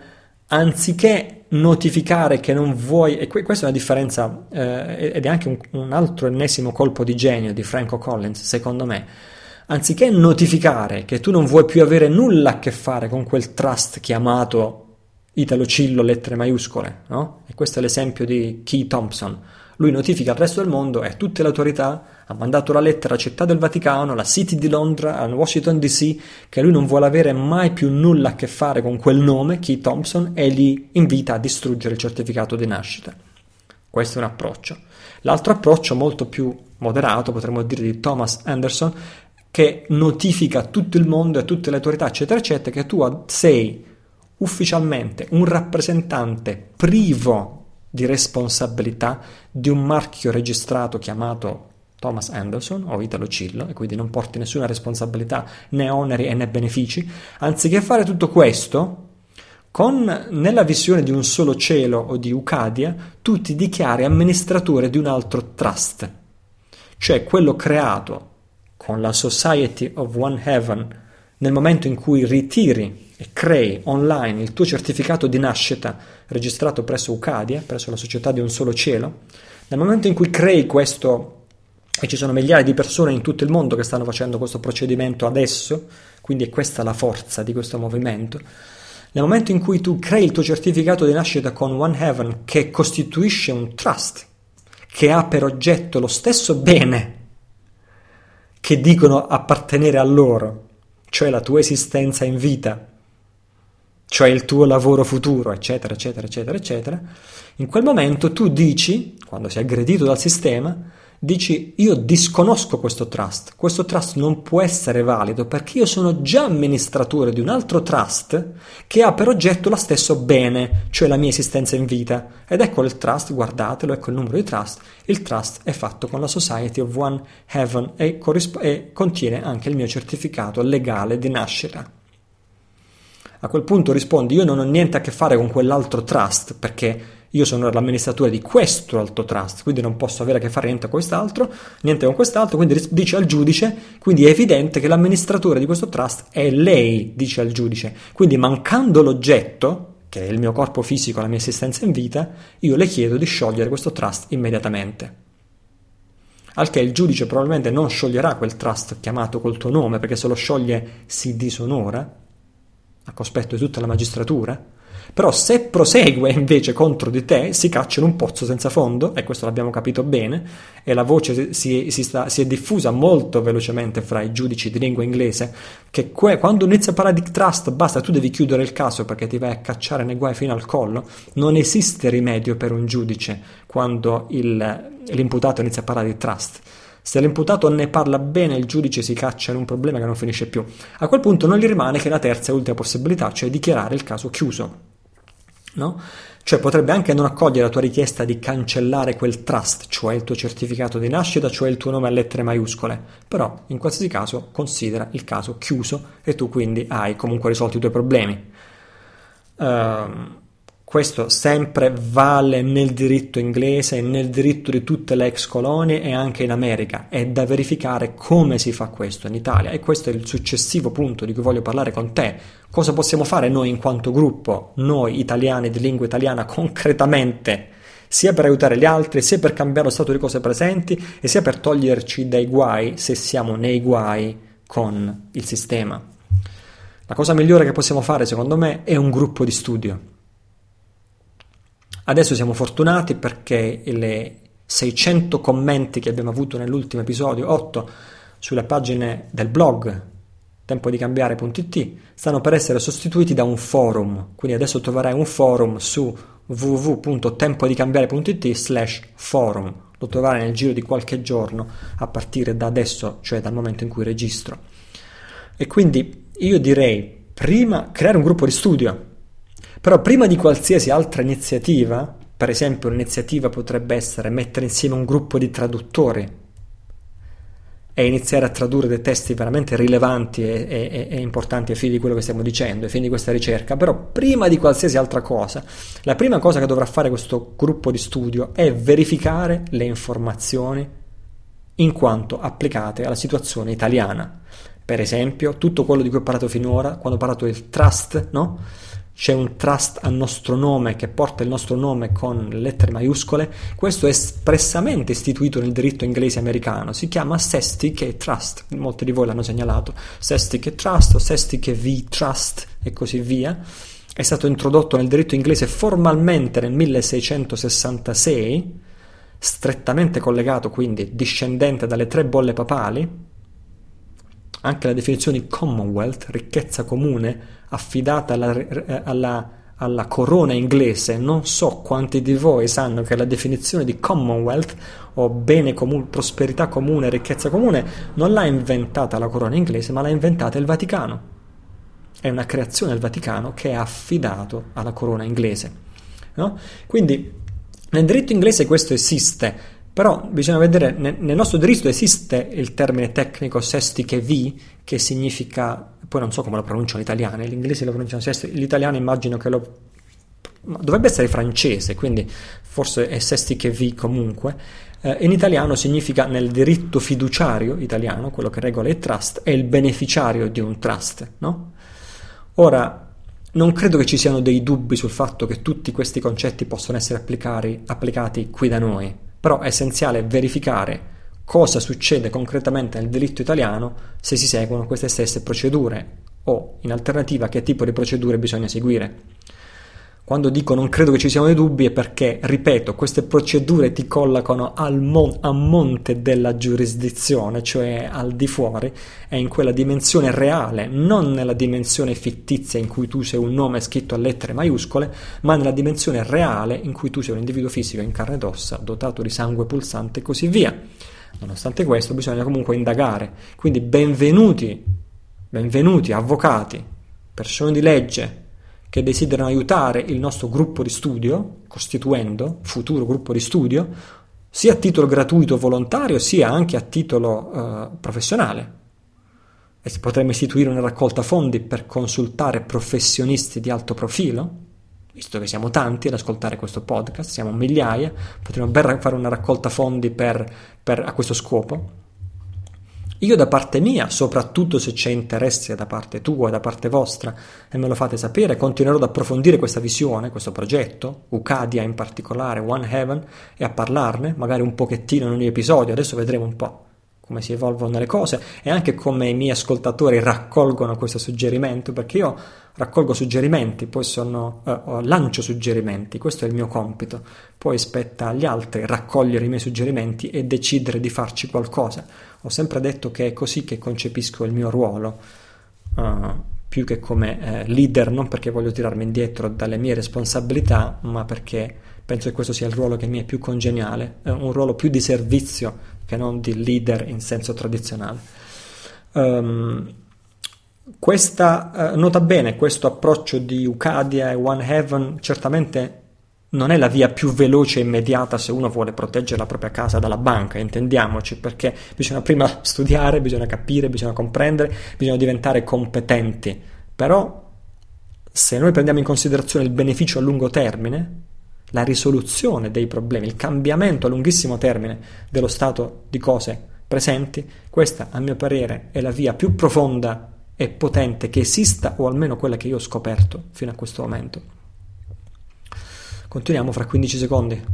anziché notificare che non vuoi, e questa è una differenza eh, ed è anche un, un, altro ennesimo colpo di genio di Franco Collins, secondo me, anziché notificare che tu non vuoi più avere nulla a che fare con quel trust chiamato Italo Cillo, lettere maiuscole, no? E questo è l'esempio di Key Thompson. Lui notifica al resto del mondo e a tutte le autorità, ha mandato la lettera alla città del Vaticano, alla City di Londra, a Washington DC, che lui non vuole avere mai più nulla a che fare con quel nome, Key Thompson, e li invita a distruggere il certificato di nascita. Questo è un approccio. L'altro approccio, molto più moderato, potremmo dire di Thomas Anderson, che notifica a tutto il mondo e a tutte le autorità, eccetera, eccetera, che tu sei ufficialmente un rappresentante privo di responsabilità di un marchio registrato chiamato Thomas Anderson o Italo Cillo e quindi non porti nessuna responsabilità né oneri né benefici, anziché fare tutto questo, con, nella visione di un solo cielo o di Ucadia, tu ti dichiari amministratore di un altro trust, cioè quello creato con la Society of One Heaven nel momento in cui ritiri e crei online il tuo certificato di nascita registrato presso Ucadia, presso la società di un solo cielo, nel momento in cui crei questo, e ci sono migliaia di persone in tutto il mondo che stanno facendo questo procedimento adesso, quindi è questa la forza di questo movimento, nel momento in cui tu crei il tuo certificato di nascita con One Heaven che costituisce un trust, che ha per oggetto lo stesso bene che dicono appartenere a loro, cioè la tua esistenza in vita, cioè il tuo lavoro futuro, eccetera, eccetera, eccetera, eccetera, in quel momento tu dici, quando sei aggredito dal sistema, dici io disconosco questo trust, questo trust non può essere valido perché io sono già amministratore di un altro trust che ha per oggetto lo stesso bene, cioè la mia esistenza in vita. Ed ecco il trust, guardatelo, ecco il numero di trust, il trust è fatto con la Society of One Heaven e, corrisp- e contiene anche il mio certificato legale di nascita. A quel punto rispondi io non ho niente a che fare con quell'altro trust perché io sono l'amministratore di questo altro trust, quindi non posso avere a che fare niente con quest'altro, niente con quest'altro, quindi dice al giudice, quindi è evidente che l'amministratore di questo trust è lei, dice al giudice. Quindi mancando l'oggetto, che è il mio corpo fisico, la mia esistenza in vita, io le chiedo di sciogliere questo trust immediatamente. Al che il giudice probabilmente non scioglierà quel trust chiamato col tuo nome, perché se lo scioglie si disonora, a cospetto di tutta la magistratura, però se prosegue invece contro di te si caccia in un pozzo senza fondo, e questo l'abbiamo capito bene, e la voce si, si, sta, si è diffusa molto velocemente fra i giudici di lingua inglese, che que, quando inizia a parlare di trust basta, tu devi chiudere il caso perché ti vai a cacciare nei guai fino al collo, non esiste rimedio per un giudice quando il, l'imputato inizia a parlare di trust se l'imputato ne parla bene, il giudice si caccia in un problema che non finisce più. A quel punto non gli rimane che la terza e ultima possibilità, cioè dichiarare il caso chiuso. No? Cioè potrebbe anche non accogliere la tua richiesta di cancellare quel trust, cioè il tuo certificato di nascita, cioè il tuo nome a lettere maiuscole, però in qualsiasi caso considera il caso chiuso e tu quindi hai comunque risolto i tuoi problemi. Uh, Questo sempre vale nel diritto inglese, nel diritto di tutte le ex colonie e anche in America. È da verificare come si fa questo in Italia e questo è il successivo punto di cui voglio parlare con te. Cosa possiamo fare noi in quanto gruppo, noi italiani di lingua italiana, [laughs] concretamente, sia per aiutare gli altri, sia per cambiare lo stato di cose presenti e sia per toglierci dai guai se siamo nei guai con il sistema. La cosa migliore che possiamo fare, secondo me, è un gruppo di studio Adesso siamo fortunati perché le 600 commenti che abbiamo avuto nell'ultimo episodio, 8, sulle pagine del blog tempodicambiare.it stanno per essere sostituiti da un forum. Quindi adesso troverai un forum su www.tempodicambiare.it slash forum. Lo troverai nel giro di qualche giorno a partire da adesso, cioè dal momento in cui registro. E quindi io direi prima creare un gruppo di studio però prima di qualsiasi altra iniziativa, per esempio un'iniziativa potrebbe essere mettere insieme un gruppo di traduttori e iniziare a tradurre dei testi veramente rilevanti e, e, e, importanti ai fini di quello che stiamo dicendo, ai fini di questa ricerca, però prima di qualsiasi altra cosa, la prima cosa che dovrà fare questo gruppo di studio è verificare le informazioni in quanto applicate alla situazione italiana. Per esempio, tutto quello di cui ho parlato finora, quando ho parlato del trust, no? C'è un trust a nostro nome che porta il nostro nome con lettere maiuscole, questo è espressamente istituito nel diritto inglese americano, si chiama Sestic Trust, molti di voi l'hanno segnalato, Sestic Trust o Sestic V Trust e così via, è stato introdotto nel diritto inglese formalmente nel 1666, strettamente collegato quindi discendente dalle tre bolle papali, anche la definizione Commonwealth, ricchezza comune, affidata alla, alla, alla, corona inglese, non so quanti di voi sanno che la definizione di Commonwealth o bene comune, prosperità comune, ricchezza comune, non l'ha inventata la corona inglese, ma l'ha inventata il Vaticano. È una creazione del Vaticano che è affidato alla corona inglese. No? Quindi nel diritto inglese questo esiste, però bisogna vedere, nel nostro diritto esiste il termine tecnico sestiche V, che significa, poi non so come lo pronunciano gli italiani, l'inglese lo pronunciano sestiche, l'italiano immagino che lo... dovrebbe essere francese, quindi forse è sestiche V comunque. Eh, in italiano significa nel diritto fiduciario italiano, quello che regola il trust, è il beneficiario di un trust, no? Ora, non credo che ci siano dei dubbi sul fatto che tutti questi concetti possono essere applicati qui da noi, però è essenziale verificare cosa succede concretamente nel diritto italiano se si seguono queste stesse procedure o in alternativa che tipo di procedure bisogna seguire. Quando dico non credo che ci siano dei dubbi è perché, ripeto, queste procedure ti collocano mon- a monte della giurisdizione, cioè al di fuori, è in quella dimensione reale, non nella dimensione fittizia in cui tu sei un nome scritto a lettere maiuscole, ma nella dimensione reale in cui tu sei un individuo fisico in carne ed ossa, dotato di sangue pulsante e così via. Nonostante questo bisogna comunque indagare. Quindi benvenuti, benvenuti avvocati, persone di legge, che desiderano aiutare il nostro gruppo di studio, costituendo futuro gruppo di studio, sia a titolo gratuito volontario sia anche a titolo uh, professionale. E potremmo istituire una raccolta fondi per consultare professionisti di alto profilo, visto che siamo tanti ad ascoltare questo podcast, siamo migliaia, potremmo ben fare una raccolta fondi per, per, a questo scopo. Io da parte mia, soprattutto se c'è interesse da parte tua, da parte vostra, e me lo fate sapere, continuerò ad approfondire questa visione, questo progetto, Ucadia in particolare, One Heaven, e a parlarne, magari un pochettino in ogni episodio, adesso vedremo un po' come si evolvono le cose e anche come i miei ascoltatori raccolgono questo suggerimento, perché io raccolgo suggerimenti, poi sono, eh, lancio suggerimenti, questo è il mio compito, poi spetta agli altri raccogliere i miei suggerimenti e decidere di farci qualcosa. Ho sempre detto che è così che concepisco il mio ruolo, uh, più che come eh, leader, non perché voglio tirarmi indietro dalle mie responsabilità, ma perché penso che questo sia il ruolo che mi è più congeniale, eh, un ruolo più di servizio che non di leader in senso tradizionale. Um, questa, uh, nota bene, questo approccio di Ucadia e One Heaven certamente non è la via più veloce e immediata se uno vuole proteggere la propria casa dalla banca, intendiamoci, perché bisogna prima [laughs] studiare, bisogna capire, bisogna comprendere, bisogna diventare competenti. Però Se noi prendiamo in considerazione il beneficio a lungo termine, la risoluzione dei problemi, il cambiamento a lunghissimo termine dello stato di cose presenti, questa a mio parere è la via più profonda e potente che esista, o almeno quella che io ho scoperto fino a questo momento. Continuiamo fra 15 secondi.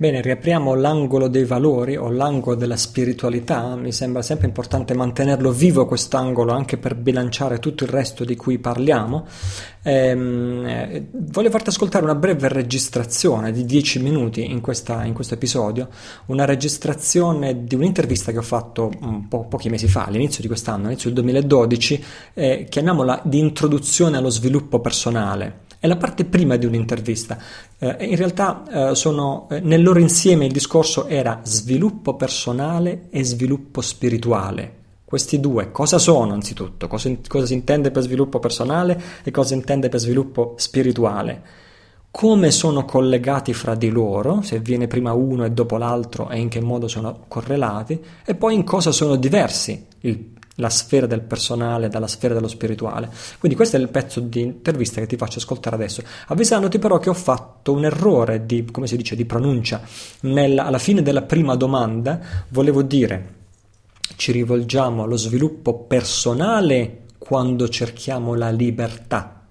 Bene, riapriamo l'angolo dei valori o l'angolo della spiritualità. Mi sembra sempre importante mantenerlo vivo quest'angolo anche per bilanciare tutto il resto di cui parliamo. Ehm, eh, voglio farti ascoltare una breve registrazione di 10 minuti in, questa, in, questo episodio, una registrazione di un'intervista che ho fatto po', pochi mesi fa, all'inizio di quest'anno, all'inizio del 2012, eh, chiamiamola di introduzione allo sviluppo personale. È la parte prima di un'intervista. Eh, in realtà eh, sono, eh, nel loro insieme il discorso era sviluppo personale e sviluppo spirituale. Questi due cosa sono anzitutto? Cosa, cosa si intende per sviluppo personale e cosa si intende per sviluppo spirituale? Come sono collegati fra di loro, se viene prima uno e dopo l'altro e in che modo sono correlati, e poi in cosa sono diversi il la sfera del personale dalla sfera dello spirituale. Quindi questo è il pezzo di intervista che ti faccio ascoltare adesso, avvisandoti però che ho fatto un errore di, come si dice, di pronuncia. Nella, alla fine della prima domanda volevo dire ci rivolgiamo allo sviluppo personale quando cerchiamo la libertà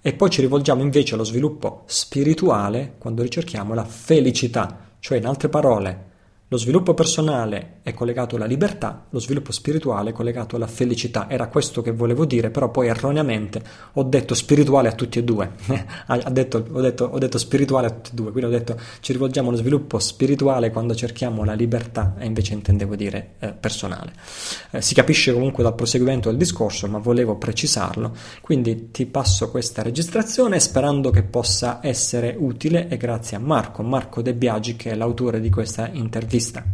e poi ci rivolgiamo invece allo sviluppo spirituale quando ricerchiamo la felicità, cioè in altre parole lo sviluppo personale è collegato alla libertà, lo sviluppo spirituale è collegato alla felicità. Era questo che volevo dire, però poi erroneamente ho detto spirituale a tutti e due. [laughs] detto, ho, detto, ho, detto, spirituale a tutti e due, quindi ho detto ci rivolgiamo allo sviluppo spirituale quando cerchiamo la libertà e invece intendevo dire eh, personale. Eh, si capisce comunque dal proseguimento del discorso, ma volevo precisarlo. Quindi ti passo questa registrazione sperando che possa essere utile e grazie a Marco, Marco De Biagi che è l'autore di questa intervista vista.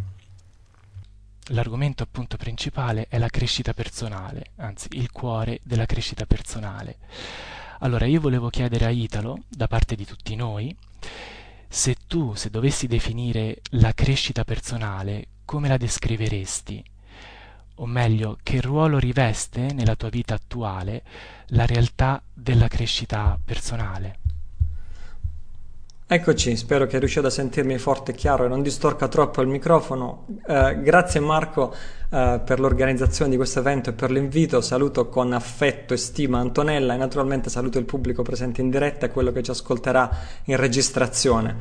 L'argomento appunto principale è la crescita personale, anzi il cuore della crescita personale. Allora io volevo chiedere a Italo, da parte di tutti noi, se tu, se dovessi definire la crescita personale, come la descriveresti? O meglio, che ruolo riveste nella tua vita attuale la realtà della crescita personale? Eccoci, spero che riusciate a sentirmi forte e chiaro e non distorca troppo il microfono. Eh, grazie Marco eh, per l'organizzazione di questo evento e per l'invito. Saluto con affetto e stima Antonella e naturalmente saluto il pubblico presente in diretta e quello che ci ascolterà in registrazione.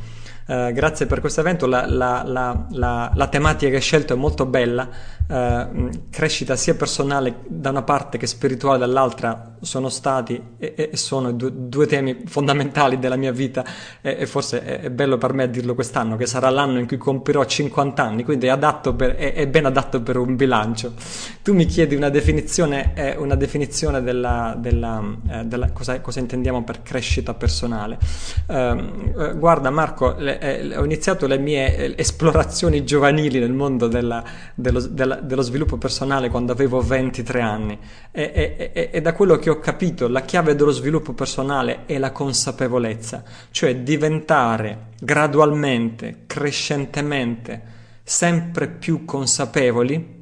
Eh, grazie per questo evento, la, la, la, la, tematica che hai scelto è molto bella, uh, crescita sia personale da una parte che spirituale dall'altra sono stati e, e sono due, due, temi fondamentali della mia vita e, e forse è, è, bello per me dirlo quest'anno che sarà l'anno in cui compirò 50 anni, quindi è, per, è, è ben adatto per un bilancio. Tu mi chiedi una definizione, eh, una definizione della, della, eh, della cosa, cosa, intendiamo per crescita personale. Uh, guarda Marco, le, eh, ho iniziato le mie eh, esplorazioni giovanili nel mondo della, dello, della, dello, sviluppo personale quando avevo 23 anni. E, e, e, e da quello che ho capito la chiave dello sviluppo personale è la consapevolezza, cioè diventare gradualmente, crescentemente, sempre più consapevoli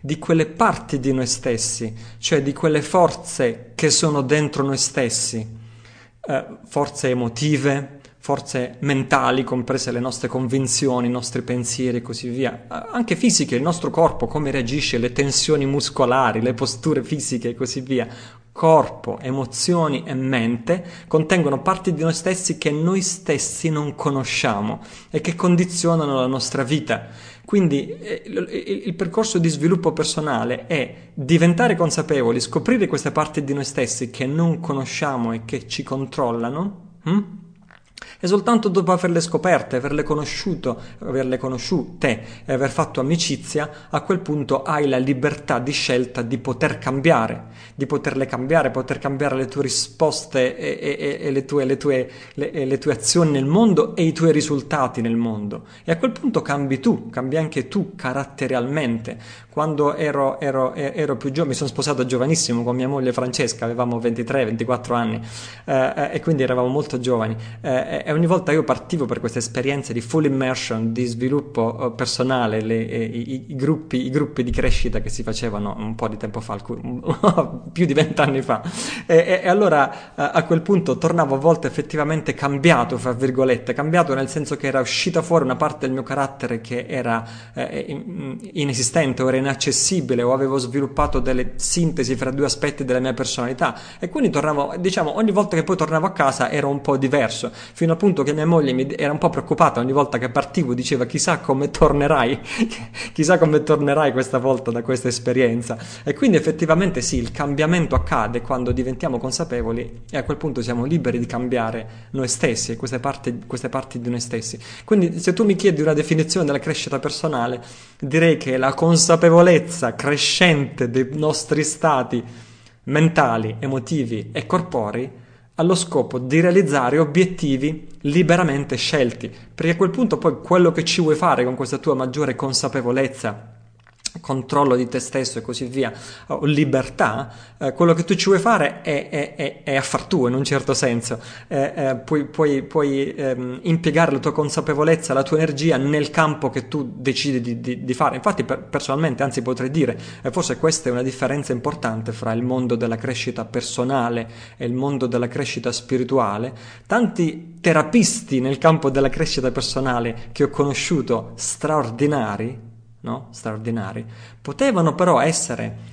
di quelle parti di noi stessi, cioè di quelle forze che sono dentro noi stessi, eh, forze emotive, forze mentali, comprese le nostre convinzioni, i nostri pensieri e così via, anche fisiche, il nostro corpo, come reagisce, le tensioni muscolari, le posture fisiche e così via. Corpo, emozioni e mente contengono parti di noi stessi che noi stessi non conosciamo e che condizionano la nostra vita. Quindi eh, il percorso di sviluppo personale è diventare consapevoli, scoprire queste parti di noi stessi che non conosciamo e che ci controllano. Hm? E soltanto dopo averle scoperte, averle conosciuto, averle conosciute e aver fatto amicizia, a quel punto hai la libertà di scelta di poter cambiare, di poterle cambiare, poter cambiare le tue risposte e, e, e le, tue, le, tue, le, le tue azioni nel mondo e i tuoi risultati nel mondo. E a quel punto cambi tu, cambi anche tu caratterialmente. Quando ero, ero, ero più giovane, mi sono sposato giovanissimo con mia moglie Francesca, avevamo 23-24 anni eh, eh, e quindi eravamo molto giovani. Eh, e ogni volta io partivo per queste esperienze di full immersion, di sviluppo eh, personale, le, eh, i, i, gruppi, i, gruppi, di crescita che si facevano un po' di tempo fa, [laughs] più di vent'anni fa. E, e, allora a quel punto tornavo a volte effettivamente cambiato, fra virgolette, cambiato nel senso che era uscita fuori una parte del mio carattere che era eh, inesistente o era inaccessibile o avevo sviluppato delle sintesi fra due aspetti della mia personalità e quindi tornavo, diciamo, ogni volta che poi tornavo a casa ero un po' diverso, fino al punto che mia moglie era un po' preoccupata ogni volta che partivo, diceva chissà come tornerai, [laughs] chissà come tornerai questa volta da questa esperienza e quindi effettivamente sì, il cambiamento accade quando diventiamo consapevoli e a quel punto siamo liberi di cambiare noi stessi e queste parti, queste parti di noi stessi. Quindi se tu mi chiedi una definizione della crescita personale, direi che la consapevolezza crescente dei nostri stati mentali, emotivi e corporei allo scopo di realizzare obiettivi liberamente scelti, perché a quel punto poi quello che ci vuoi fare con questa tua maggiore consapevolezza controllo di te stesso e così via, o libertà, eh, quello che tu ci vuoi fare è, è, è, è affar tuo in un certo senso. Eh, eh, puoi, puoi, puoi ehm, impiegare la tua consapevolezza, la tua energia nel campo che tu decidi di, di, di fare. Infatti, per, personalmente, anzi potrei dire, e forse questa è una differenza importante fra il mondo della crescita personale e il mondo della crescita spirituale. Tanti terapisti nel campo della crescita personale che ho conosciuto straordinari, no? straordinari, potevano però essere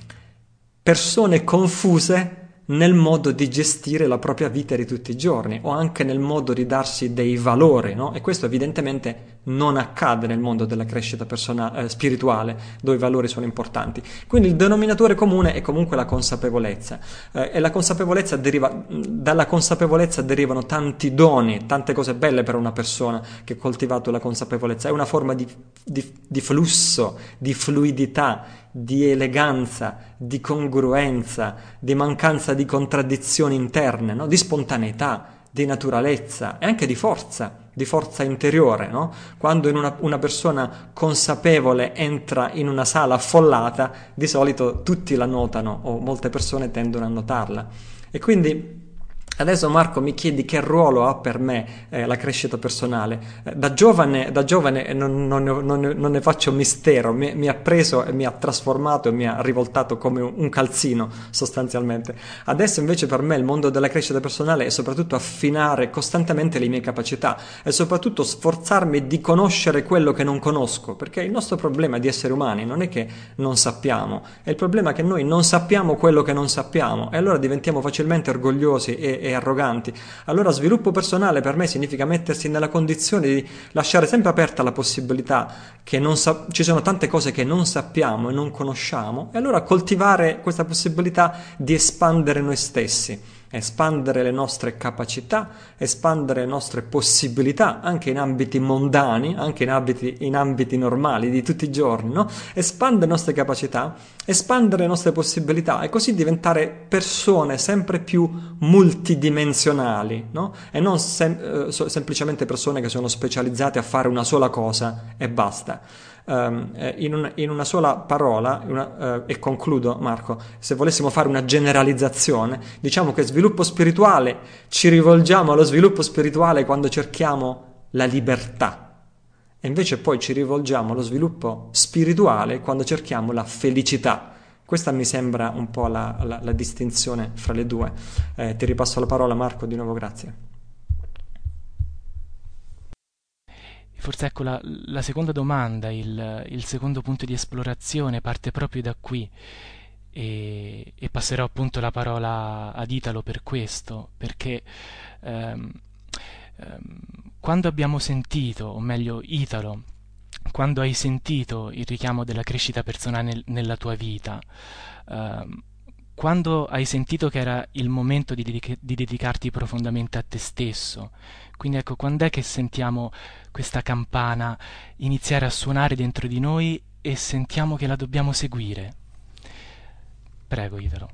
persone confuse nel modo di gestire la propria vita di tutti i giorni o anche nel modo di darsi dei valori, no? E questo evidentemente non accade nel mondo della crescita personale, eh, spirituale, dove i valori sono importanti. Quindi il denominatore comune è comunque la consapevolezza eh, e la consapevolezza deriva, dalla consapevolezza derivano tanti doni, tante cose belle per una persona che ha coltivato la consapevolezza. È una forma di, di, di flusso, di fluidità, di eleganza, di congruenza, di mancanza di contraddizioni interne, no? di spontaneità, di naturalezza e anche di forza di forza interiore, no? Quando una, una, persona consapevole entra in una sala affollata, di solito tutti la notano o molte persone tendono a notarla. E quindi Adesso Marco mi chiedi che ruolo ha per me eh, la crescita personale. Eh, da giovane, da giovane non, non, non, non, ne faccio mistero, mi, mi, ha preso e mi ha trasformato e mi ha rivoltato come un, calzino sostanzialmente. Adesso invece per me il mondo della crescita personale è soprattutto affinare costantemente le mie capacità e soprattutto sforzarmi di conoscere quello che non conosco, perché il nostro problema di esseri umani non è che non sappiamo, è il problema che noi non sappiamo quello che non sappiamo e allora diventiamo facilmente orgogliosi e e arroganti. Allora sviluppo personale per me significa mettersi nella condizione di lasciare sempre aperta la possibilità che sa- ci sono tante cose che non sappiamo e non conosciamo e allora coltivare questa possibilità di espandere noi stessi espandere le nostre capacità, espandere le nostre possibilità anche in ambiti mondani, anche in ambiti, in ambiti normali di tutti i giorni, no? espandere le nostre capacità, espandere le nostre possibilità e così diventare persone sempre più multidimensionali no? e non sem- eh, semplicemente persone che sono specializzate a fare una sola cosa e basta um, in, un, in, una sola parola, una, uh, e concludo Marco, se volessimo fare una generalizzazione, diciamo che sviluppo spirituale, ci rivolgiamo allo sviluppo spirituale quando cerchiamo la libertà. E invece poi ci rivolgiamo allo sviluppo spirituale quando cerchiamo la felicità. Questa mi sembra un po' la, la, la distinzione fra le due. Eh, ti ripasso la parola Marco, di nuovo grazie. Forse ecco la, la seconda domanda, il, il, secondo punto di esplorazione parte proprio da qui e, e, passerò appunto la parola ad Italo per questo, perché ehm, ehm, quando abbiamo sentito, o meglio Italo, quando hai sentito il richiamo della crescita personale nel, nella tua vita, ehm, quando hai sentito che era il momento di, dedica- di dedicarti profondamente a te stesso. Quindi ecco, quando è che sentiamo questa campana iniziare a suonare dentro di noi e sentiamo che la dobbiamo seguire? Prego, Italo.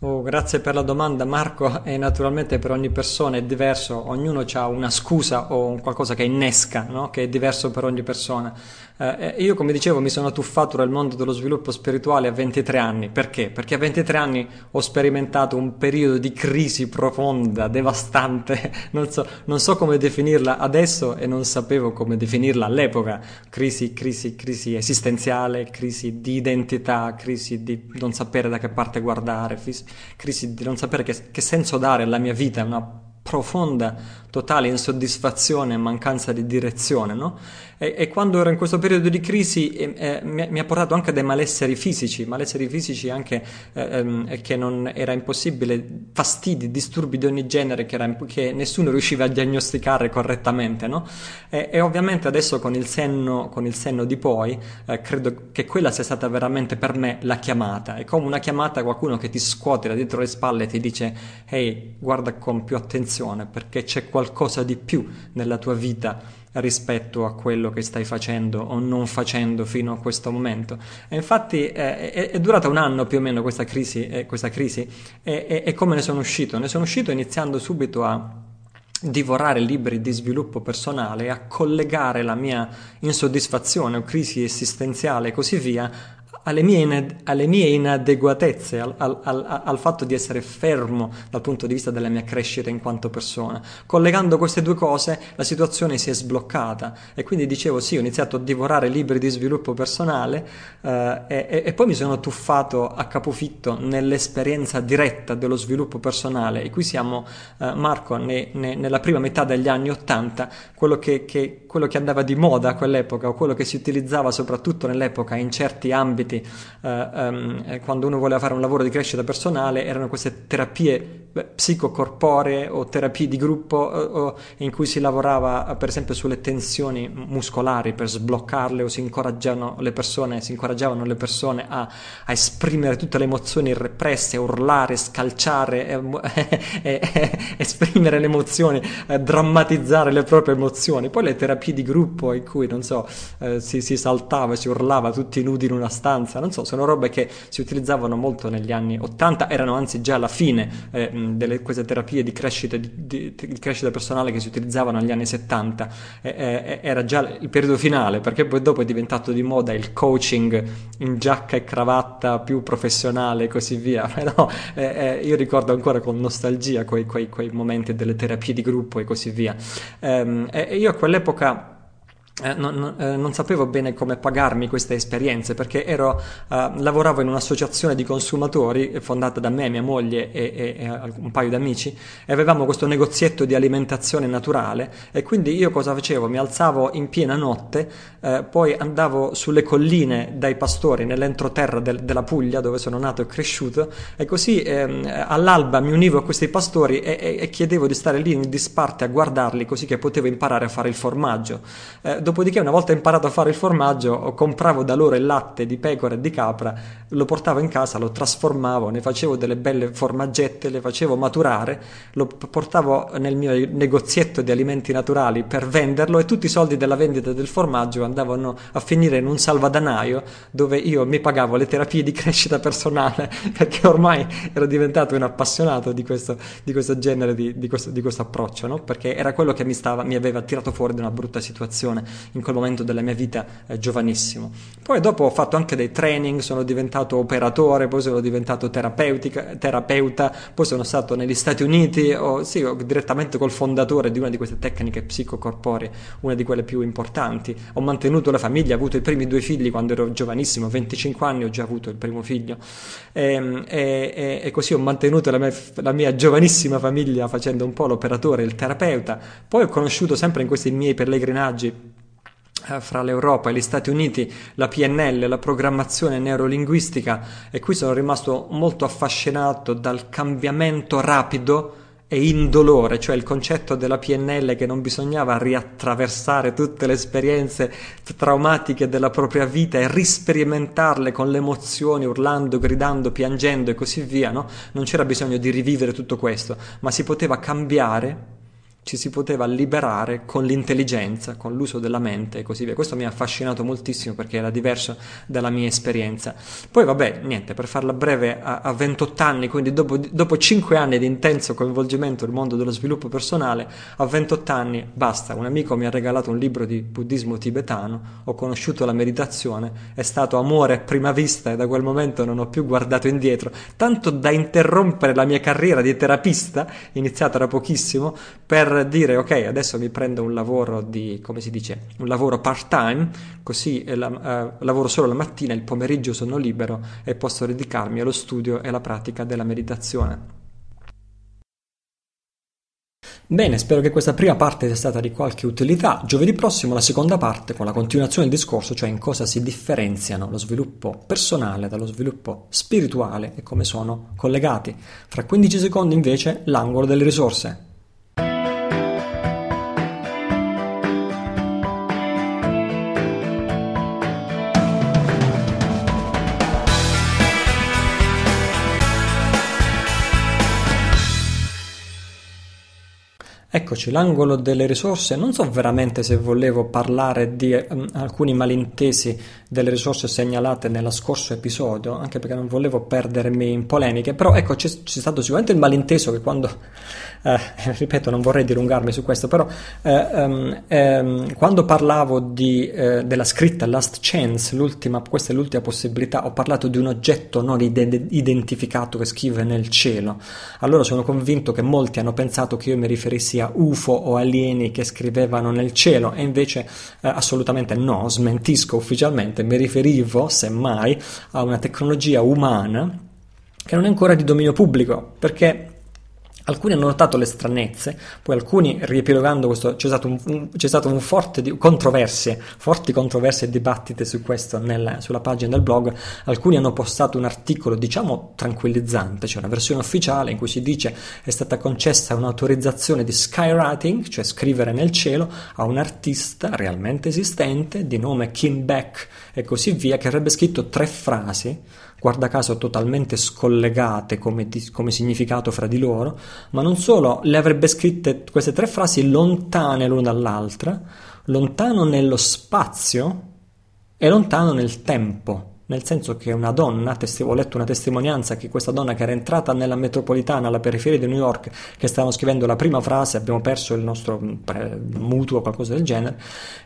Oh, grazie per la domanda Marco e naturalmente per ogni persona è diverso, ognuno ha una scusa o qualcosa che innesca, no? che è diverso per ogni persona. Eh, io come dicevo mi sono tuffato nel mondo dello sviluppo spirituale a 23 anni, perché? Perché a 23 anni ho sperimentato un periodo di crisi profonda, devastante, [laughs] non so, non so come definirla adesso e non sapevo come definirla all'epoca, crisi, crisi, crisi esistenziale, crisi di identità, crisi di non sapere da che parte guardare, crisi di non sapere che, che senso dare alla mia vita, una profonda, totale insoddisfazione e mancanza di direzione, no? E, e, quando ero in questo periodo di crisi eh, eh, mi, mi, ha portato anche dei malesseri fisici, malesseri fisici anche eh, ehm, che non era impossibile, fastidi, disturbi di ogni genere che, era, che nessuno riusciva a diagnosticare correttamente, no? E, e, ovviamente adesso con il senno, con il senno di poi eh, credo che quella sia stata veramente per me la chiamata, è come una chiamata a qualcuno che ti scuote da dietro le spalle e ti dice ehi guarda con più attenzione perché c'è qualcosa di più nella tua vita rispetto a quello che stai facendo o non facendo fino a questo momento. E infatti eh, è, è, durata un anno più o meno questa crisi, eh, questa crisi e, e, e come ne sono uscito? Ne sono uscito iniziando subito a divorare libri di sviluppo personale a collegare la mia insoddisfazione o crisi esistenziale e così via alle mie, alle mie inadeguatezze, al, al, al, al, fatto di essere fermo dal punto di vista della mia crescita in quanto persona. Collegando queste due cose, la situazione si è sbloccata e quindi dicevo sì, ho iniziato a divorare libri di sviluppo personale eh, e, e, poi mi sono tuffato a capofitto nell'esperienza diretta dello sviluppo personale e qui siamo, eh, Marco, ne, ne, nella prima metà degli anni Ottanta, quello che, che, quello che andava di moda a quell'epoca o quello che si utilizzava soprattutto nell'epoca in certi ambiti eh, um, quando uno voleva fare un lavoro di crescita personale erano queste terapie psicocorporee o terapie di gruppo o, o in cui si lavorava per esempio sulle tensioni muscolari per sbloccarle o si incoraggiavano le persone, si incoraggiavano le persone a, a esprimere tutte le emozioni represse, urlare, scalciare, e, e, e, esprimere le emozioni, drammatizzare le proprie emozioni. Poi le terapie di gruppo in cui, non so, eh, si, si saltava, si urlava tutti nudi in una stanza abbastanza, non so, sono robe che si utilizzavano molto negli anni 80, erano anzi già alla fine eh, delle queste terapie di crescita, di, di, di crescita, personale che si utilizzavano negli anni 70, eh, eh, era già il periodo finale, perché poi dopo è diventato di moda il coaching in giacca e cravatta più professionale e così via, [laughs] però eh, eh, io ricordo ancora con nostalgia quei, quei, quei, momenti delle terapie di gruppo e così via. Ehm, e io a quell'epoca eh, non, eh, non, sapevo bene come pagarmi queste esperienze perché ero, eh, lavoravo in un'associazione di consumatori fondata da me, mia moglie e, e, e, un paio di amici e avevamo questo negozietto di alimentazione naturale e quindi io cosa facevo? Mi alzavo in piena notte, eh, poi andavo sulle colline dai pastori nell'entroterra del, della Puglia dove sono nato e cresciuto e così ehm, all'alba mi univo a questi pastori e, e, chiedevo di stare lì in disparte a guardarli così che potevo imparare a fare il formaggio eh, dopodiché una volta imparato a fare il formaggio compravo da loro il latte di pecora e di capra, lo portavo in casa, lo trasformavo, ne facevo delle belle formaggette, le facevo maturare, lo portavo nel mio negozietto di alimenti naturali per venderlo e tutti i soldi della vendita del formaggio andavano a finire in un salvadanaio dove io mi pagavo le terapie di crescita personale [laughs] perché ormai ero diventato un appassionato di questo, di questo genere di, di, questo, di questo approccio, no? perché era quello che mi, stava, mi aveva tirato fuori da una brutta situazione in quel momento della mia vita eh, giovanissimo. Poi dopo ho fatto anche dei training, sono diventato operatore, poi sono diventato terapeuta, poi sono stato negli Stati Uniti, o, sì, direttamente col fondatore di una di queste tecniche psicocorporee, una di quelle più importanti. Ho mantenuto la famiglia, ho avuto i primi due figli quando ero giovanissimo, 25 anni ho già avuto il primo figlio ehm, e, e, e così ho mantenuto la mia, la mia giovanissima famiglia facendo un po' l'operatore, il terapeuta. Poi ho conosciuto sempre in questi miei pellegrinaggi fra l'Europa e gli Stati Uniti la PNL, la programmazione neurolinguistica e qui sono rimasto molto affascinato dal cambiamento rapido e indolore, cioè il concetto della PNL che non bisognava riattraversare tutte le esperienze traumatiche della propria vita e risperimentarle con le emozioni, urlando, gridando, piangendo e così via, no? Non c'era bisogno di rivivere tutto questo, ma si poteva cambiare ci si poteva liberare con l'intelligenza, con l'uso della mente e così via. Questo mi ha affascinato moltissimo perché era diverso dalla mia esperienza. Poi vabbè, niente, per farla breve, a, a 28 anni, quindi dopo, dopo 5 anni di intenso coinvolgimento nel mondo dello sviluppo personale, a 28 anni basta, un amico mi ha regalato un libro di buddismo tibetano, ho conosciuto la meditazione, è stato amore a prima vista e da quel momento non ho più guardato indietro, tanto da interrompere la mia carriera di terapista, iniziata da pochissimo, per dire ok, adesso mi prendo un lavoro di, come si dice, un lavoro part time, così la, uh, lavoro solo la mattina, il pomeriggio sono libero e posso dedicarmi allo studio e alla pratica della meditazione. Bene, spero che questa prima parte sia stata di qualche utilità. Giovedì prossimo la seconda parte con la continuazione del discorso, cioè in cosa si differenziano lo sviluppo personale dallo sviluppo spirituale e come sono collegati. Fra 15 secondi invece l'angolo delle risorse. Eccoci, l'angolo delle risorse. Non so veramente se volevo parlare di um, alcuni malintesi delle risorse segnalate nello scorso episodio, anche perché non volevo perdermi in polemiche, però ecco, c'è, c'è stato sicuramente il malinteso che quando eh, [laughs] ripeto, non vorrei dilungarmi su questo, però eh, um, um, quando parlavo di, eh, della scritta Last Chance, questa è l'ultima possibilità, ho parlato di un oggetto non identificato che scrive nel cielo. Allora sono convinto che molti hanno pensato che io mi riferissi a UFO o alieni che scrivevano nel cielo e invece eh, assolutamente no, smentisco ufficialmente, mi riferivo semmai a una tecnologia umana che non è ancora di dominio pubblico, perché Alcuni hanno notato le stranezze, poi alcuni, riepilogando questo, c'è stato un, un, c'è stato un forte di, controversie, forti controversie e dibattiti su questo nel, sulla pagina del blog. Alcuni hanno postato un articolo, diciamo, tranquillizzante, cioè una versione ufficiale in cui si dice è stata concessa un'autorizzazione di skywriting, cioè scrivere nel cielo, a un artista realmente esistente di nome Kim Beck e così via, che avrebbe scritto tre frasi guarda caso totalmente scollegate come, come, significato fra di loro, ma non solo, le avrebbe scritte queste tre frasi lontane l'una dall'altra, lontano nello spazio e lontano nel tempo nel senso che una donna, ho letto una testimonianza che questa donna che era entrata nella metropolitana, alla periferia di New York, che stavamo scrivendo la prima frase, abbiamo perso il nostro mutuo o qualcosa del genere,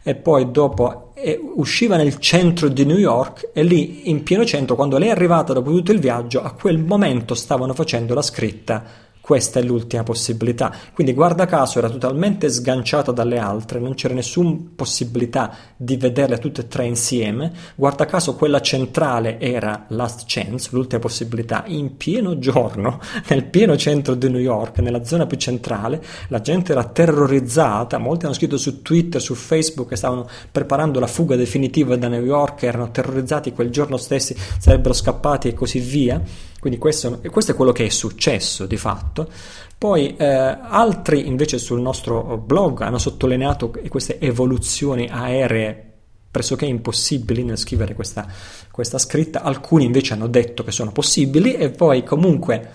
e poi dopo eh, usciva nel centro di New York e lì in pieno centro, quando lei è arrivata dopo tutto il viaggio, a quel momento stavano facendo la scritta questa è l'ultima possibilità. Quindi guarda caso era totalmente sganciata dalle altre, non c'era nessuna possibilità di vederle tutte e tre insieme. Guarda caso quella centrale era Last Chance, l'ultima possibilità, in pieno giorno, [laughs] nel pieno centro di New York, nella zona più centrale. La gente era terrorizzata, molti hanno scritto su Twitter, su Facebook che stavano preparando la fuga definitiva da New York, erano terrorizzati quel giorno stesso, sarebbero scappati e così via. Quindi questo, questo, è quello che è successo di fatto. Poi eh, altri invece sul nostro blog hanno sottolineato queste evoluzioni aeree pressoché impossibili nel scrivere questa, questa scritta, alcuni invece hanno detto che sono possibili e poi comunque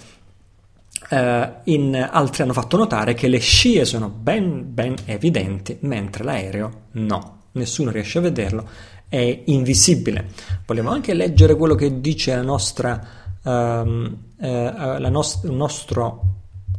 in, altri hanno fatto notare che le scie sono ben, ben evidenti mentre l'aereo no, nessuno riesce a vederlo, è invisibile. Vogliamo anche leggere quello che dice la nostra um, eh, la nost- nostro,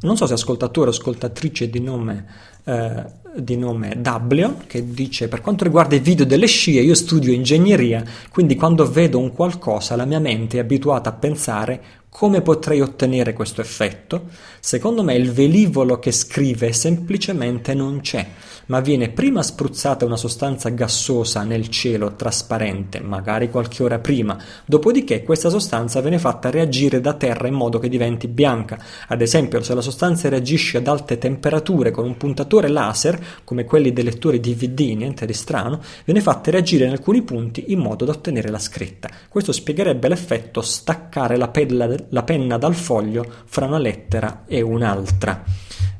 non so se ascoltatore o ascoltatrice di nome, eh, di nome W, che dice per quanto riguarda i video delle scie io studio ingegneria, quindi quando vedo un qualcosa la mia mente è abituata a pensare come potrei ottenere questo effetto? Secondo me il velivolo che scrive semplicemente non c'è ma viene prima spruzzata una sostanza gassosa nel cielo trasparente, magari qualche ora prima, dopodiché questa sostanza viene fatta reagire da terra in modo che diventi bianca. Ad esempio, se la sostanza reagisce ad alte temperature con un puntatore laser, come quelli dei lettori DVD, niente di strano, viene fatta reagire in alcuni punti in modo da ottenere la scritta. Questo spiegherebbe l'effetto staccare la pelle, la penna dal foglio fra una lettera e un'altra.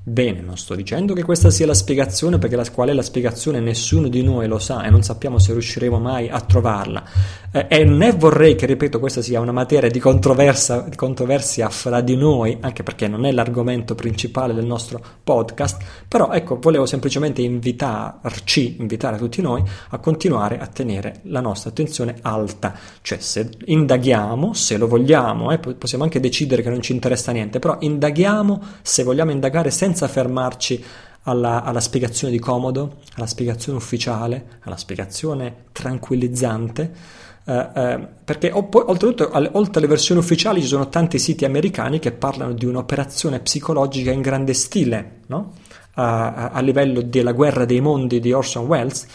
Bene, non sto dicendo che questa sia la spiegazione, perché la, qual è la spiegazione nessuno di noi lo sa e non sappiamo se riusciremo mai a trovarla. Eh, e né vorrei che, ripeto, questa sia una materia di di controversia fra di noi, anche perché non è l'argomento principale del nostro podcast, però ecco, volevo semplicemente invitarci, invitare tutti noi a continuare a tenere la nostra attenzione alta, cioè se indaghiamo, se lo vogliamo, eh, possiamo anche decidere che non ci interessa niente, però indaghiamo se vogliamo indagare senza senza fermarci alla, alla, spiegazione di comodo, alla spiegazione ufficiale, alla spiegazione tranquillizzante, eh, eh, perché oltretutto alle, oltre alle versioni ufficiali ci sono tanti siti americani che parlano di un'operazione psicologica in grande stile, no? a, a, a livello della guerra dei mondi di Orson Welles,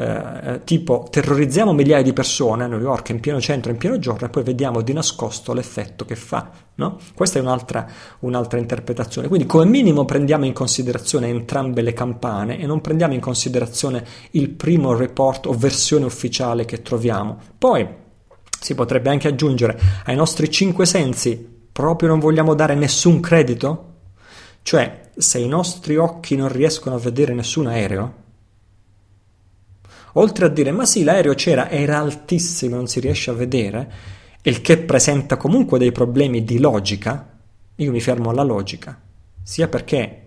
eh, tipo terrorizziamo migliaia di persone a New York in pieno centro, in pieno giorno e poi vediamo di nascosto l'effetto che fa. No? Questa è un'altra, un'altra interpretazione. Quindi come minimo prendiamo in considerazione entrambe le campane e non prendiamo in considerazione il primo report o versione ufficiale che troviamo. Poi si potrebbe anche aggiungere ai nostri cinque sensi proprio non vogliamo dare nessun credito? Cioè, se i nostri occhi non riescono a vedere nessun aereo, oltre a dire ma sì l'aereo c'era, era altissimo, non si riesce a vedere, il che presenta comunque dei problemi di logica, io mi fermo alla logica, sia perché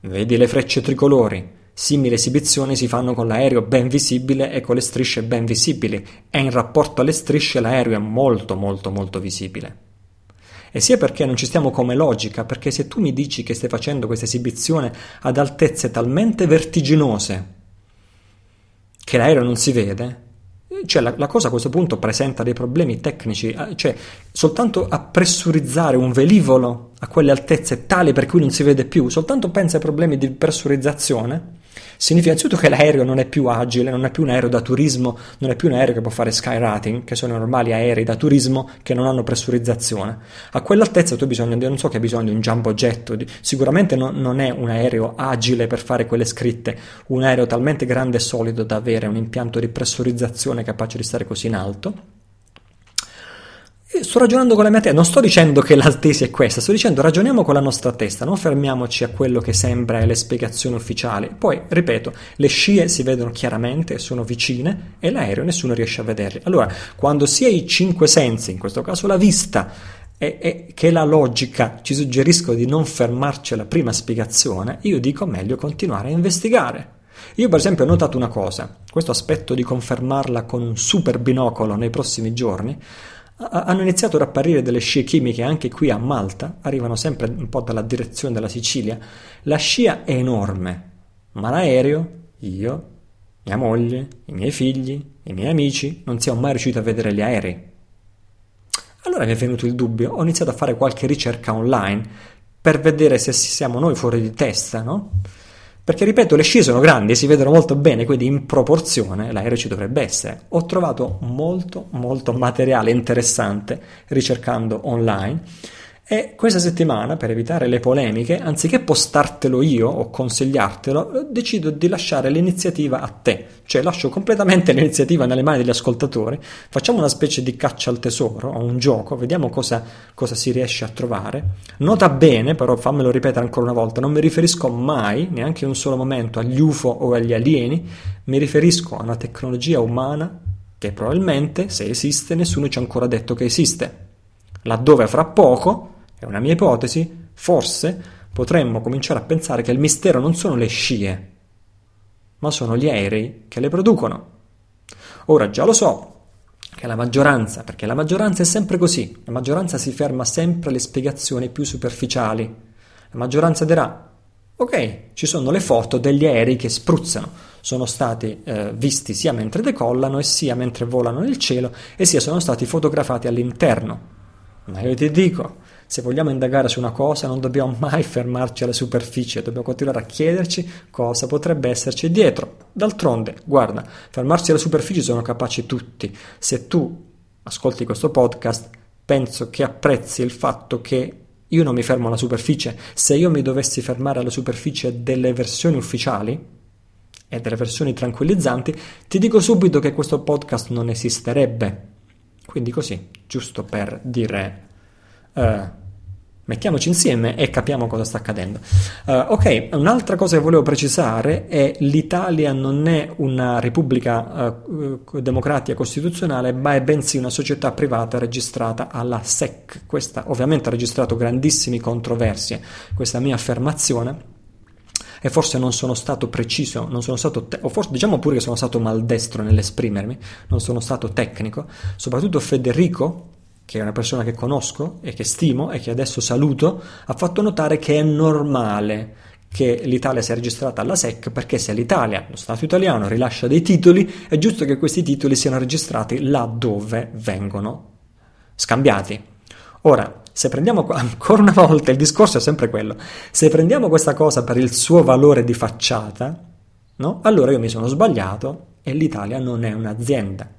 vedi le frecce tricolori, simili esibizioni si fanno con l'aereo ben visibile e con le strisce ben visibili, e in rapporto alle strisce l'aereo è molto molto molto visibile. E sia perché non ci stiamo come logica, perché se tu mi dici che stai facendo questa esibizione ad altezze talmente vertiginose che l'aereo non si vede, cioè la, la, cosa a questo punto presenta dei problemi tecnici, eh, cioè soltanto a pressurizzare un velivolo a quelle altezze tali per cui non si vede più, soltanto pensa ai problemi di pressurizzazione, significa innanzitutto che l'aereo non è più agile, non è più un aereo da turismo, non è più un aereo che può fare skywriting, che sono i normali aerei da turismo che non hanno pressurizzazione. A quell'altezza tu hai bisogno non so che hai bisogno di un jumbo jet, sicuramente no, non è un aereo agile per fare quelle scritte, un aereo talmente grande e solido da avere un impianto di pressurizzazione capace di stare così in alto sto ragionando con la mia testa, non sto dicendo che la tesi è questa, sto dicendo ragioniamo con la nostra testa, non fermiamoci a quello che sembra le spiegazioni ufficiali. Poi, ripeto, le scie si vedono chiaramente, sono vicine e l'aereo nessuno riesce a vederli. Allora, quando sia i cinque sensi, in questo caso la vista, e, e che la logica ci suggeriscono di non fermarci alla prima spiegazione, io dico meglio continuare a investigare. Io per esempio ho notato una cosa, questo aspetto di confermarla con un super binocolo nei prossimi giorni, hanno iniziato ad apparire delle scie chimiche anche qui a Malta, arrivano sempre un po' dalla direzione della Sicilia. La scia è enorme, ma l'aereo, io, mia moglie, i miei figli, i miei amici, non siamo mai riusciti a vedere gli aerei. Allora mi è venuto il dubbio, ho iniziato a fare qualche ricerca online per vedere se siamo noi fuori di testa, no? Perché ripeto, le scie sono grandi si vedono molto bene, quindi in proporzione l'aereo ci dovrebbe essere. Ho trovato molto, molto materiale interessante ricercando online e questa settimana, per evitare le polemiche, anziché postartelo io o consigliartelo, decido di lasciare l'iniziativa a te, cioè lascio completamente [laughs] l'iniziativa nelle mani degli ascoltatori, facciamo una specie di caccia al tesoro o un gioco, vediamo cosa, cosa si riesce a trovare. Nota bene, però fammelo ripetere ancora una volta, non mi riferisco mai, neanche in un solo momento, agli UFO o agli alieni, mi riferisco a una tecnologia umana che probabilmente, se esiste, nessuno ci ha ancora detto che esiste. Laddove fra poco è una mia ipotesi, forse potremmo cominciare a pensare che il mistero non sono le scie, ma sono gli aerei che le producono. Ora già lo so che la maggioranza, perché la maggioranza è sempre così, la maggioranza si ferma sempre alle spiegazioni più superficiali. La maggioranza dirà, ok, ci sono le foto degli aerei che spruzzano, sono stati eh, visti sia mentre decollano e sia mentre volano nel cielo e sia sono stati fotografati all'interno. Ma io ti dico, se vogliamo indagare su una cosa non dobbiamo mai fermarci alla superficie, dobbiamo continuare a chiederci cosa potrebbe esserci dietro. D'altronde, guarda, fermarsi alla superficie sono capaci tutti. Se tu ascolti questo podcast, penso che apprezzi il fatto che io non mi fermo alla superficie. Se io mi dovessi fermare alla superficie delle versioni ufficiali e delle versioni tranquillizzanti, ti dico subito che questo podcast non esisterebbe. Quindi così, giusto per dire Uh, Mettiamoci insieme e capiamo cosa sta accadendo. Uh, ok, un'altra cosa che volevo precisare è l'Italia non è una repubblica uh, democratica costituzionale, ma è bensì una società privata registrata alla SEC. Questa ovviamente ha registrato grandissime controversie, questa mia affermazione. E forse non sono stato preciso, non sono stato te- o forse diciamo pure che sono stato maldestro nell'esprimermi, non sono stato tecnico. Soprattutto Federico, che è una persona che conosco e che stimo e che adesso saluto, ha fatto notare che è normale che l'Italia sia registrata alla SEC perché se l'Italia, lo Stato italiano, rilascia dei titoli, è giusto che questi titoli siano registrati là dove vengono scambiati. Ora, se prendiamo [laughs] ancora una volta, il discorso è sempre quello, se prendiamo questa cosa per il suo valore di facciata, no? allora io mi sono sbagliato e l'Italia non è un'azienda.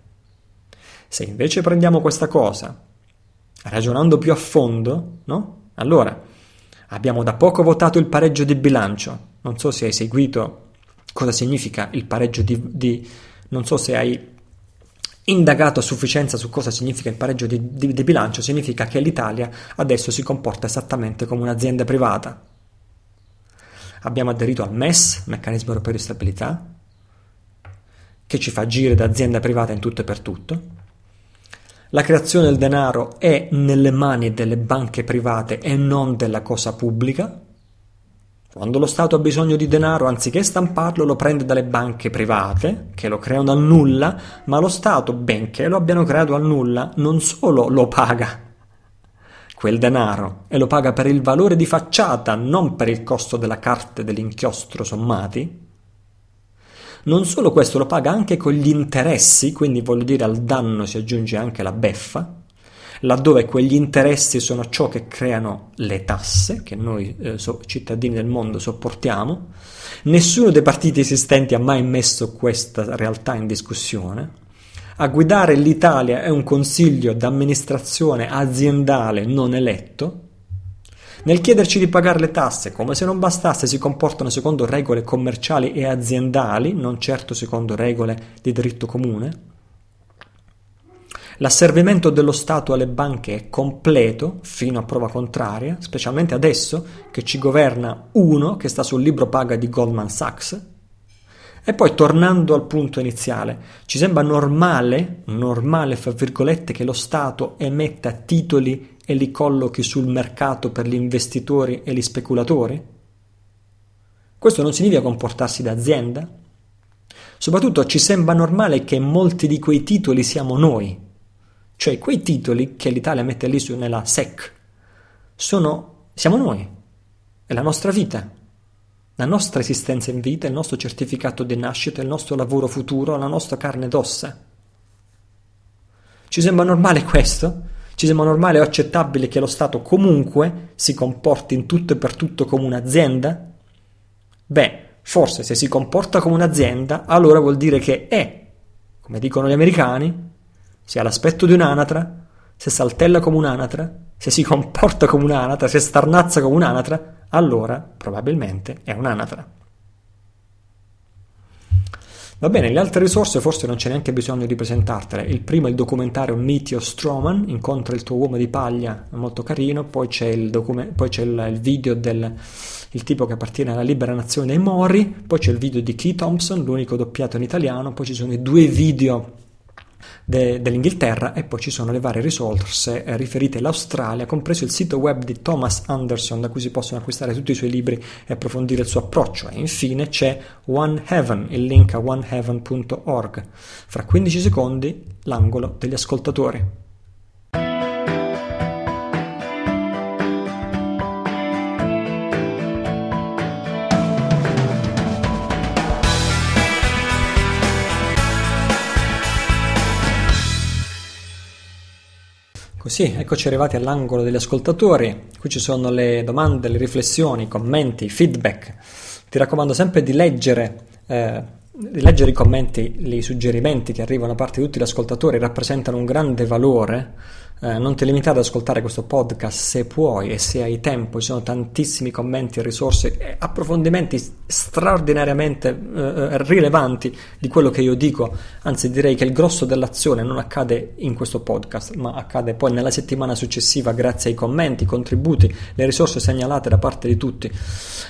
Se invece prendiamo questa cosa ragionando più a fondo, no? Allora, abbiamo da poco votato il pareggio di bilancio. Non so se hai seguito cosa significa il pareggio di, di non so se hai indagato a sufficienza su cosa significa il pareggio di, di, di, bilancio, significa che l'Italia adesso si comporta esattamente come un'azienda privata. Abbiamo aderito al MES, Meccanismo Europeo di Stabilità, che ci fa agire da azienda privata in tutto e per tutto. La creazione del denaro è nelle mani delle banche private e non della cosa pubblica. Quando lo Stato ha bisogno di denaro, anziché stamparlo, lo prende dalle banche private, che lo creano dal nulla, ma lo Stato, benché lo abbiano creato dal nulla, non solo lo paga quel denaro e lo paga per il valore di facciata, non per il costo della carta e dell'inchiostro sommati, non solo questo lo paga anche con gli interessi, quindi voglio dire al danno si aggiunge anche la beffa, laddove quegli interessi sono ciò che creano le tasse che noi eh, so, cittadini del mondo sopportiamo. Nessuno dei partiti esistenti ha mai messo questa realtà in discussione. A guidare l'Italia è un consiglio d'amministrazione aziendale non eletto, nel chiederci di pagare le tasse, come se non bastasse, si comportano secondo regole commerciali e aziendali, non certo secondo regole di diritto comune. L'asservimento dello Stato alle banche è completo fino a prova contraria, specialmente adesso che ci governa uno che sta sul libro paga di Goldman Sachs. E poi tornando al punto iniziale, ci sembra normale, normale fra virgolette, che lo Stato emetta titoli e li collochi sul mercato per gli investitori e gli speculatori? Questo non significa comportarsi da azienda? Soprattutto ci sembra normale che molti di quei titoli siamo noi, cioè quei titoli che l'Italia mette lì nella SEC, sono, siamo noi, è la nostra vita, la nostra esistenza in vita, il nostro certificato di nascita, il nostro lavoro futuro, la nostra carne ed ossa. Ci sembra normale questo? Ci sembra normale o accettabile che lo Stato comunque si comporti in tutto e per tutto come un'azienda? Beh, forse se si comporta come un'azienda, allora vuol dire che è, come dicono gli americani, se ha l'aspetto di un'anatra, se saltella come un'anatra, se si comporta come un'anatra, se starnazza come un'anatra, allora probabilmente è un'anatra. Va bene, le altre risorse forse non c'è neanche bisogno di presentartele. Il primo è il documentario Meteor Stroman, incontra il tuo uomo di paglia, è molto carino, poi c'è il, document- poi c'è il, il video del il tipo che appartiene alla libera nazione dei Mori, poi c'è il video di Key Thompson, l'unico doppiato in italiano, poi ci sono i due video de, dell'Inghilterra e poi ci sono le varie risorse eh, riferite all'Australia, compreso il sito web di Thomas Anderson da cui si possono acquistare tutti i suoi libri e approfondire il suo approccio e infine c'è One Heaven, il link a oneheaven.org. Fra 15 secondi l'angolo degli ascoltatori. Così, eccoci arrivati all'angolo degli ascoltatori. Qui ci sono le domande, le riflessioni, i commenti, i feedback. Ti raccomando sempre di leggere, eh, di leggere i commenti, i suggerimenti che arrivano da parte di tutti gli ascoltatori, rappresentano un grande valore eh, non ti limitare ad ascoltare questo podcast se puoi e se hai tempo, ci sono tantissimi commenti, risorse e approfondimenti straordinariamente eh, eh, rilevanti di quello che io dico, anzi direi che il grosso dell'azione non accade in questo podcast, ma accade poi nella settimana successiva grazie ai commenti, i contributi, le risorse segnalate da parte di tutti.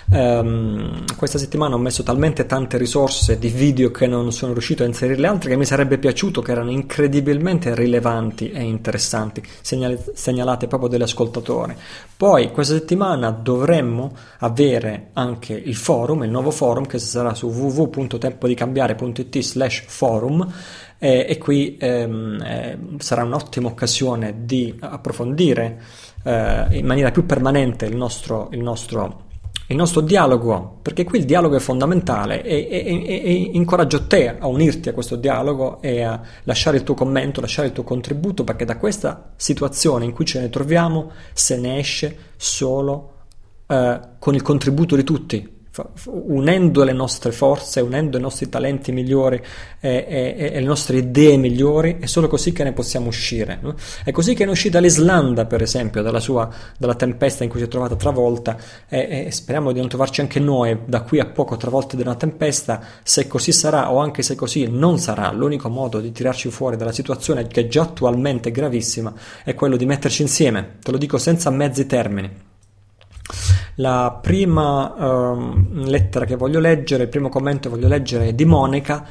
Um, questa settimana ho messo talmente tante risorse di video che non sono riuscito a inserirle altre che mi sarebbe piaciuto che erano incredibilmente rilevanti e interessanti segnalate proprio dagli ascoltatori. Poi questa settimana dovremmo avere anche il forum, il nuovo forum che sarà su www.tempodicambiare.it slash forum eh, e qui ehm, eh, sarà un'ottima occasione di approfondire eh, in maniera più permanente il nostro, il nostro il nostro dialogo, perché qui il dialogo è fondamentale e, e, e, e, incoraggio te a unirti a questo dialogo e a lasciare il tuo commento, lasciare il tuo contributo, perché da questa situazione in cui ce ne troviamo se ne esce solo eh, con il contributo di tutti, unendo le nostre forze, unendo i nostri talenti migliori e, e, e, le nostre idee migliori, è solo così che ne possiamo uscire. No? È così che ne è uscita l'Islanda, per esempio, dalla, sua, dalla tempesta in cui si è trovata travolta e, e, speriamo di non trovarci anche noi da qui a poco travolti da una tempesta, se così sarà o anche se così non sarà, l'unico modo di tirarci fuori dalla situazione che già attualmente è gravissima è quello di metterci insieme, te lo dico senza mezzi termini. La prima uh, lettera che voglio leggere, il primo commento che voglio leggere è di Monica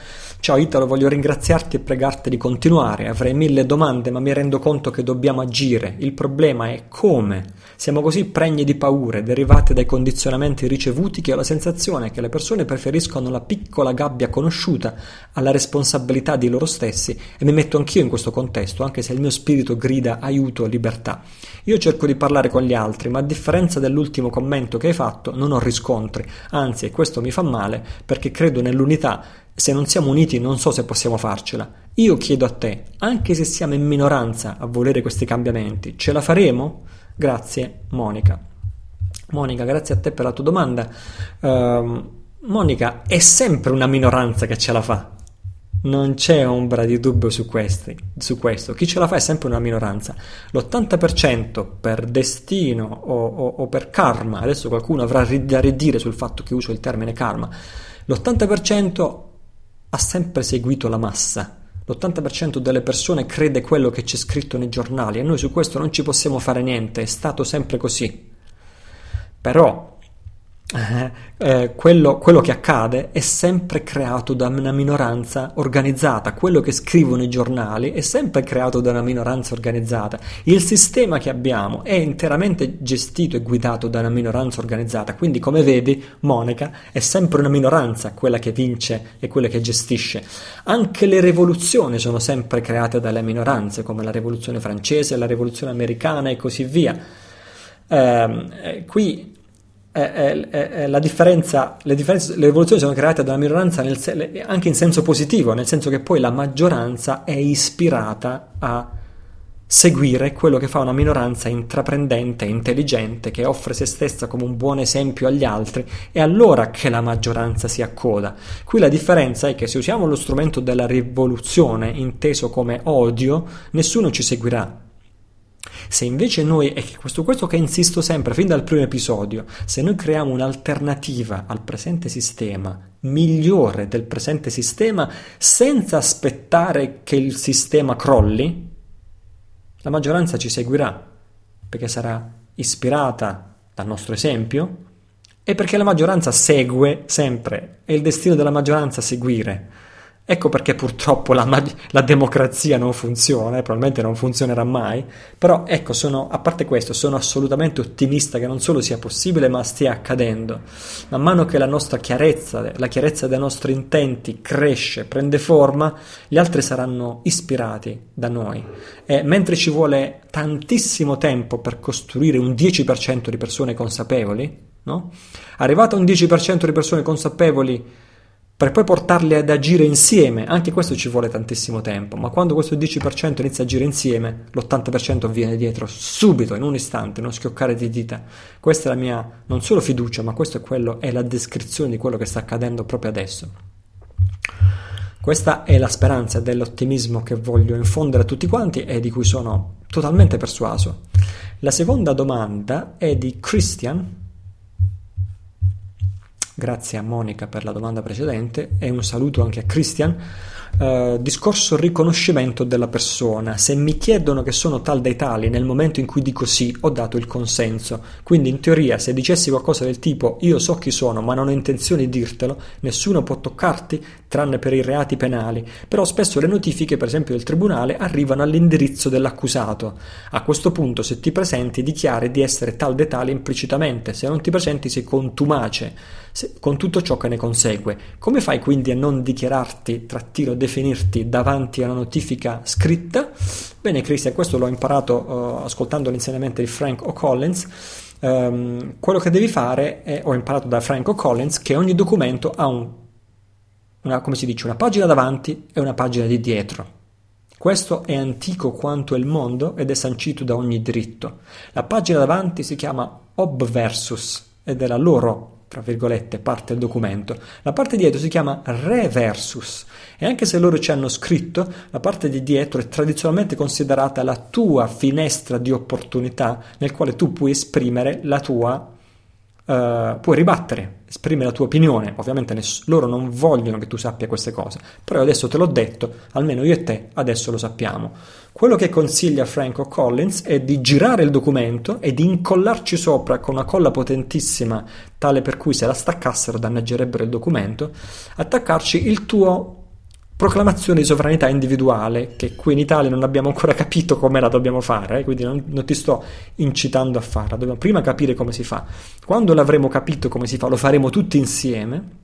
Ciao Italo, voglio ringraziarti e pregarti di continuare. Avrei mille domande, ma mi rendo conto che dobbiamo agire. Il problema è come. Siamo così pregni di paure derivate dai condizionamenti ricevuti che ho la sensazione che le persone preferiscono la piccola gabbia conosciuta alla responsabilità di loro stessi e mi metto anch'io in questo contesto, anche se il mio spirito grida aiuto, libertà. Io cerco di parlare con gli altri, ma a differenza dell'ultimo commento che hai fatto, non ho riscontri. Anzi, e questo mi fa male perché credo nell'unità se non siamo uniti non so se possiamo farcela. Io chiedo a te, anche se siamo in minoranza a volere questi cambiamenti, ce la faremo? Grazie Monica. Monica, grazie a te per la tua domanda. Uh, Monica, è sempre una minoranza che ce la fa. Non c'è ombra di dubbio su, questi, su questo. Chi ce la fa è sempre una minoranza. L'80% per destino o, o, o per karma, adesso qualcuno avrà da ridire sul fatto che uso il termine karma, l'80% ha sempre seguito la massa. L'80% delle persone crede quello che c'è scritto nei giornali e noi su questo non ci possiamo fare niente, è stato sempre così. Però eh, eh, quello, quello, che accade è sempre creato da una minoranza organizzata, quello che scrivono i giornali è sempre creato da una minoranza organizzata. Il sistema che abbiamo è interamente gestito e guidato da una minoranza organizzata, quindi come vedi Monica è sempre una minoranza quella che vince e quella che gestisce. Anche le rivoluzioni sono sempre create dalle minoranze, come la rivoluzione francese, la rivoluzione americana e così via. Ehm, eh, qui è, è la differenza, le, differenze, le rivoluzioni sono create dalla minoranza nel, anche in senso positivo, nel senso che poi la maggioranza è ispirata a seguire quello che fa una minoranza intraprendente, intelligente, che offre se stessa come un buon esempio agli altri, è allora che la maggioranza si accoda. Qui la differenza è che se usiamo lo strumento della rivoluzione inteso come odio, nessuno ci seguirà, se invece noi, e questo, questo che insisto sempre fin dal primo episodio, se noi creiamo un'alternativa al presente sistema, migliore del presente sistema, senza aspettare che il sistema crolli, la maggioranza ci seguirà, perché sarà ispirata dal nostro esempio e perché la maggioranza segue sempre, è il destino della maggioranza seguire. Ecco perché purtroppo la, la, democrazia non funziona e probabilmente non funzionerà mai, però ecco, sono, a parte questo, sono assolutamente ottimista che non solo sia possibile ma stia accadendo. Man mano che la nostra chiarezza, la chiarezza dei nostri intenti cresce, prende forma, gli altri saranno ispirati da noi. E mentre ci vuole tantissimo tempo per costruire un 10% di persone consapevoli, no? Arrivato a un 10% di persone consapevoli, per poi portarli ad agire insieme, anche questo ci vuole tantissimo tempo, ma quando questo 10% inizia a agire insieme, l'80% viene dietro subito, in un istante, non schioccare di dita. Questa è la mia non solo fiducia, ma questo è è la descrizione di quello che sta accadendo proprio adesso. Questa è la speranza dell'ottimismo che voglio infondere a tutti quanti e di cui sono totalmente persuaso. La seconda domanda è di Christian. Grazie a Monica per la domanda precedente e un saluto anche a Christian. Uh, discorso riconoscimento della persona. Se mi chiedono che sono tal dei tali, nel momento in cui dico sì, ho dato il consenso. Quindi, in teoria, se dicessi qualcosa del tipo io so chi sono, ma non ho intenzione di dirtelo, nessuno può toccarti, tranne per i reati penali. Però spesso le notifiche, per esempio del tribunale, arrivano all'indirizzo dell'accusato. A questo punto, se ti presenti, dichiari di essere tal dei tali implicitamente. Se non ti presenti, sei contumace se, con tutto ciò che ne consegue. Come fai quindi a non dichiararti, trattino, definirti davanti a una notifica scritta? Bene, Christian, questo l'ho imparato uh, ascoltando l'insegnamento di Frank O'Collins. Um, quello che devi fare, è, ho imparato da Frank O'Collins, che ogni documento ha un, una, come si dice, una pagina davanti e una pagina di dietro. Questo è antico quanto il mondo ed è sancito da ogni diritto. La pagina davanti si chiama obversus ed è la loro tra virgolette, parte del documento. La parte dietro si chiama reversus e anche se loro ci hanno scritto, la parte di dietro è tradizionalmente considerata la tua finestra di opportunità nel quale tu puoi esprimere la tua Uh, puoi ribattere, esprimere la tua opinione. Ovviamente ness- loro non vogliono che tu sappia queste cose, però adesso te l'ho detto, almeno io e te adesso lo sappiamo. Quello che consiglia Franco Collins è di girare il documento e di incollarci sopra con una colla potentissima, tale per cui se la staccassero danneggerebbero il documento, attaccarci il tuo proclamazione di sovranità individuale, che qui in Italia non abbiamo ancora [laughs] capito come la dobbiamo fare, eh? quindi non, non, ti sto incitando a farla, dobbiamo prima capire come si fa. Quando l'avremo capito come si fa, lo faremo tutti insieme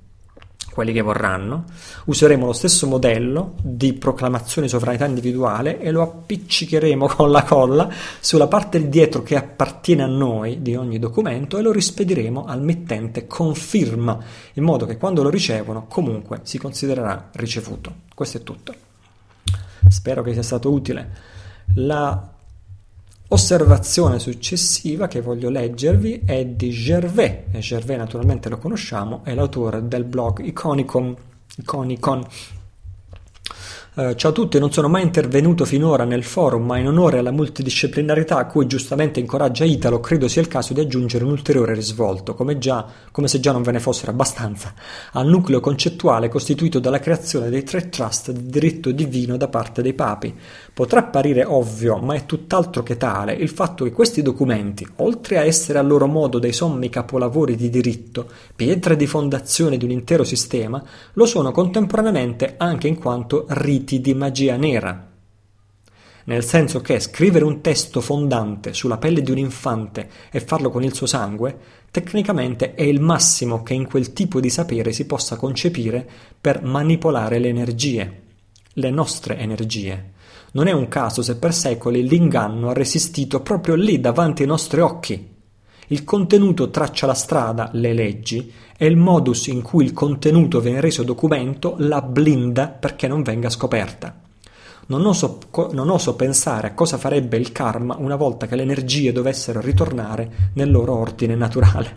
quelli che vorranno, useremo lo stesso modello di proclamazione di sovranità individuale e lo appiccicheremo [laughs] con la colla sulla parte di dietro che appartiene a noi di ogni documento e lo rispediremo al mittente con firma, in modo che quando lo ricevono comunque si considererà ricevuto. Questo è tutto. Spero che sia stato utile. La Osservazione successiva che voglio leggervi è di Gervais, e Gervais naturalmente lo conosciamo, è l'autore del blog Iconicon, Iconicon eh, ciao a tutti, non sono mai intervenuto finora nel forum, ma in onore alla multidisciplinarità a cui giustamente incoraggia Italo, credo sia il caso di aggiungere un ulteriore risvolto, come, già, come se già non ve ne fossero abbastanza, al nucleo concettuale costituito dalla creazione dei tre trust di diritto divino da parte dei papi. Potrà apparire ovvio, ma è tutt'altro che tale, il fatto che questi documenti, oltre a essere a loro modo dei sommi capolavori di diritto, pietre di fondazione di un intero sistema, lo sono contemporaneamente anche in quanto riti di magia nera. Nel senso che scrivere un testo fondante sulla pelle di un infante e farlo con il suo sangue, tecnicamente è il massimo che in quel tipo di sapere si possa concepire per manipolare le energie, le nostre energie. Non è un caso se per secoli l'inganno ha resistito proprio lì davanti ai nostri occhi. Il contenuto traccia la strada, le leggi, e il modus in cui il contenuto viene reso documento la blinda perché non venga scoperta. Non oso, non oso, pensare a cosa farebbe il karma una volta che le energie dovessero ritornare nel loro ordine naturale.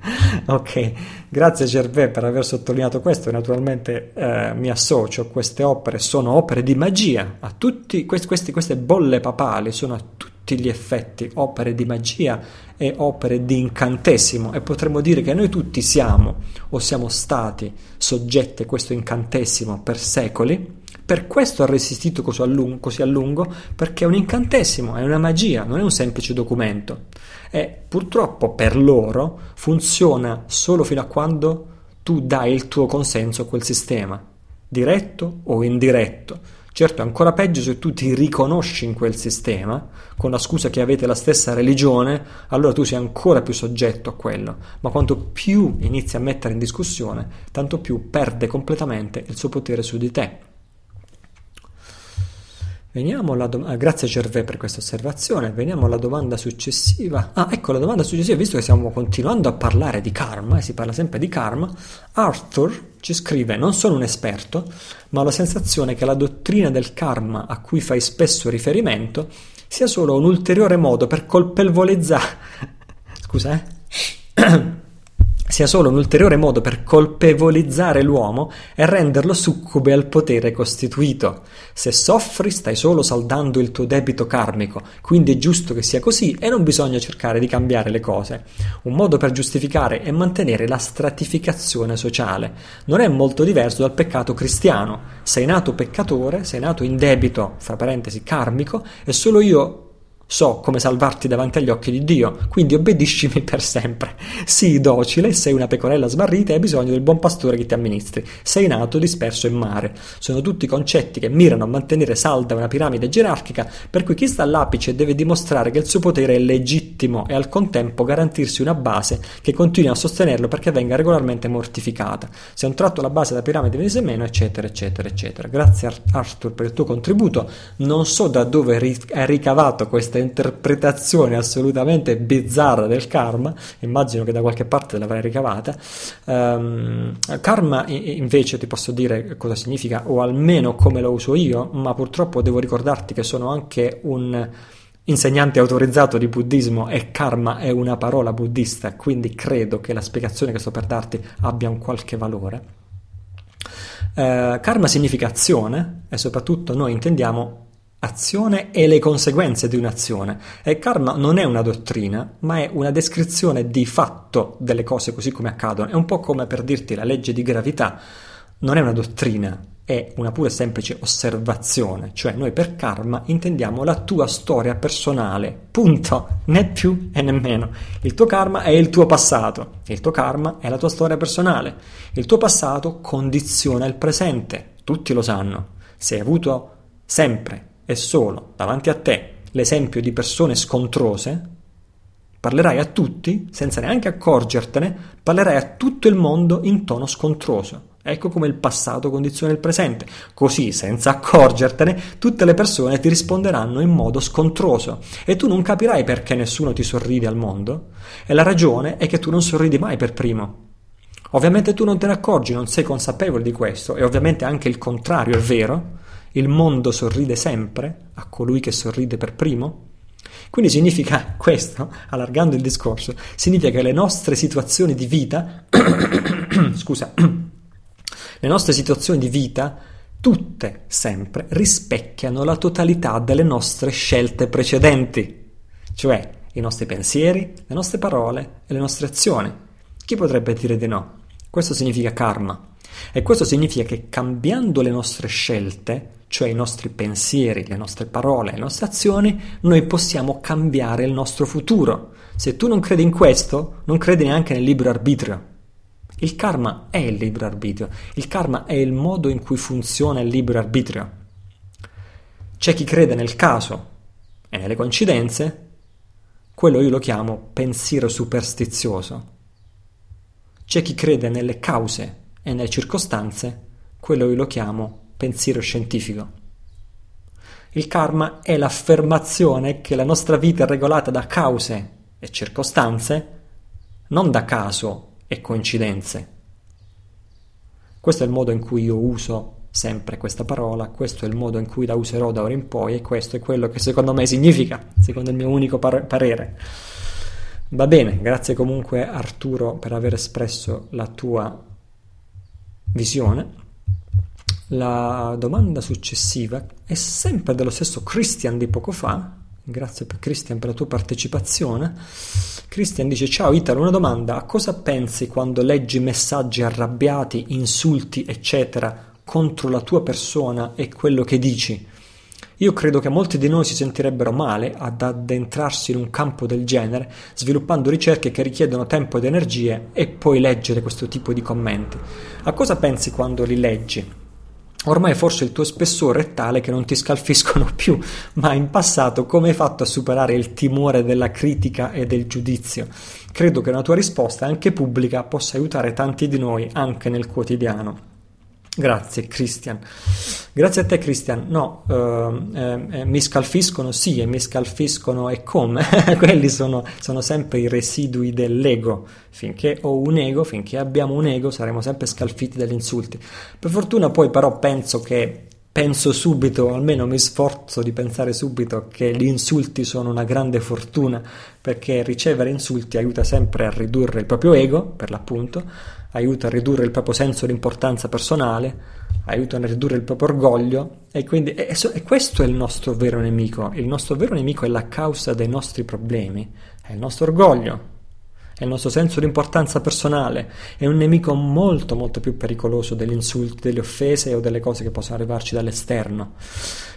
[laughs] ok, grazie Gervais per aver sottolineato questo. Naturalmente eh, mi associo. Queste opere sono opere di magia. A tutti questi, queste bolle papali sono a tutti gli effetti opere di magia e opere di incantesimo e potremmo dire che noi tutti siamo o siamo stati soggetti a questo incantesimo per secoli. Per questo ha resistito così a, lungo, così a lungo, perché è un incantesimo, è una magia, non è un semplice documento. E purtroppo per loro funziona solo fino a quando tu dai il tuo consenso a quel sistema, diretto o indiretto. Certo, è ancora peggio se tu ti riconosci in quel sistema, con la scusa che avete la stessa religione, allora tu sei ancora più soggetto a quello. Ma quanto più inizi a mettere in discussione, tanto più perde completamente il suo potere su di te. Veniamo alla domanda. Ah, grazie Gervais per questa osservazione. Veniamo alla domanda successiva. Ah, ecco la domanda successiva, visto che stiamo continuando a parlare di karma, e si parla sempre di karma, Arthur ci scrive: Non sono un esperto, ma ho la sensazione che la dottrina del karma a cui fai spesso riferimento sia solo un ulteriore modo per colpevolizzare. [laughs] Scusa, eh? [clears throat] sia solo un ulteriore modo per colpevolizzare l'uomo e renderlo succube al potere costituito. Se soffri stai solo saldando il tuo debito karmico, quindi è giusto che sia così e non bisogna cercare di cambiare le cose. Un modo per giustificare e mantenere la stratificazione sociale. Non è molto diverso dal peccato cristiano. Sei nato peccatore, sei nato in debito, fra parentesi, karmico, e solo io So come salvarti davanti agli occhi di Dio, quindi obbediscimi per sempre. Sii docile, sei una pecorella smarrita e hai bisogno del buon pastore che ti amministri. Sei nato disperso in mare. Sono tutti concetti che mirano a mantenere salda una piramide gerarchica, per cui chi sta all'apice deve dimostrare che il suo potere è legittimo e al contempo garantirsi una base che continui a sostenerlo perché venga regolarmente mortificata. Se un tratto la base della piramide venisse meno, eccetera, eccetera, eccetera. Grazie Arthur per il tuo contributo. Non so da dove hai ricavato questa questa interpretazione assolutamente bizzarra del karma, immagino che da qualche parte l'avrai ricavata. Um, karma invece ti posso dire cosa significa, o almeno come lo uso io, ma purtroppo devo ricordarti che sono anche un insegnante autorizzato di buddismo e karma è una parola buddista, quindi credo che la spiegazione che sto per darti abbia un qualche valore. Uh, karma significa azione e soprattutto noi intendiamo azione e le conseguenze di un'azione. E karma non è una dottrina, ma è una descrizione di fatto delle cose così come accadono. È un po' come per dirti la legge di gravità non è una dottrina, è una pura e semplice osservazione, cioè noi per karma intendiamo la tua storia personale, punto, né più e né meno. Il tuo karma è il tuo passato, il tuo karma è la tua storia personale, il tuo passato condiziona il presente, tutti lo sanno. Se hai avuto sempre e solo davanti a te l'esempio di persone scontrose, parlerai a tutti, senza neanche accorgertene, parlerai a tutto il mondo in tono scontroso. Ecco come il passato condiziona il presente. Così, senza accorgertene, tutte le persone ti risponderanno in modo scontroso e tu non capirai perché nessuno ti sorride al mondo. E la ragione è che tu non sorridi mai per primo. Ovviamente tu non te ne accorgi, non sei consapevole di questo e ovviamente anche il contrario è vero, il mondo sorride sempre a colui che sorride per primo? Quindi significa [laughs] questo, allargando il discorso, significa che le nostre situazioni di vita, [coughs] scusa, [coughs] le nostre situazioni di vita, tutte sempre rispecchiano la totalità delle nostre scelte precedenti, cioè i nostri pensieri, le nostre parole e le nostre azioni. Chi potrebbe dire di no? Questo significa karma. E questo significa che cambiando le nostre scelte, cioè i nostri pensieri, le nostre parole, le nostre azioni, noi possiamo cambiare il nostro futuro. Se tu non credi in questo, non credi neanche nel libero arbitrio. Il karma è il libero arbitrio, il karma è il modo in cui funziona il libero arbitrio. C'è chi crede nel caso e nelle coincidenze, quello io lo chiamo pensiero superstizioso. C'è chi crede nelle cause e nelle circostanze, quello io lo chiamo pensiero scientifico. Il karma è l'affermazione che la nostra vita è regolata da cause e circostanze, non da caso e coincidenze. Questo è il modo in cui io uso sempre questa parola, questo è il modo in cui la userò da ora in poi e questo è quello che secondo me significa, secondo il mio unico par- parere. Va bene, grazie comunque Arturo per aver espresso la tua visione. La domanda successiva è sempre dello stesso Christian di poco fa. Grazie per Christian per la tua partecipazione. Christian dice: Ciao Italo, una domanda. A cosa pensi quando leggi messaggi arrabbiati, insulti, eccetera, contro la tua persona e quello che dici? Io credo che molti di noi si sentirebbero male ad addentrarsi in un campo del genere, sviluppando ricerche che richiedono tempo ed energie e poi leggere questo tipo di commenti. A cosa pensi quando li leggi? Ormai forse il tuo spessore è tale che non ti scalfiscono [laughs] più, ma in passato come hai fatto a superare il timore della critica e del giudizio? Credo che una tua risposta, anche pubblica, possa aiutare tanti di noi anche nel quotidiano. Grazie Christian. Grazie a te Christian. No, eh, eh, mi scalfiscono sì e mi scalfiscono e come. [laughs] Quelli sono, sono, sempre i residui dell'ego. Finché ho un ego, finché abbiamo un ego, saremo sempre scalfiti dagli insulti. Per fortuna poi però penso che penso subito, almeno mi sforzo di pensare subito che gli insulti sono una grande fortuna perché ricevere insulti aiuta sempre a ridurre il proprio ego, per l'appunto, aiuta a ridurre il proprio senso di importanza personale, aiuta a ridurre il proprio orgoglio e quindi e, e questo è il nostro vero nemico. Il nostro vero nemico è la causa dei nostri problemi, è il nostro orgoglio è il nostro senso di importanza personale, è un nemico molto molto più pericoloso degli insulti, delle offese o delle cose che possono arrivarci dall'esterno.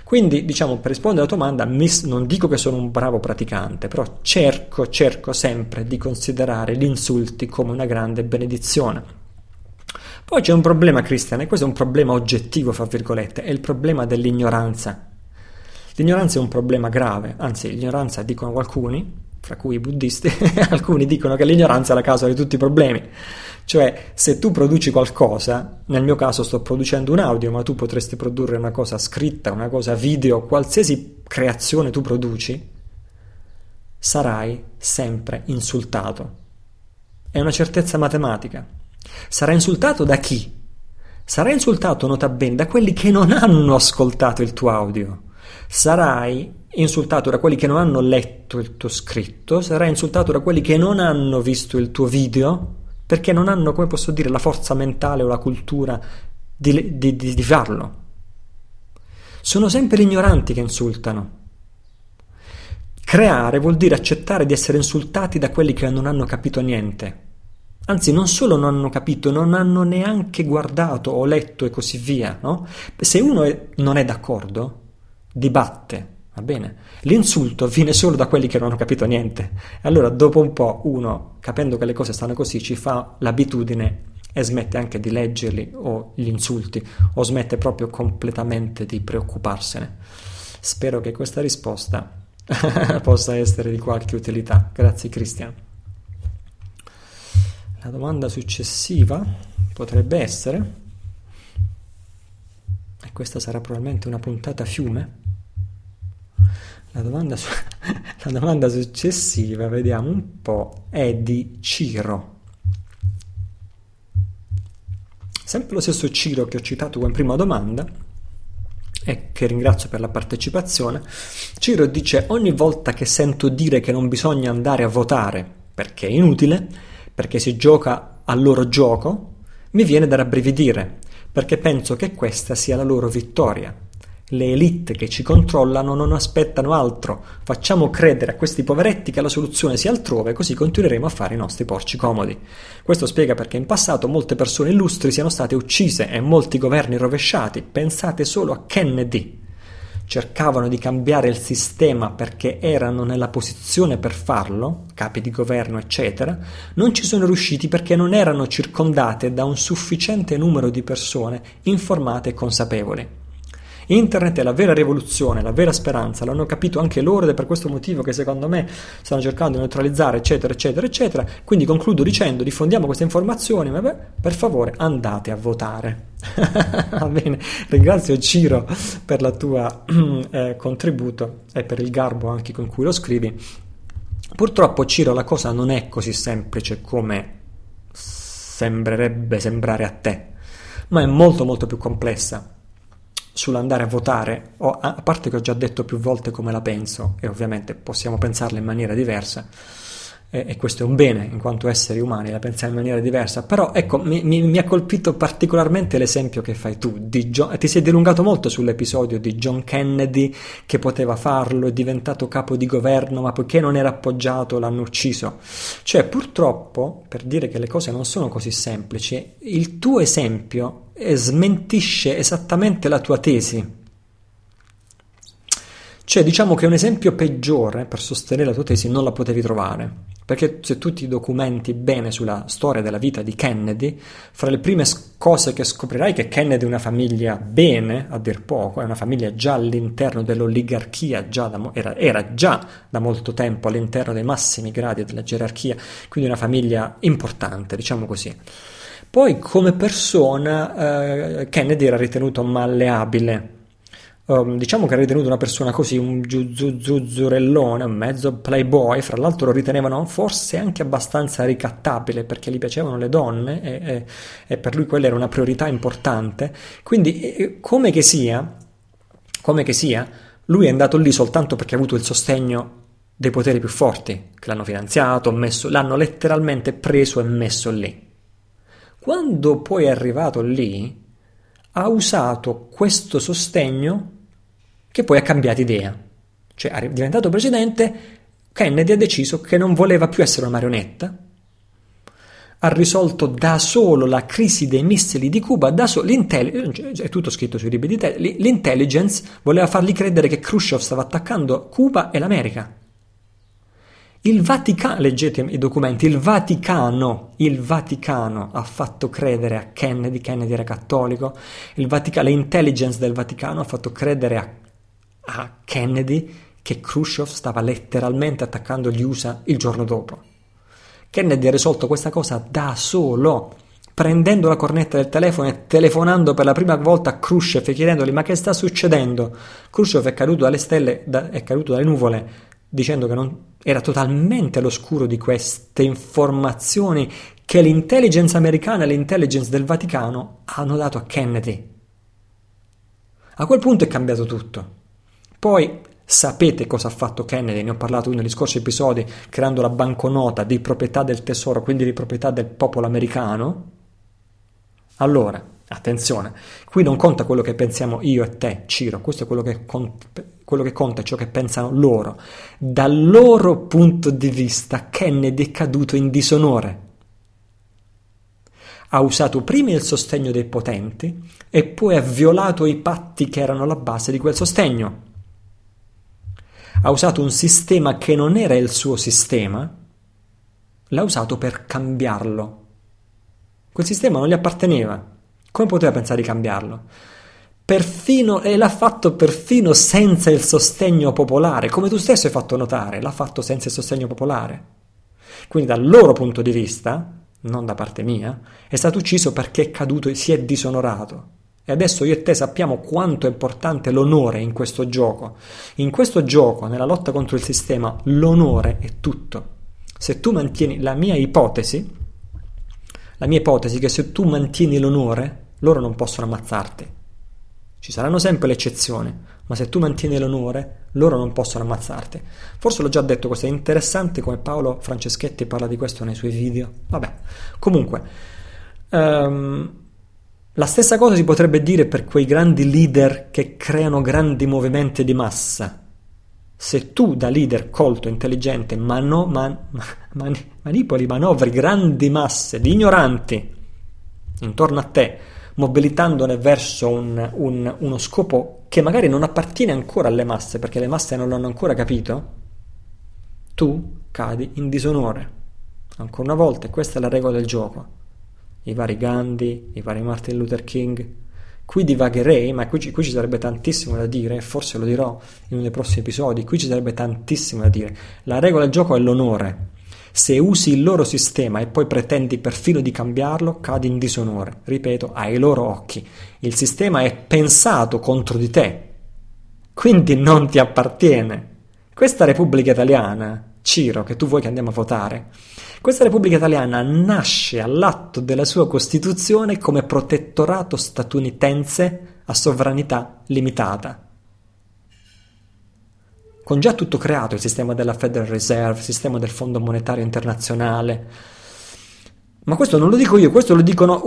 Quindi, diciamo, per rispondere alla tua domanda, non dico che sono un bravo praticante, però cerco, cerco sempre di considerare gli insulti come una grande benedizione. Poi c'è un problema, Cristian, e questo è un problema oggettivo, fra virgolette, è il problema dell'ignoranza. L'ignoranza è un problema grave, anzi, l'ignoranza, dicono alcuni, fra cui i buddisti, [laughs] alcuni dicono che l'ignoranza è la causa di tutti i problemi. Cioè, se tu produci qualcosa, nel mio caso sto producendo un audio, ma tu potresti produrre una cosa scritta, una cosa video, qualsiasi creazione tu produci, sarai sempre insultato. È una certezza matematica. Sarai insultato da chi? Sarai insultato, nota bene, da quelli che non hanno ascoltato il tuo audio. Sarai insultato da quelli che non hanno letto il tuo scritto, sarai insultato da quelli che non hanno visto il tuo video, perché non hanno, come posso dire, la forza mentale o la cultura di, di, di, di farlo. Sono sempre gli ignoranti che insultano. Creare vuol dire accettare di essere insultati da quelli che non hanno capito niente. Anzi, non solo non hanno capito, non hanno neanche guardato o letto e così via, no? Se uno è, non è d'accordo, dibatte, Va bene? L'insulto viene solo da quelli che non hanno capito niente. Allora, dopo un po', uno, capendo che le cose stanno così, ci fa l'abitudine e smette anche di leggerli o gli insulti, o smette proprio completamente di preoccuparsene. Spero che questa risposta [laughs] possa essere di qualche utilità. Grazie, Cristian. La domanda successiva potrebbe essere, e questa sarà probabilmente una puntata fiume la domanda, su- [laughs] la domanda successiva, vediamo un po', è di Ciro. Sempre lo stesso Ciro che ho citato come prima domanda e che ringrazio per la partecipazione. Ciro dice ogni volta che sento dire che non bisogna andare a votare perché è inutile, perché si gioca al loro gioco, mi viene da rabbrividire perché penso che questa sia la loro vittoria. Le elite che ci controllano non aspettano altro. Facciamo credere a questi poveretti che la soluzione sia altrove, così continueremo a fare i nostri porci comodi. Questo spiega perché in passato molte persone illustri siano state uccise e molti governi rovesciati. Pensate solo a Kennedy. Cercavano di cambiare il sistema perché erano nella posizione per farlo, capi di governo, eccetera. Non ci sono riusciti perché non erano circondate da un sufficiente numero di persone informate e consapevoli. Internet è la vera rivoluzione, la vera speranza, l'hanno capito anche loro ed è per questo motivo che secondo me stanno cercando di neutralizzare, eccetera, eccetera, eccetera. Quindi concludo dicendo, diffondiamo queste informazioni, ma beh, per favore andate a votare. [laughs] Va bene, ringrazio Ciro per il tuo [clears throat] eh, contributo e per il garbo anche con cui lo scrivi. Purtroppo Ciro la cosa non è così semplice come sembrerebbe sembrare a te, ma è molto molto più complessa sull'andare a votare, o, a parte che ho già detto più volte come la penso, e ovviamente possiamo pensarla in maniera diversa, e, questo è un bene in quanto esseri umani, la pensiamo in maniera diversa, però ecco, mi, mi, mi ha colpito particolarmente l'esempio che fai tu, John, ti sei dilungato molto sull'episodio di John Kennedy che poteva farlo, è diventato capo di governo, ma poiché non era appoggiato l'hanno ucciso. Cioè, purtroppo, per dire che le cose non sono così semplici, il tuo esempio smentisce esattamente la tua tesi. Cioè, diciamo che un esempio peggiore per sostenere la tua tesi non la potevi trovare. Perché se tu ti documenti bene sulla storia della vita di Kennedy, fra le prime cose che scoprirai che Kennedy è una famiglia bene, a dir poco, è una famiglia già all'interno dell'oligarchia, già da, era, era, già da molto tempo all'interno dei massimi gradi della gerarchia, quindi una famiglia importante, diciamo così. Poi come persona eh, Kennedy era ritenuto malleabile, um, diciamo che ritenuto una persona così, un zuzzurellone, un mezzo playboy, fra l'altro lo ritenevano forse anche abbastanza ricattabile perché gli piacevano le donne e, e, e per lui quella era una priorità importante, quindi come che sia, Come che sia, lui è andato lì soltanto perché ha avuto il sostegno dei poteri più forti, che l'hanno finanziato, messo, l'hanno letteralmente preso e messo lì. Quando poi è arrivato lì, ha usato questo sostegno che poi ha cambiato idea. Cioè, è diventato presidente, Kennedy ha deciso che non voleva più essere una marionetta, ha risolto da solo la crisi dei missili di Cuba, da solo, è tutto scritto sui libri di te, l'intelligence voleva fargli credere che Khrushchev stava attaccando Cuba e l'America. Il Vaticano, leggete i documenti, il Vaticano, il Vaticano ha fatto credere a Kennedy, Kennedy era cattolico, Vaticano, l'intelligence del Vaticano ha fatto credere a, a Kennedy che Khrushchev stava letteralmente attaccando gli USA il giorno dopo. Kennedy ha risolto questa cosa da solo, prendendo la cornetta del telefono e telefonando per la prima volta a Khrushchev e chiedendogli ma che sta succedendo? Khrushchev è caduto dalle stelle, da, è caduto dalle nuvole dicendo che non, era totalmente all'oscuro di queste informazioni che l'intelligence americana e l'intelligence del Vaticano hanno dato a Kennedy. A quel punto è cambiato tutto. Poi Sapete cosa ha fatto Kennedy? Ne ho parlato negli scorsi episodi, creando la banconota di proprietà del tesoro, quindi di proprietà del popolo americano. Allora, attenzione, qui non conta quello che pensiamo io e te, Ciro, questo è quello che, conta, quello che conta, ciò che pensano loro. Dal loro punto di vista, Kennedy è caduto in disonore. Ha usato prima il sostegno dei potenti e poi ha violato i patti che erano la base di quel sostegno ha usato un sistema che non era il suo sistema, l'ha usato per cambiarlo. Quel sistema non gli apparteneva. Come poteva pensare di cambiarlo? Perfino, e l'ha fatto perfino senza il sostegno popolare, come tu stesso hai fatto notare, l'ha fatto senza il sostegno popolare. Quindi dal loro punto di vista, non da parte mia, è stato ucciso perché è caduto e si è disonorato. Adesso io e te sappiamo quanto è importante l'onore in questo gioco. In questo gioco, nella lotta contro il sistema, l'onore è tutto. Se tu mantieni la mia ipotesi, la mia ipotesi è che se tu mantieni l'onore, loro non possono ammazzarti. Ci saranno sempre le eccezioni, ma se tu mantieni l'onore, loro non possono ammazzarti. Forse l'ho già detto, questo è interessante come Paolo Franceschetti parla di questo nei suoi video. Vabbè, comunque, um, la stessa cosa si potrebbe dire per quei grandi leader che creano grandi movimenti di massa. Se tu da leader colto, intelligente, mano, man, man, manipoli, manovri grandi masse di ignoranti intorno a te, mobilitandone verso un, un, uno scopo che magari non appartiene ancora alle masse, perché le masse non l'hanno ancora capito, tu cadi in disonore. Ancora una volta, questa è la regola del gioco i vari Gandhi, i vari Martin Luther King. Qui divagherei, ma qui, qui ci sarebbe tantissimo da dire, forse lo dirò in uno dei prossimi episodi, qui ci sarebbe tantissimo da dire. La regola del gioco è l'onore. Se usi il loro sistema e poi pretendi perfino di cambiarlo, cadi in disonore. Ripeto, ai loro occhi. Il sistema è pensato contro di te, quindi non ti appartiene. Questa Repubblica Italiana, Ciro, che tu vuoi che andiamo a votare, questa Repubblica Italiana nasce all'atto della sua Costituzione come protettorato statunitense a sovranità limitata. Con già tutto creato, il sistema della Federal Reserve, il sistema del Fondo Monetario Internazionale. Ma questo non lo dico io, questo lo dicono...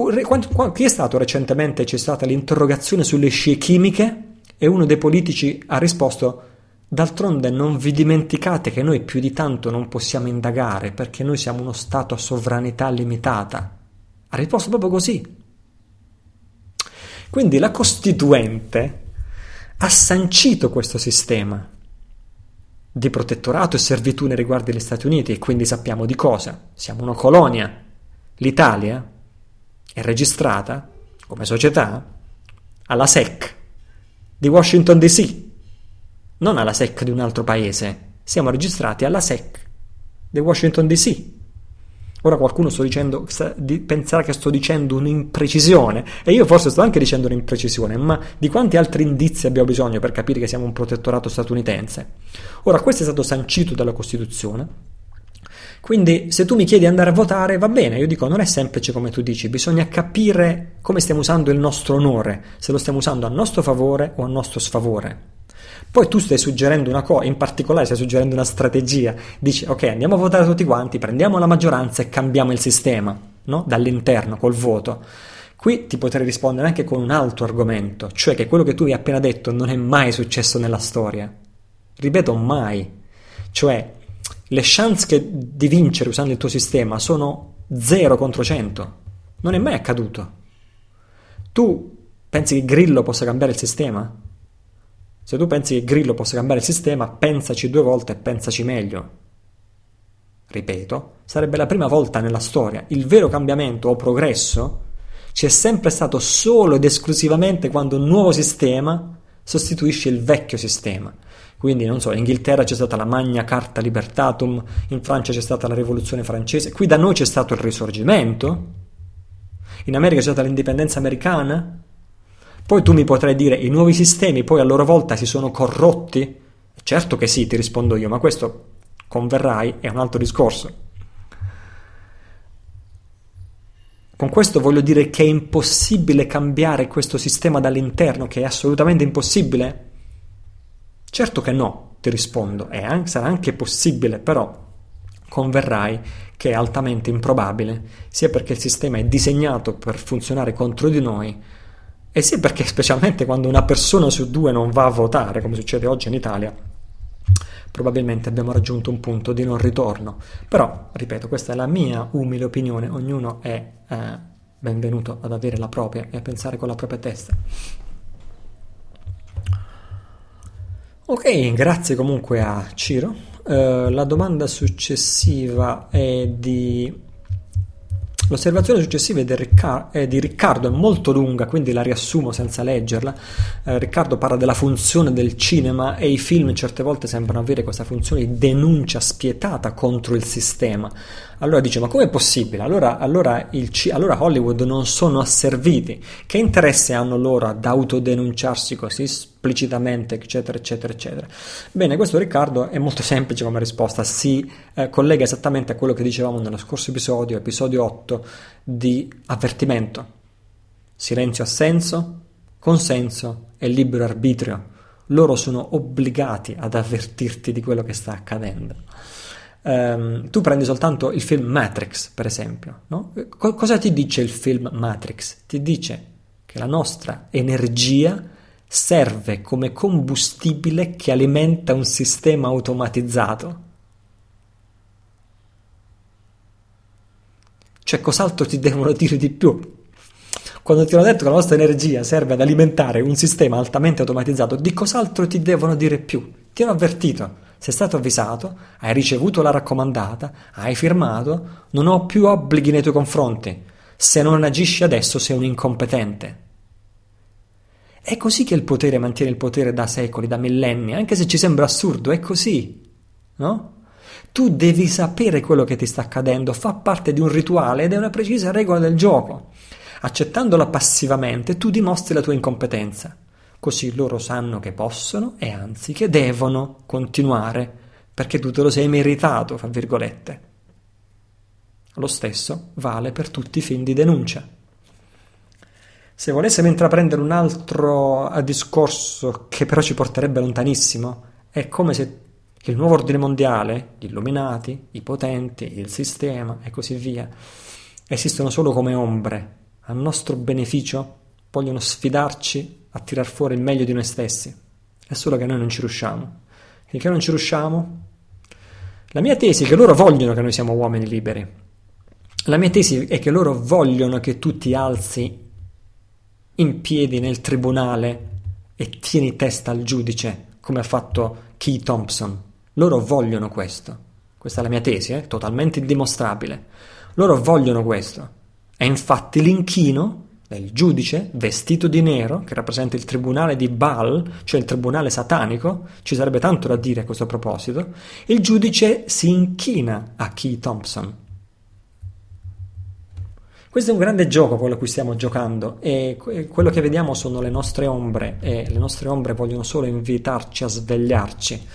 Chi è stato recentemente? C'è stata l'interrogazione sulle scie chimiche e uno dei politici ha risposto D'altronde non vi dimenticate che noi più di tanto non possiamo indagare perché noi siamo uno Stato a sovranità limitata. Ha risposto proprio così. Quindi la Costituente ha sancito questo sistema di protettorato e servitù nei riguardi degli Stati Uniti e quindi sappiamo di cosa. Siamo una colonia. L'Italia è registrata come società alla SEC di Washington DC non alla SEC di un altro paese. Siamo registrati alla SEC di Washington DC. Ora qualcuno sto dicendo, penserà che sto dicendo un'imprecisione, e io forse sto anche dicendo un'imprecisione, ma di quanti altri indizi abbiamo bisogno per capire che siamo un protettorato statunitense? Ora, questo è stato sancito dalla Costituzione, Quindi se tu mi chiedi di andare a votare, va bene, io dico non è semplice come tu dici, bisogna capire come stiamo usando il nostro onore, se lo stiamo usando a nostro favore o a nostro sfavore. Poi tu stai suggerendo una cosa, in particolare stai suggerendo una strategia, dici ok andiamo a votare tutti quanti, prendiamo la maggioranza e cambiamo il sistema, no? dall'interno, col voto. Qui ti potrei rispondere anche con un altro argomento, cioè che quello che tu hai appena detto non è mai successo nella storia. Ripeto, mai. Cioè, le chance che, di vincere usando il tuo sistema sono 0 contro 100. Non è mai accaduto. Tu pensi che Grillo possa cambiare il sistema? Se tu pensi che Grillo possa cambiare il sistema, pensaci due volte e pensaci meglio. Ripeto, sarebbe la prima volta nella storia. Il vero cambiamento o progresso c'è sempre stato solo ed esclusivamente quando un nuovo sistema sostituisce il vecchio sistema. Quindi, non so, in Inghilterra c'è stata la Magna Carta Libertatum, in Francia c'è stata la Rivoluzione francese, qui da noi c'è stato il Risorgimento, in America c'è stata l'indipendenza americana, poi tu mi potrai dire i nuovi sistemi poi a loro volta si sono corrotti? Certo che sì, ti rispondo io, ma questo converrai è un altro discorso. Con questo voglio dire che è impossibile cambiare questo sistema dall'interno, che è assolutamente impossibile? Certo che no, ti rispondo, anche, sarà anche possibile, però converrai che è altamente improbabile, sia perché il sistema è disegnato per funzionare contro di noi, e sì, perché specialmente quando una persona su due non va a votare, come succede oggi in Italia, probabilmente abbiamo raggiunto un punto di non ritorno. Però, ripeto, questa è la mia umile opinione, ognuno è eh, benvenuto ad avere la propria e a pensare con la propria testa. Ok, grazie comunque a Ciro. Uh, la domanda successiva è di L'osservazione successiva è di, Riccar- è di, Riccardo, è molto lunga, quindi la riassumo senza leggerla. Eh, Riccardo parla della funzione del cinema e i film certe volte sembrano avere questa funzione di denuncia spietata contro il sistema. Allora dice, ma com'è possibile? Allora, allora, C- allora, Hollywood non sono asserviti. Che interesse hanno loro ad autodenunciarsi così esplicitamente, eccetera, eccetera, eccetera? Bene, questo Riccardo è molto semplice come risposta, si eh, collega esattamente a quello che dicevamo nello scorso episodio, episodio 8, di avvertimento. Silenzio assenso, consenso e libero arbitrio. Loro sono obbligati ad avvertirti di quello che sta accadendo. Um, tu prendi soltanto il film Matrix, per esempio. No? Co- cosa ti dice il film Matrix? Ti dice che la nostra energia serve come combustibile che alimenta un sistema automatizzato. Cioè, cos'altro ti devono dire di più? Quando ti hanno detto che la nostra energia serve ad alimentare un sistema altamente automatizzato, di cos'altro ti devono dire più? Ti hanno avvertito sei stato avvisato, hai ricevuto la raccomandata, hai firmato, non ho più obblighi nei tuoi confronti. Se non agisci adesso sei un incompetente. È così che il potere mantiene il potere da secoli, da millenni, anche se ci sembra assurdo, è così, no? Tu devi sapere quello che ti sta accadendo, fa parte di un rituale ed è una precisa regola del gioco. Accettandola passivamente, tu dimostri la tua incompetenza così loro sanno che possono e anzi che devono continuare, perché tu te lo sei meritato, fra virgolette. Lo stesso vale per tutti i film di denuncia. Se volessimo intraprendere un altro eh, discorso che però ci porterebbe lontanissimo, è come se il nuovo ordine mondiale, gli illuminati, i potenti, il sistema e così via, esistono solo come ombre, a nostro beneficio, vogliono sfidarci a tirar fuori il meglio di noi stessi. È solo che noi non ci riusciamo. Finché non ci riusciamo, la mia tesi è che loro vogliono che noi siamo uomini liberi. La mia tesi è che loro vogliono che tu ti alzi in piedi nel tribunale e tieni testa al giudice, come ha fatto Key Thompson. Loro vogliono questo. Questa è la mia tesi, eh? totalmente indimostrabile. Loro vogliono questo. E infatti l'inchino il giudice vestito di nero, che rappresenta il tribunale di Baal, cioè il tribunale satanico, ci sarebbe tanto da dire a questo proposito, il giudice si inchina a Key Thompson. Questo è un grande gioco quello a cui stiamo giocando e quello che vediamo sono le nostre ombre e le nostre ombre vogliono solo invitarci a svegliarci.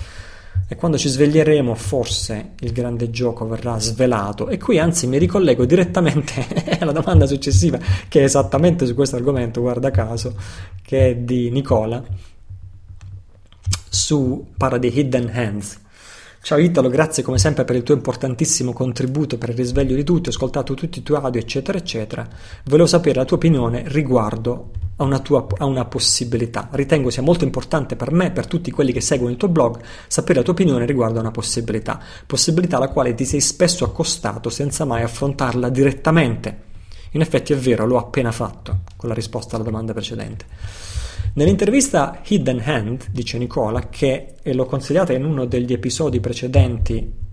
E quando ci sveglieremo forse il grande gioco verrà svelato. E qui anzi mi ricollego direttamente [laughs] alla domanda successiva, che è esattamente su questo argomento, guarda caso, che è di Nicola, su parla di Hidden Hands. Ciao Italo, grazie come sempre per il tuo importantissimo contributo per il risveglio di tutti, ho ascoltato tutti i tuoi audio eccetera eccetera. Volevo sapere la tua opinione riguardo a una, tua, a una possibilità. Ritengo sia molto importante per me, per tutti quelli che seguono il tuo blog, sapere la tua opinione riguardo a una possibilità. Possibilità alla quale ti sei spesso accostato senza mai affrontarla direttamente. In effetti è vero, l'ho appena fatto con la risposta alla domanda precedente. Nell'intervista Hidden Hand, dice Nicola, che l'ho consigliata in uno degli episodi precedenti,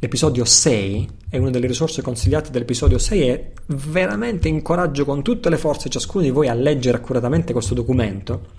l'episodio 6, è una delle risorse consigliate dell'episodio 6 e veramente incoraggio con tutte le forze ciascuno di voi a leggere accuratamente questo documento.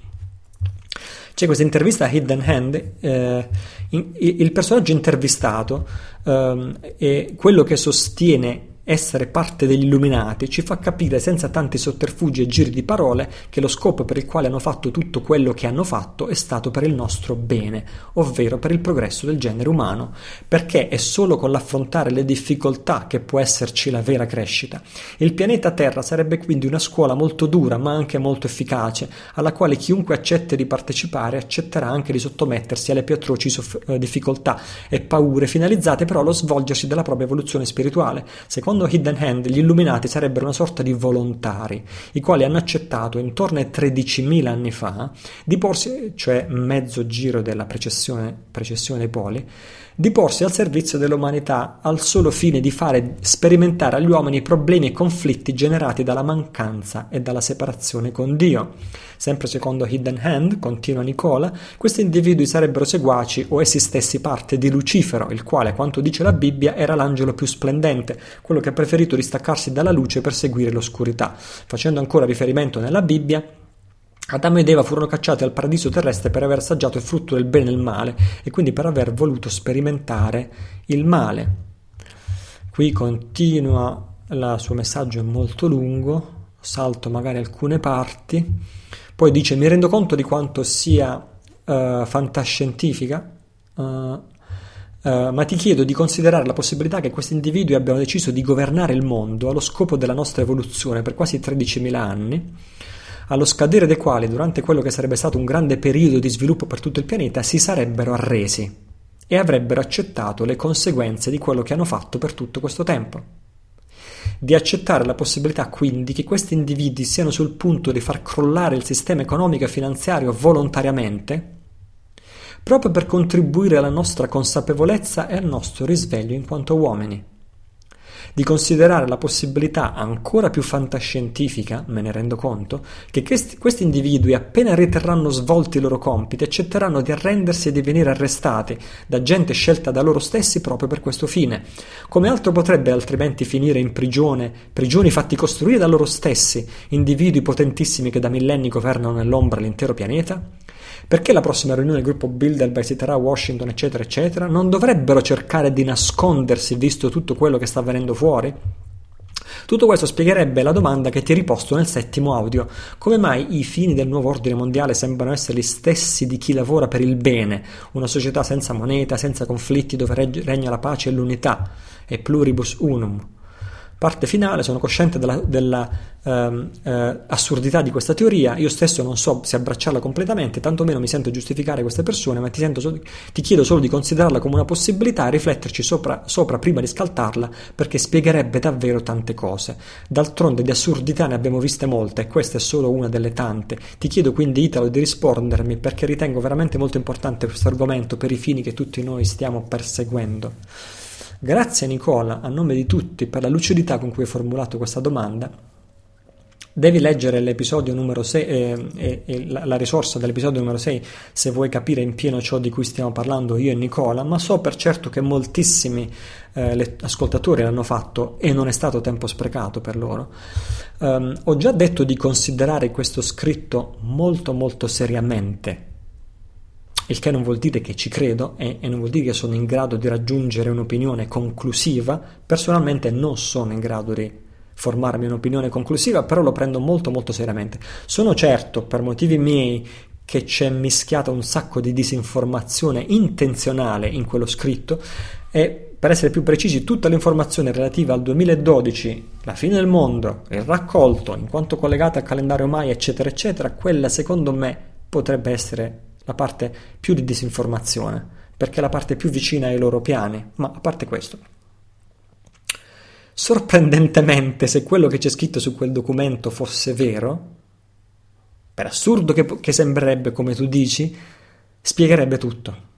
C'è questa intervista a Hidden Hand, eh, in, il personaggio intervistato eh, è quello che sostiene essere parte degli illuminati ci fa capire senza tanti sotterfugi e giri di parole che lo scopo per il quale hanno fatto tutto quello che hanno fatto è stato per il nostro bene, ovvero per il progresso del genere umano, perché è solo con l'affrontare le difficoltà che può esserci la vera crescita. Il pianeta Terra sarebbe quindi una scuola molto dura ma anche molto efficace, alla quale chiunque accette di partecipare accetterà anche di sottomettersi alle più atroci soff- eh, difficoltà e paure finalizzate però allo svolgersi della propria evoluzione spirituale. Secondo Secondo Hidden Hand, gli Illuminati sarebbero una sorta di volontari, i quali hanno accettato intorno ai 13.000 anni fa di porsi, cioè mezzo giro della precessione, precessione dei poli, di porsi al servizio dell'umanità al solo fine di fare sperimentare agli uomini problemi e conflitti generati dalla mancanza e dalla separazione con Dio. Sempre secondo Hidden Hand, continua Nicola, questi individui sarebbero seguaci o essi stessi parte di Lucifero, il quale, quanto dice la Bibbia, era l'angelo più splendente, quello che ha preferito distaccarsi dalla luce per seguire l'oscurità. Facendo ancora riferimento nella Bibbia, Adamo ed Eva furono cacciati al paradiso terrestre per aver assaggiato il frutto del bene e del male e quindi per aver voluto sperimentare il male. Qui continua il suo messaggio è molto lungo, salto magari alcune parti, poi dice mi rendo conto di quanto sia uh, fantascientifica, uh, uh, ma ti chiedo di considerare la possibilità che questi individui abbiano deciso di governare il mondo allo scopo della nostra evoluzione per quasi 13.000 anni allo scadere dei quali, durante quello che sarebbe stato un grande periodo di sviluppo per tutto il pianeta, si sarebbero arresi e avrebbero accettato le conseguenze di quello che hanno fatto per tutto questo tempo. Di accettare la possibilità quindi che questi individui siano sul punto di far crollare il sistema economico e finanziario volontariamente, proprio per contribuire alla nostra consapevolezza e al nostro risveglio in quanto uomini di considerare la possibilità ancora più fantascientifica, me ne rendo conto, che questi, questi individui appena riterranno svolti i loro compiti accetteranno di arrendersi e di venire arrestati da gente scelta da loro stessi proprio per questo fine. Come altro potrebbe altrimenti finire in prigione, prigioni fatti costruire da loro stessi, individui potentissimi che da millenni governano nell'ombra l'intero pianeta? Perché la prossima riunione del gruppo Bilderberg si terrà a Washington, eccetera, eccetera? Non dovrebbero cercare di nascondersi visto tutto quello che sta avvenendo fuori? Tutto questo spiegherebbe la domanda che ti riposto nel settimo audio. Come mai i fini del nuovo ordine mondiale sembrano essere gli stessi di chi lavora per il bene, una società senza moneta, senza conflitti, dove regna la pace e l'unità, e pluribus unum? Parte finale, sono cosciente della, della ehm, eh, di questa teoria, io stesso non so se abbracciarla completamente, tantomeno mi sento giustificare queste persone, ma ti, so, ti chiedo solo di considerarla come una possibilità e rifletterci sopra, sopra prima di scaltarla, perché spiegherebbe davvero tante cose. D'altronde di assurdità ne abbiamo viste molte e questa è solo una delle tante. Ti chiedo quindi, Italo, di rispondermi perché ritengo veramente molto importante questo argomento per i fini che tutti noi stiamo perseguendo. Grazie Nicola, a nome di tutti, per la lucidità con cui hai formulato questa domanda. Devi leggere l'episodio numero 6 eh, e, e la, la, risorsa dell'episodio numero 6 se vuoi capire in pieno ciò di cui stiamo parlando io e Nicola, ma so per certo che moltissimi eh, ascoltatori l'hanno fatto e non è stato tempo sprecato per loro. Um, ho già detto di considerare questo scritto molto molto seriamente il che non vuol dire che ci credo e, e, non vuol dire che sono in grado di raggiungere un'opinione conclusiva. Personalmente non sono in grado di formarmi un'opinione conclusiva, però lo prendo molto molto seriamente. Sono certo, per motivi miei, che c'è mischiata un sacco di disinformazione intenzionale in quello scritto e per essere più precisi, tutta l'informazione relativa al 2012, la fine del mondo, il raccolto, in quanto collegata al calendario Maya, eccetera, eccetera, quella secondo me potrebbe essere la parte più di disinformazione, perché è la parte più vicina ai loro piani. Ma a parte questo, sorprendentemente, se quello che c'è scritto su quel documento fosse vero, per assurdo che, che sembrerebbe come tu dici, spiegherebbe tutto.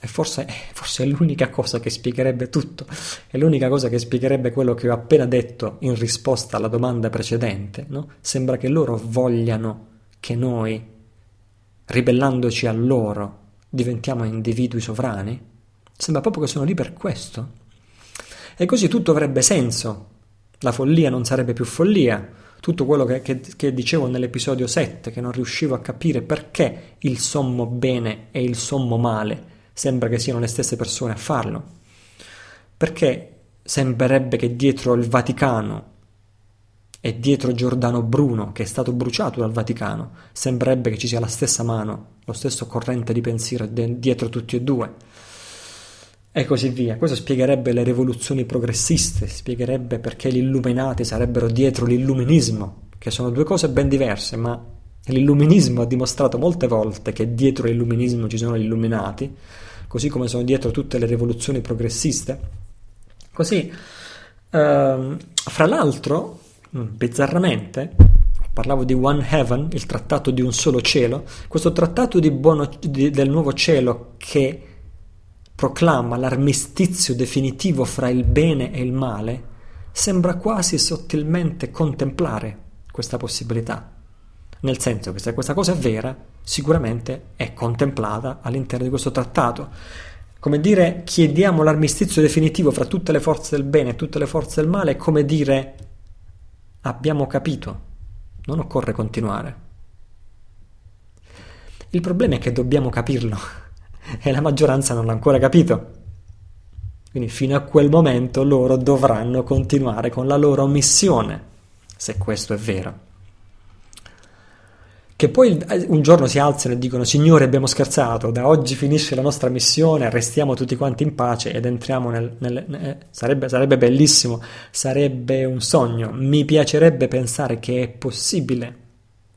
E forse, forse, è l'unica cosa che spiegherebbe tutto, è l'unica cosa che spiegherebbe quello che ho appena detto in risposta alla domanda precedente. No? Sembra che loro vogliano che noi, ribellandoci a loro, diventiamo individui sovrani. Sembra proprio che sono lì per questo. E così tutto avrebbe senso. La follia non sarebbe più follia. Tutto quello che, che, che dicevo nell'episodio 7, che non riuscivo a capire perché il sommo bene e il sommo male sembra che siano le stesse persone a farlo. Perché sembrerebbe che dietro il Vaticano e dietro Giordano Bruno, che è stato bruciato dal Vaticano, sembrerebbe che ci sia la stessa mano, lo stesso corrente di pensiero dietro tutti e due. E così via. Questo spiegherebbe le rivoluzioni progressiste, spiegherebbe perché gli illuminati sarebbero dietro l'illuminismo, che sono due cose ben diverse, ma L'illuminismo ha dimostrato molte volte che dietro l'illuminismo ci sono gli illuminati, così come sono dietro tutte le rivoluzioni progressiste. Così, ehm, fra l'altro, bizzarramente, parlavo di One Heaven, il trattato di un solo cielo, questo trattato buono, di, del nuovo cielo che proclama l'armistizio definitivo fra il bene e il male, sembra quasi sottilmente contemplare questa possibilità nel senso che se questa cosa è vera, sicuramente è contemplata all'interno di questo trattato. Come dire, chiediamo l'armistizio definitivo fra tutte le forze del bene e tutte le forze del male, è come dire abbiamo capito, non occorre continuare. Il problema è che dobbiamo capirlo [laughs] e la maggioranza non l'ha ancora capito. Quindi fino a quel momento loro dovranno continuare con la loro missione, se questo è vero che poi eh, un giorno si alzano e dicono Signore abbiamo scherzato, da oggi finisce la nostra missione, restiamo tutti quanti in pace ed entriamo nel... nel, eh, sarebbe, sarebbe bellissimo, sarebbe un sogno, mi piacerebbe pensare che è possibile,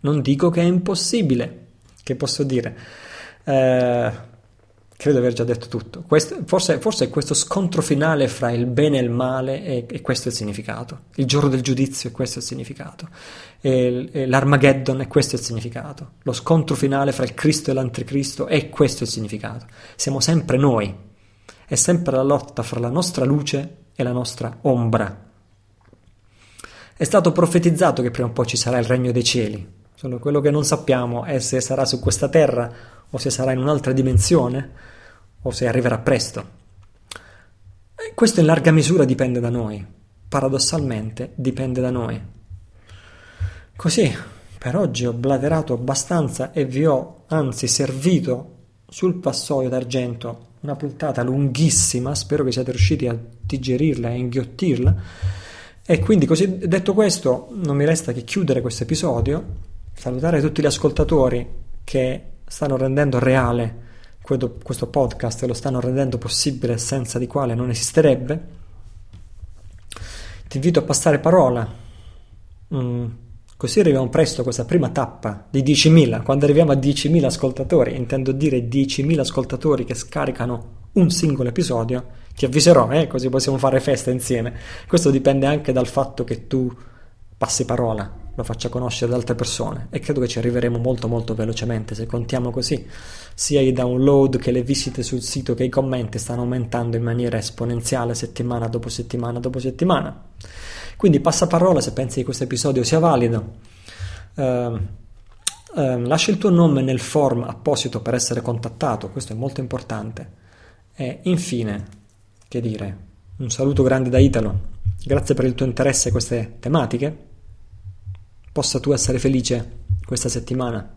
non dico che è impossibile, che posso dire? Eh, Credo di aver già detto tutto. Questo, forse, forse, è questo scontro finale fra il bene e il male e, e questo è il significato. Il giorno del giudizio e questo è il significato. E, e L'Armageddon e questo è il significato. Lo scontro finale fra il Cristo e l'Anticristo e questo è il significato. Siamo sempre noi. È sempre la lotta fra la nostra luce e la nostra ombra. È stato profetizzato che prima o poi ci sarà il regno dei cieli. Solo quello che non sappiamo è se sarà su questa terra o se sarà in un'altra dimensione, o se arriverà presto. Questo in larga misura dipende da noi, paradossalmente dipende da noi. Così, per oggi ho blaterato abbastanza e vi ho anzi servito sul vassoio d'argento una puntata lunghissima, spero che siate riusciti a digerirla e inghiottirla. E quindi, così detto questo, non mi resta che chiudere questo episodio, salutare tutti gli ascoltatori che stanno rendendo reale questo podcast, lo stanno rendendo possibile senza di quale non esisterebbe. Ti invito a passare parola. Mm. Così arriviamo presto a questa prima tappa di 10.000. Quando arriviamo a 10.000 ascoltatori, intendo dire 10.000 ascoltatori che scaricano un singolo episodio, ti avviserò, eh, così possiamo fare festa insieme. Questo dipende anche dal fatto che tu passi parola lo faccia conoscere ad altre persone e credo che ci arriveremo molto molto velocemente se contiamo così. Sia i download che le visite sul sito che i commenti stanno aumentando in maniera esponenziale settimana dopo settimana dopo settimana. Quindi passa parola se pensi che questo episodio sia valido. Uh, uh, lascia il tuo nome nel form apposito per essere contattato, questo è molto importante. E infine, che dire, un saluto grande da Italo. Grazie per il tuo interesse a queste tematiche possa tu essere felice questa settimana.